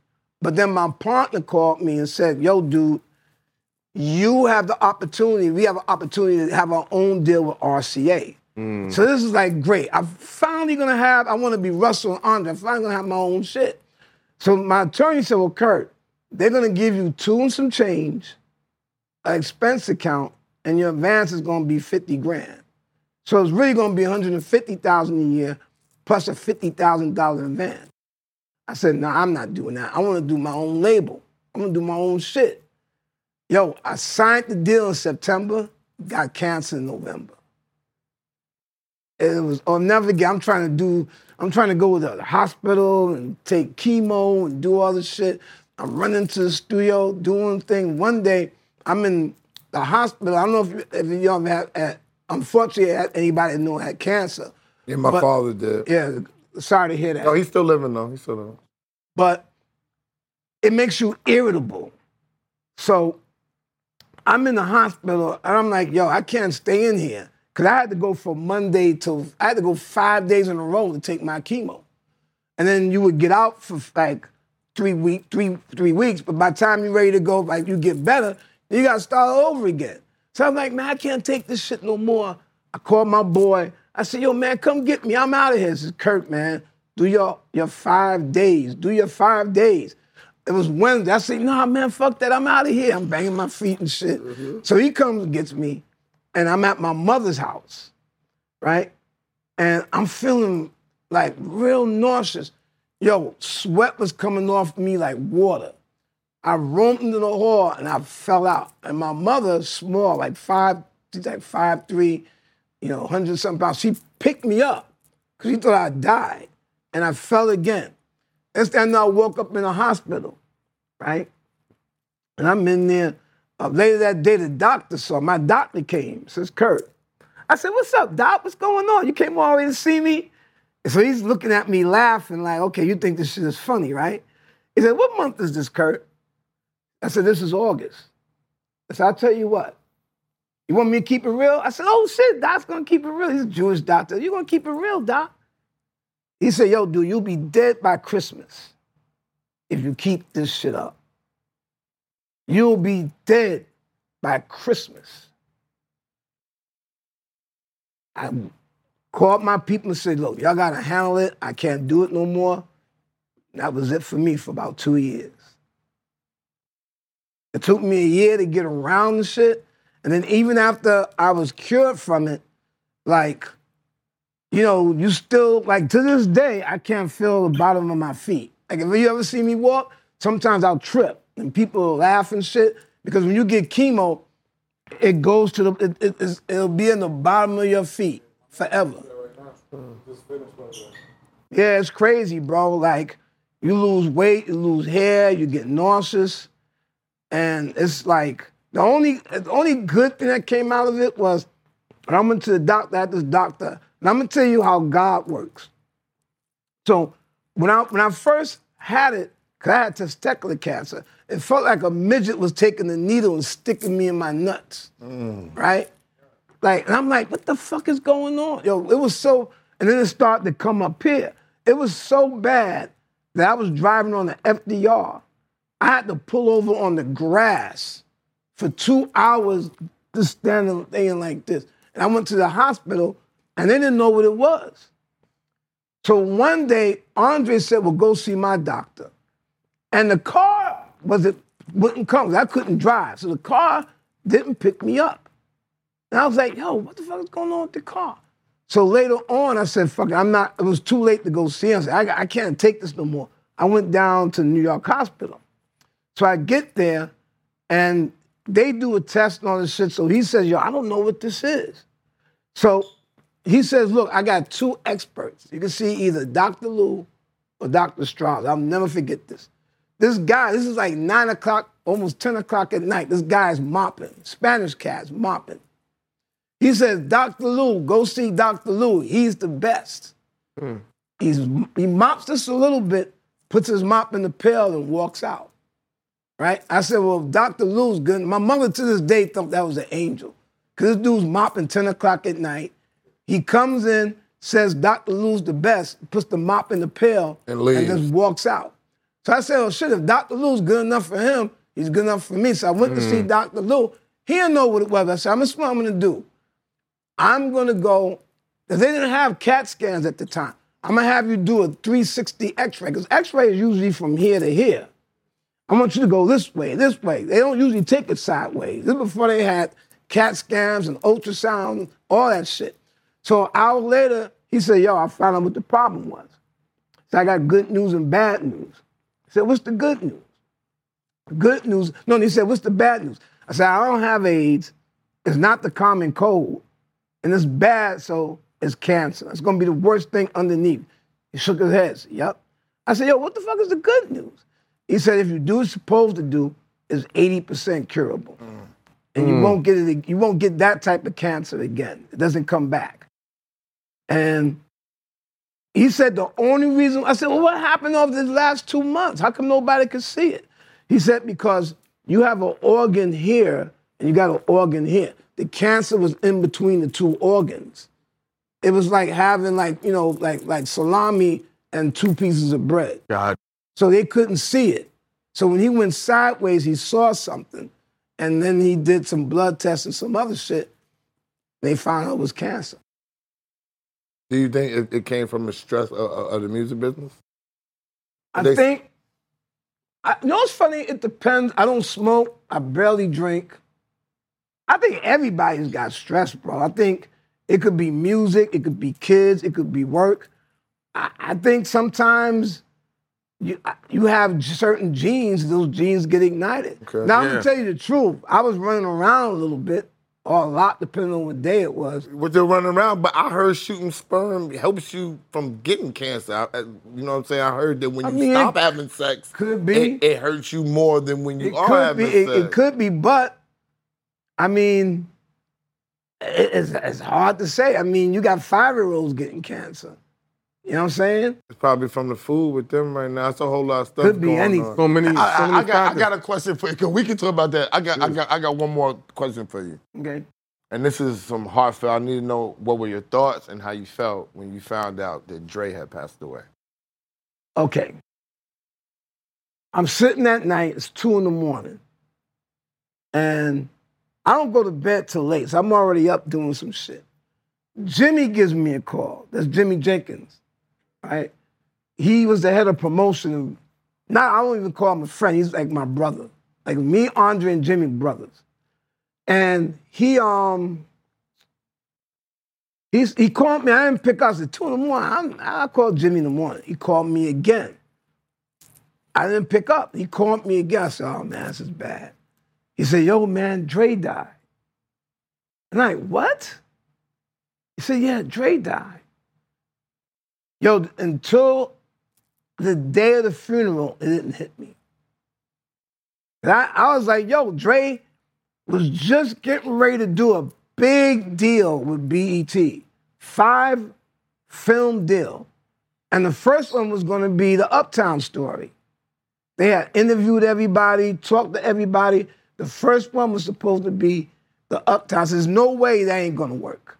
Speaker 4: but then my partner called me and said, yo, dude, you have the opportunity, we have an opportunity to have our own deal with RCA. Mm. So this is like great. I'm finally gonna have, I wanna be Russell and Andre, I'm finally gonna have my own shit. So my attorney said, well, Kurt, they're gonna give you two and some change, an expense account, and your advance is gonna be 50 grand. So it's really gonna be 150,000 a year plus a $50,000 advance. I said, no, I'm not doing that. I wanna do my own label. I'm gonna do my own shit. Yo, I signed the deal in September, got cancer in November. It was, I'll never again. I'm trying to do, I'm trying to go to the hospital and take chemo and do all this shit. I'm running to the studio, doing thing. One day, I'm in the hospital. I don't know if, if you ever had, had unfortunately, anybody know had cancer.
Speaker 2: Yeah, my
Speaker 4: But-
Speaker 2: father did.
Speaker 4: Yeah, sorry to hear that.
Speaker 2: No, he's still living though. He's still living.
Speaker 4: but it makes you irritable. So I'm in the hospital and I'm like, yo, I can't stay in here. Cause I had to go from Monday to I had to go five days in a row to take my chemo. And then you would get out for like three week, three three weeks, but by the time you're ready to go, like you get better, you gotta start over again. So I'm like, man, I can't take this shit no more. I called my boy. I said, yo, man, come get me. I'm out of here. This is Kurt, man. Do your your five days. Do your five days. It was Wednesday. I said, nah, man, fuck that. I'm out of here. I'm banging my feet and shit. Mm-hmm. So he comes and gets me, and I'm at my mother's house, right? And I'm feeling like real nauseous. Yo, sweat was coming off me like water. I roamed into the hall and I fell out. And my mother, small, like five, she's like five three, you know, hundred something pounds. He picked me up because he thought I died, and I fell again. Thing I I woke up in a hospital, right? And I'm in there. Uh, later that day, the doctor saw. My doctor came. Says Kurt. I said, "What's up, doc? What's going on? You came all the way to see me?" And so he's looking at me, laughing, like, "Okay, you think this shit is funny, right?" He said, "What month is this, Kurt?" I said, "This is August." I said, "I'll tell you what. You want me to keep it real?" I said, "Oh shit, Doc's gonna keep it real. He's a Jewish doctor. You gonna keep it real, Doc?" He said, "Yo, dude, you'll be dead by Christmas if you keep this shit up. You'll be dead by Christmas." I called my people and said, "Look, y'all gotta handle it. I can't do it no more." That was it for me for about two years. It took me a year to get around the shit. And then even after I was cured from it, like, you know, you still, like to this day, I can't feel the bottom of my feet. Like if you ever see me walk, sometimes I'll trip and people laugh and shit. Because when you get chemo, it goes to the, it, it, it'll be in the bottom of your feet forever. Yeah, it's crazy, bro. Like, you lose weight, you lose hair, you get nauseous. And it's like the only the only good thing that came out of it was when I went to the doctor, I had this doctor, and I'm gonna tell you how God works. So when I when I first had it, cause I had testicular cancer, it felt like a midget was taking a needle and sticking me in my nuts. Mm. Right? Like, and I'm like, what the fuck is going on? Yo, it was so, and then it started to come up here. It was so bad that I was driving on the FDR. I had to pull over on the grass for two hours just standing there like this. And I went to the hospital and they didn't know what it was. So one day, Andre said, Well, go see my doctor. And the car wasn't wouldn't come. I couldn't drive. So the car didn't pick me up. And I was like, yo, what the fuck is going on with the car? So later on, I said, fuck it, I'm not, it was too late to go see him. I said, I, I can't take this no more. I went down to New York Hospital. So I get there and they do a test and all this shit. So he says, yo, I don't know what this is. So he says, look, I got two experts. You can see either Dr. Lou or Dr. Strauss. I'll never forget this. This guy, this is like nine o'clock, almost 10 o'clock at night. This guy's mopping, Spanish cat's mopping. He says, Dr. Lou, go see Dr. Lou. He's the best. Hmm. He's, he mops just a little bit, puts his mop in the pail, and walks out. Right? I said, well, Dr. Lou's good. My mother to this day thought that was an angel. Because this dude's mopping 10 o'clock at night. He comes in, says Dr. Lou's the best, puts the mop in the pail,
Speaker 2: And leaves.
Speaker 4: just walks out. So I said, well, shit, if Dr. Lou's good enough for him, he's good enough for me. So I went to see mm. Dr. Lou. He didn't know what it was. I said, I'm is what I'm gonna do. I'm gonna go, because they didn't have CAT scans at the time. I'm gonna have you do a 360 x-ray, because x-ray is usually from here to here. I want you to go this way, this way. They don't usually take it sideways. This is before they had CAT scans and ultrasound, all that shit. So an hour later, he said, yo, I found out what the problem was. So I got good news and bad news. I said, what's the good news? Good news. No, he said, what's the bad news? I said, I don't have AIDS. It's not the common cold. And it's bad, so it's cancer. It's gonna be the worst thing underneath. He shook his head. Yep. I said, yo, what the fuck is the good news? He said, if you do supposed to do, is 80% curable. Mm. And you mm. won't get it, you won't get that type of cancer again. It doesn't come back. And he said the only reason I said, well, what happened over the last two months? How come nobody could see it? He said, because you have an organ here and you got an organ here. The cancer was in between the two organs. It was like having like, you know, like like salami and two pieces of bread.
Speaker 3: God.
Speaker 4: So they couldn't see it. So when he went sideways, he saw something. And then he did some blood tests and some other shit. They found out it was cancer.
Speaker 2: Do you think it, it came from the stress of, of the music business?
Speaker 4: I
Speaker 2: They-
Speaker 4: think, I, you know what's funny? It depends. I don't smoke. I barely drink. I think everybody's got stress, bro. I think it could be music, it could be kids, it could be work. I, I think sometimes you you have certain genes, those genes get ignited.
Speaker 2: Okay.
Speaker 4: Now I'm
Speaker 3: Yeah.
Speaker 4: gonna tell you the truth. I was running around a little bit, or a lot, depending on what day it was.
Speaker 2: What you're running around, but I heard shooting sperm helps you from getting cancer. I, you know what I'm saying? I heard that when
Speaker 4: I
Speaker 2: you
Speaker 4: mean,
Speaker 2: stop having sex,
Speaker 4: could be.
Speaker 2: it, it hurts you more than when you
Speaker 4: It
Speaker 2: are
Speaker 4: could
Speaker 2: having
Speaker 4: be. It,
Speaker 2: sex.
Speaker 4: it could be, but I mean, it's, it's hard to say. I mean, you got five year olds getting cancer. You know what I'm saying?
Speaker 2: It's probably from the food with them right now. It's a whole lot of stuff
Speaker 4: Could be
Speaker 2: going
Speaker 4: anything.
Speaker 2: on.
Speaker 3: So many, so
Speaker 2: I, I-
Speaker 3: many
Speaker 2: I got, I got a question for you. 'cause We can talk about that. I got, I got, I got one more question for you.
Speaker 4: Okay.
Speaker 2: And this is some heartfelt. I need to know what were your thoughts and how you felt when you found out that Dre had passed away.
Speaker 4: Okay. I'm sitting that night, it's two in the morning. And I don't go to bed till late, so I'm already up doing some shit. Jimmy gives me a call. That's Jimmy Jenkins, right? He was the head of promotion. Not, I don't even call him a friend. He's like my brother. Like me, Andre, and Jimmy brothers. And he um he's, he called me. I didn't pick up. At two in the morning. I, I called Jimmy in the morning. He called me again. I didn't pick up. He called me again. I said, "Oh man, this is bad." He said, "Yo, man, Dre died." And I like, what? He said, "Yeah, Dre died." Yo, until the day of the funeral, it didn't hit me. And I, I was like, "Yo, Dre was just getting ready to do a big deal with BET, five film deal, and the first one was going to be the Uptown Story." They had interviewed everybody, talked to everybody. The first one was supposed to be the Uptown. There's no way that ain't gonna work.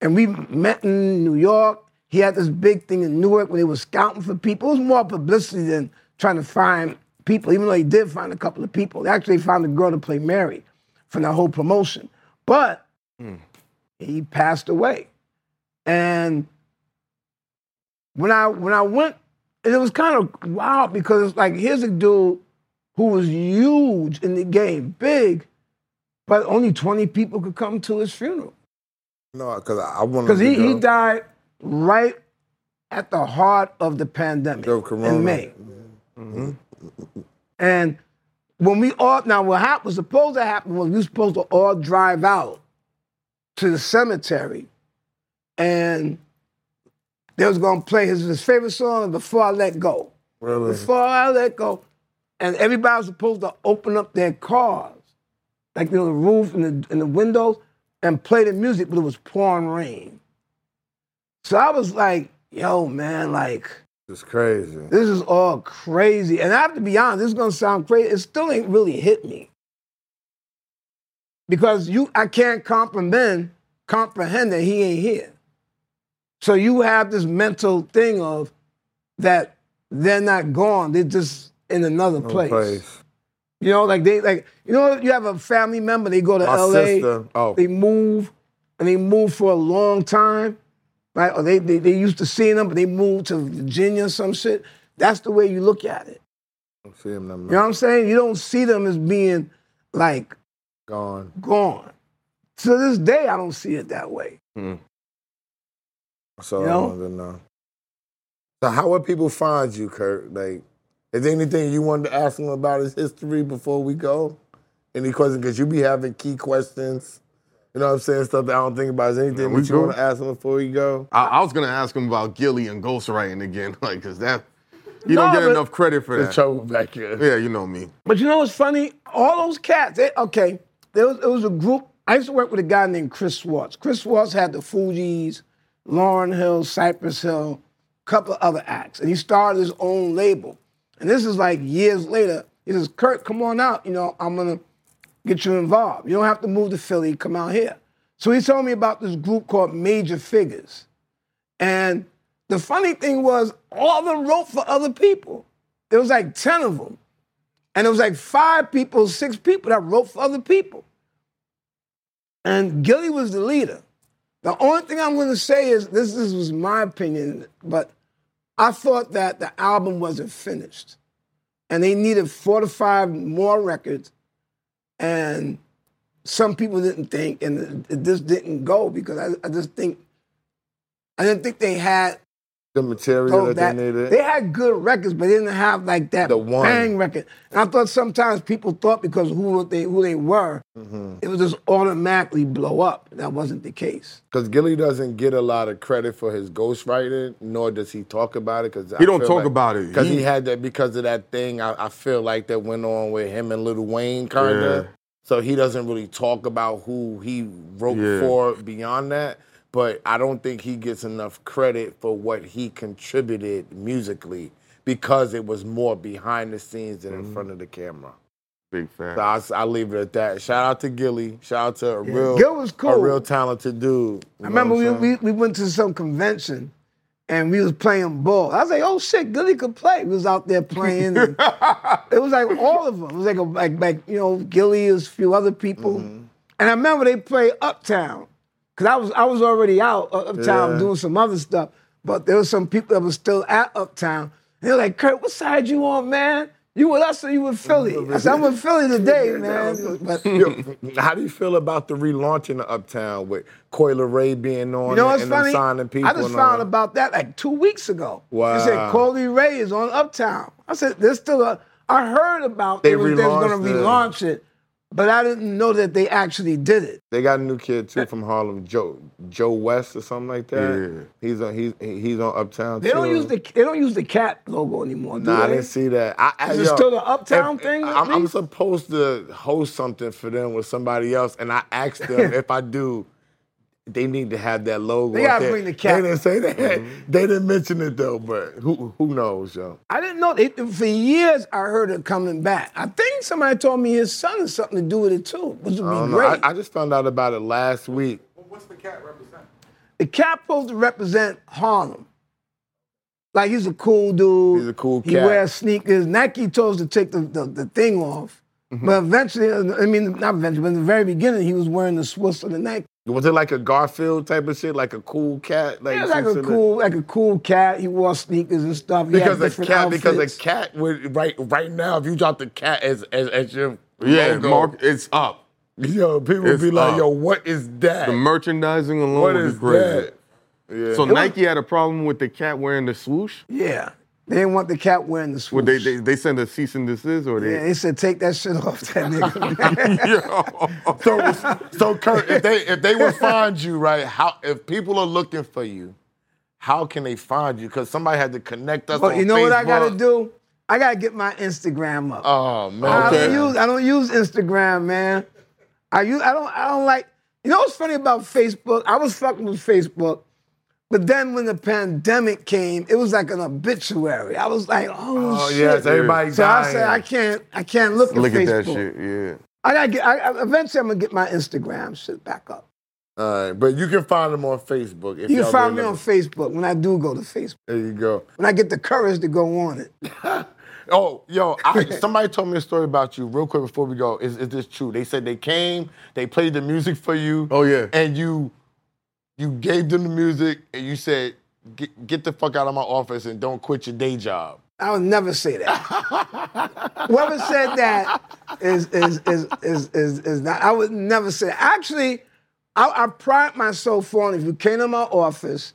Speaker 4: And we met in New York. He had this big thing in Newark when he was scouting for people. It was more publicity than trying to find people, even though he did find a couple of people. They actually found a girl to play Mary from that whole promotion. But hmm. he passed away. And when I when I went, it was kind of wild because it's like here's a dude who was huge in the game, big, but only 20 people could come to his funeral.
Speaker 2: No, because I, wanted
Speaker 4: Because he, he died right at the heart of the pandemic in May. Mm-hmm. Mm-hmm. And when we all now what happened was supposed to happen was we were supposed to all drive out to the cemetery and they was gonna play his, his favorite song before I let go.
Speaker 2: Really?
Speaker 4: Before I let go. And everybody was supposed to open up their cars, like you know, the roof and the, and the windows, and play the music, but it was pouring rain. So I was like, yo, man, like,
Speaker 2: It's crazy.
Speaker 4: this is all crazy. And I have to be honest, this is gonna sound crazy. It still ain't really hit me. Because you I can't comprehend, comprehend that he ain't here. So you have this mental thing of that they're not gone, they're just in another
Speaker 2: No
Speaker 4: place.
Speaker 2: place.
Speaker 4: You know, like they like you know, you have a family member, they go to
Speaker 2: My
Speaker 4: LA,
Speaker 2: sister. Oh,
Speaker 4: they move, and they move for a long time, right? Or they they, they used to seeing them, but they moved to Virginia or some shit. That's the way you look at it.
Speaker 2: I see him.
Speaker 4: You know what I'm saying? You don't see them as being like
Speaker 2: Gone.
Speaker 4: gone. To this day, I don't see it that way. Hmm.
Speaker 2: So
Speaker 4: You
Speaker 2: I
Speaker 4: know?
Speaker 2: wanted to know. So how would people find you, Kurt? Like, is there anything you wanted to ask him about his history before we go? Any questions? Because you be having key questions. You know what I'm saying? Stuff that I don't think about. Is anything
Speaker 3: we
Speaker 2: that you want to ask him before we go?
Speaker 3: I, I was gonna ask him about Gillie and ghostwriting again, like, cause that you
Speaker 4: No,
Speaker 3: don't get enough credit for that.
Speaker 2: trouble back here.
Speaker 3: Yeah, you know me.
Speaker 4: But you know what's funny? All those cats, they, okay, there was, it was a group. I used to work with a guy named Chris Schwartz. Chris Schwartz had the Fugees, Lauryn Hill, Cypress Hill, a couple of other acts. And he started his own label. And this is like years later. He says, Kurt, come on out. You know, I'm gonna get you involved. You don't have to move to Philly, come out here. So he told me about this group called Major Figgas. And the funny thing was, all of them wrote for other people. There was like 10 of them. And it was like five people, six people that wrote for other people. And Gillie was the leader. The only thing I'm going to say is this, this was my opinion, but I thought that the album wasn't finished. And they needed four to five more records. And some people didn't think, and just didn't go because I, I just think, I didn't think they had
Speaker 2: The material that,
Speaker 4: that-
Speaker 2: they needed.
Speaker 4: They had good records, but they didn't have like that
Speaker 2: The one.
Speaker 4: bang record. And I thought sometimes people thought because who they who they were,
Speaker 2: Mm-hmm.
Speaker 4: it would just automatically blow up. That wasn't the case.
Speaker 2: Because Gillie doesn't get a lot of credit for his ghostwriting, nor does he talk about it. Because
Speaker 3: He don't talk about it.
Speaker 2: Because he,
Speaker 3: He-
Speaker 2: had that because of that thing. I, I feel like that went on with him and Lil Wayne, kind of.
Speaker 3: Yeah.
Speaker 2: So he doesn't really talk about who he wrote
Speaker 3: Yeah.
Speaker 2: for beyond that. But I don't think he gets enough credit for what he contributed musically because it was more behind the scenes than
Speaker 3: Mm-hmm.
Speaker 2: in front of the camera.
Speaker 3: Big fan.
Speaker 2: So I, I leave it at that. Shout out to Gillie. Shout out to a real,
Speaker 4: Gil was cool.
Speaker 2: a real talented dude. You
Speaker 4: I remember we, we we went to some convention and we was playing ball. I was like, oh shit, Gillie could play. We was out there playing. And it was like all of them. It was like a, like like you know Gillie is a few other people.
Speaker 2: Mm-hmm.
Speaker 4: And I remember they played Uptown because I was I was already out uh, Uptown
Speaker 2: Yeah.
Speaker 4: doing some other stuff, but there was some people that were still at Uptown. They're like, Kurt, what side you on, man? You with us or you with Philly? I said, I'm with Philly today, man. But
Speaker 2: Yo, how do you feel about the relaunching of Uptown with Coi Leray being on
Speaker 4: You know what's
Speaker 2: and
Speaker 4: funny?
Speaker 2: signing people?
Speaker 4: I just found about that like two weeks ago.
Speaker 2: Wow.
Speaker 4: They said Coi Leray is on Uptown. I said, there's still a. I heard about
Speaker 2: They
Speaker 4: they, was, was going to relaunch it, but I didn't know that they actually did it.
Speaker 2: They got a new kid too from Harlem, Joe Joe West or something like that.
Speaker 3: Yeah.
Speaker 2: He's on he's he's on Uptown.
Speaker 4: They don't use the they don't use the cat logo anymore. Do
Speaker 2: Nah, I didn't see that. I, I,
Speaker 4: Is it still the Uptown
Speaker 2: if-
Speaker 4: thing,
Speaker 2: I'm, I'm supposed to host something for them with somebody else, and I asked them if I do. They need to have that logo.
Speaker 4: They
Speaker 2: up
Speaker 4: gotta
Speaker 2: there.
Speaker 4: bring the cat.
Speaker 2: They didn't say that.
Speaker 3: Mm-hmm.
Speaker 2: They didn't mention it though, but who who knows, yo?
Speaker 4: I didn't know. They, for years, I heard it coming back. I think somebody told me his son has something to do with it too, which would be
Speaker 2: I don't know.
Speaker 4: great.
Speaker 2: I, I just found out about it last week.
Speaker 1: Well, What's the cat represent?
Speaker 4: the cat supposed to represent Harlem. Like he's a cool dude.
Speaker 2: He's a cool cat.
Speaker 4: He wears sneakers. Nike told us to take the, the, the thing off.
Speaker 2: Mm-hmm.
Speaker 4: But eventually, I mean, not eventually, but in the very beginning, he was wearing the Swiss or the Nike.
Speaker 2: Was it like a Garfield type of shit, like a cool cat? Like,
Speaker 4: He was like a cool, like a cool cat. He wore sneakers and stuff. He
Speaker 2: because
Speaker 4: had
Speaker 2: a
Speaker 4: different
Speaker 2: cat, because
Speaker 4: outfits.
Speaker 2: a cat would right right now. If you drop the cat as as, as your
Speaker 3: Yeah,
Speaker 2: logo,
Speaker 3: Mark, it's up.
Speaker 2: yo, people would
Speaker 3: It's
Speaker 2: be like,
Speaker 3: up.
Speaker 2: yo, what is that?
Speaker 3: The merchandising alone
Speaker 2: what
Speaker 3: would
Speaker 2: is
Speaker 3: be crazy.
Speaker 2: that? Yeah.
Speaker 3: So Nike had a problem with the cat wearing the swoosh.
Speaker 4: Yeah, they didn't want the cat wearing the swoosh.
Speaker 3: Would they, they they send a cease and desist or they
Speaker 4: yeah,
Speaker 3: they?
Speaker 4: said take that shit off that nigga.
Speaker 2: So so Kurt, if they if they would find you right, how if people are looking for you, how can they find you? Because somebody had to connect us.
Speaker 4: but
Speaker 2: on
Speaker 4: you know what I gotta do? I gotta get my Instagram up.
Speaker 2: Oh man,
Speaker 4: I
Speaker 3: Okay.
Speaker 4: don't use I don't use Instagram, man. I use I don't I don't like you know what's funny about Facebook? I was fucking with Facebook, but then when the pandemic came, it was like an obituary. I was like, oh,
Speaker 2: Oh
Speaker 4: shit.
Speaker 2: yes, everybody
Speaker 4: so
Speaker 2: dying.
Speaker 4: I said I can't I can't look,
Speaker 3: Look
Speaker 4: at
Speaker 3: at
Speaker 4: Facebook.
Speaker 3: that shit. Yeah.
Speaker 4: I gotta get I, I- eventually I'm gonna get my Instagram shit back up.
Speaker 2: All right, but you can find them on Facebook. If
Speaker 4: You can find me on
Speaker 2: look-
Speaker 4: Facebook when I do go to Facebook.
Speaker 2: There you go.
Speaker 4: When I get the courage to go on it.
Speaker 2: Oh, yo, I, somebody told me a story about you real quick before we go. Is, is this true? They said they came, they played the music for you.
Speaker 3: Oh, yeah.
Speaker 2: And you you gave them the music and you said, get, get the fuck out of my office and don't quit your day job.
Speaker 4: I would never say that. Whoever said that is is is is is, is not. I would never say. That. Actually, I, I pride myself on if you came to my office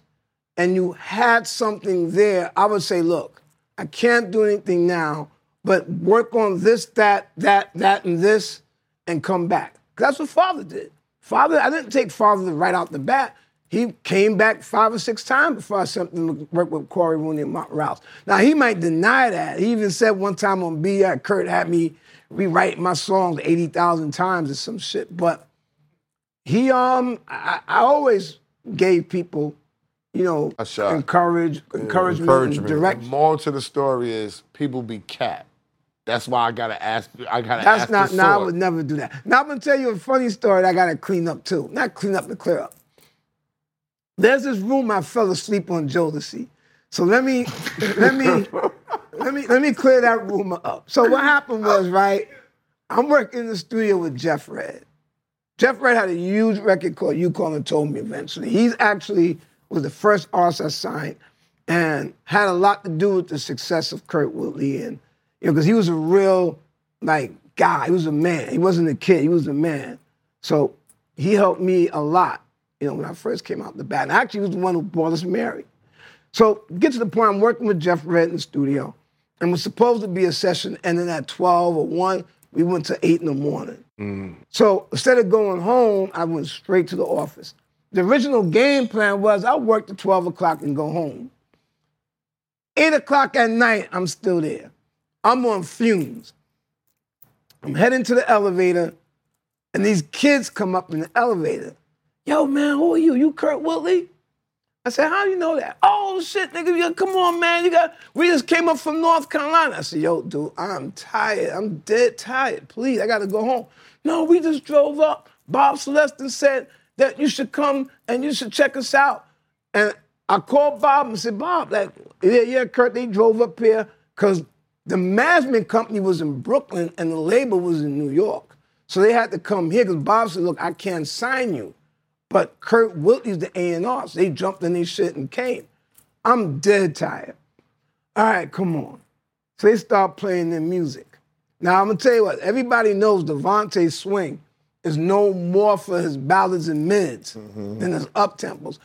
Speaker 4: and you had something there, I would say, look, I can't do anything now, but work on this, that, that, that, and this, and come back. that's what Father did. Father, I didn't take Father right out the bat. He came back five or six times before I sent him to work with Cory Rooney and Mark Rouse. Now he might deny that. He even said one time on B, uh, Kurt had me rewrite my songs eighty thousand times or some shit. But he, um, I, I always gave people you know,
Speaker 2: A shot.
Speaker 4: encourage, encouragement,
Speaker 3: encouragement.
Speaker 4: and direct.
Speaker 2: Moral to the story is people be cat. That's why I gotta ask. I gotta
Speaker 4: That's
Speaker 2: ask
Speaker 4: not.
Speaker 2: the
Speaker 4: No, I would never do that. Now I'm gonna tell you a funny story that I gotta clean up too. Not clean up, but clear up. There's this room I fell asleep on Jodeci. So let me, let me, let me, let me clear that rumor up. So what happened was right. I'm working in the studio with Jeff Redd. Jeff Redd had a huge record called You Call and Told Me eventually. He's actually was the first artist I signed and had a lot to do with the success of Kurt Woodley and you know, because he was a real like guy. He was a man. He wasn't a kid. He was a man. So he helped me a lot, you know, when I first came out the bat. And actually, he was the one who brought us Mary. So get to the point, I'm working with Jeff Redd in the studio, and it was supposed to be a session ending at 12 or 1. We went to 8 in the morning. Mm. So instead of going home, I went straight to the office. The original game plan was I'll work to 12 o'clock and go home. 8 o'clock at night, I'm still there. I'm on fumes. I'm heading to the elevator, and these kids come up in the elevator. Yo, man, who are you? You Kurt Woodley? I said, how do you know that? Oh shit, nigga, you- come on, man. You got we just came up from North Carolina. I said, yo, dude, I'm tired. I'm dead tired. Please, I gotta go home. No, we just drove up. Bob Celestin said that you should come and you should check us out. And I called Bob and said, Bob, like, yeah, yeah, Kurt, they drove up here because the management company was in Brooklyn and the label was in New York. So they had to come here because Bob said, look, I can't sign you. But Kurt Woodley's the A&R, so they jumped in their shit and came. I'm dead tired. All right, come on. So they start playing their music. Now I'm gonna tell you what, everybody knows DeVante Swing is no more for his ballads and mids mm-hmm. than his up tempos.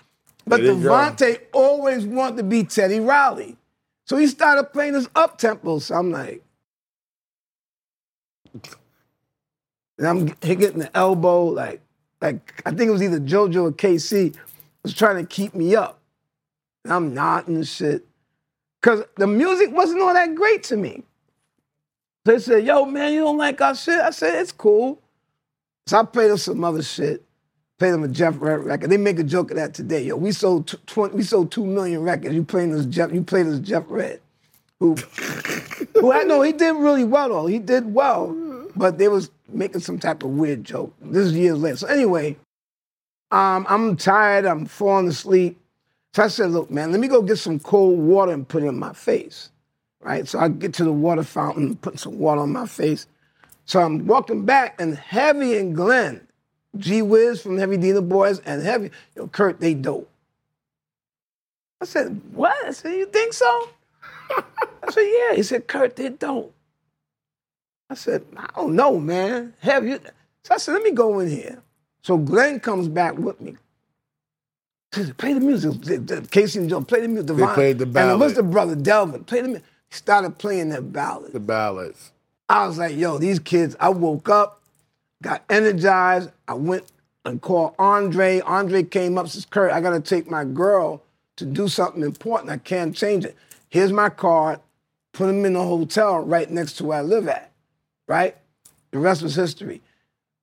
Speaker 4: But
Speaker 2: you go.
Speaker 4: Always wanted to be Teddy Riley. So he started playing his up tempos. So I'm like, and I'm getting the elbow, like, like I think it was either JoJo or K-Ci was trying to keep me up. And I'm nodding shit. Cause the music wasn't all that great to me. They said, yo, man, you don't like our shit? I said, it's cool. So I played them some other shit. Played them a Jeff Redd record. They make a joke of that today. Yo, we sold tw- 20, we sold two million records. You playing this Jeff, you played this Jeff Redd. Who who I know he did really well though. He did well, mm-hmm. but they was making some type of weird joke. This is years later. So anyway, um, I'm tired. I'm falling asleep. So I said, look, man, let me go get some cold water and put it in my face. Right? So I get to the water fountain, put some water on my face. So I'm walking back, and Heavy and Glenn, G-Whiz from Heavy D & the Boyz, and Heavy, yo, Kurt, they dope. I said, what? I said, you think so? I said, yeah. He said, Kurt, they dope. I said, I don't know, man. Have you? So I said, let me go in here. So Glenn comes back with me. He said, play the music. The- the- K-Ci and Joe, play the music.
Speaker 2: They
Speaker 4: Devon-
Speaker 2: played the
Speaker 4: And
Speaker 2: ballad.
Speaker 4: it was the brother Dalvin. Play the music. He started playing that ballad.
Speaker 2: the ballads.
Speaker 4: I was like, yo, these kids, I woke up, got energized. I went and called Andre. Andre came up, says, Kurt, I gotta take my girl to do something important. I can't change it. Here's my card. Put him in the hotel right next to where I live at, right? The rest was history.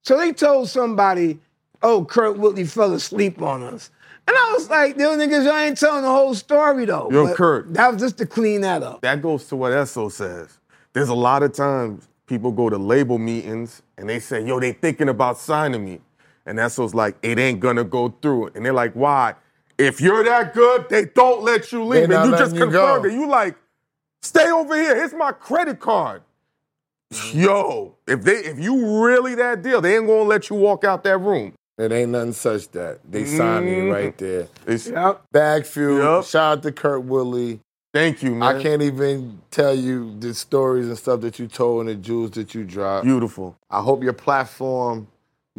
Speaker 4: So they told somebody, oh, Kurt Woodley fell asleep on us. And I was like, yo, niggas, y'all ain't telling the whole story though.
Speaker 3: Yo,
Speaker 4: But
Speaker 3: Kurt.
Speaker 4: That was just to clean that up.
Speaker 3: that goes to what Esso says. There's a lot of times people go to label meetings and they say, yo, they thinking about signing me. And Esso's like, it ain't gonna go through. And they're like, why? If you're that good, they don't let you leave.
Speaker 2: They not
Speaker 3: And you just
Speaker 2: letting you
Speaker 3: confirmed
Speaker 2: go.
Speaker 3: it. You like, stay over here. Here's my credit card.
Speaker 2: Mm-hmm.
Speaker 3: Yo, if they if you really that deal, they ain't gonna let you walk out that room.
Speaker 2: It ain't nothing such that. They signed me right there.
Speaker 3: It's,
Speaker 4: Yep.
Speaker 2: Bag Fuel,
Speaker 3: Yup.
Speaker 2: shout out to Kurt Woodley.
Speaker 3: Thank you, man.
Speaker 2: I can't even tell you the stories and stuff that you told and the jewels that you dropped.
Speaker 3: Beautiful.
Speaker 2: I hope your platform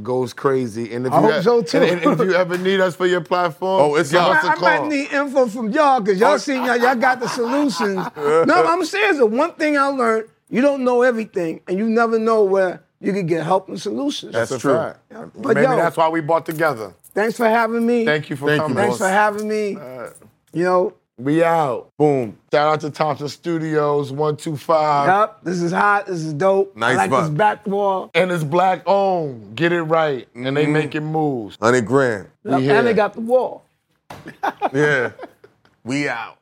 Speaker 2: goes crazy. And if
Speaker 4: I
Speaker 2: you
Speaker 4: hope so, too.
Speaker 2: And, and if you ever need us for your platform,
Speaker 3: Oh, it's
Speaker 2: give
Speaker 3: out.
Speaker 2: us a
Speaker 4: I, I
Speaker 2: call.
Speaker 4: might need info from y'all because y'all seen y'all, y'all got the solutions. no, I'm serious. The one thing I learned, you don't know everything, and you never know where you can get help and solutions.
Speaker 3: That's
Speaker 2: That's a
Speaker 3: true.
Speaker 2: fact.
Speaker 4: But
Speaker 2: Maybe
Speaker 4: yo-
Speaker 2: that's why we bought together.
Speaker 4: Thanks for having me.
Speaker 2: Thank you for
Speaker 3: Thank you,
Speaker 2: coming.
Speaker 4: Thanks
Speaker 3: boss.
Speaker 4: for having me. you know,
Speaker 2: We out.
Speaker 3: Boom.
Speaker 2: Shout out to Thompson Studios, 125.
Speaker 4: yep, this is hot. This is dope.
Speaker 3: Nice
Speaker 4: I like this back wall.
Speaker 2: And it's black owned. Get it right. And they mm-hmm. making moves.
Speaker 3: 100 grand.
Speaker 4: Yep,
Speaker 2: here.
Speaker 4: and they got the wall.
Speaker 5: Yeah.
Speaker 3: We out.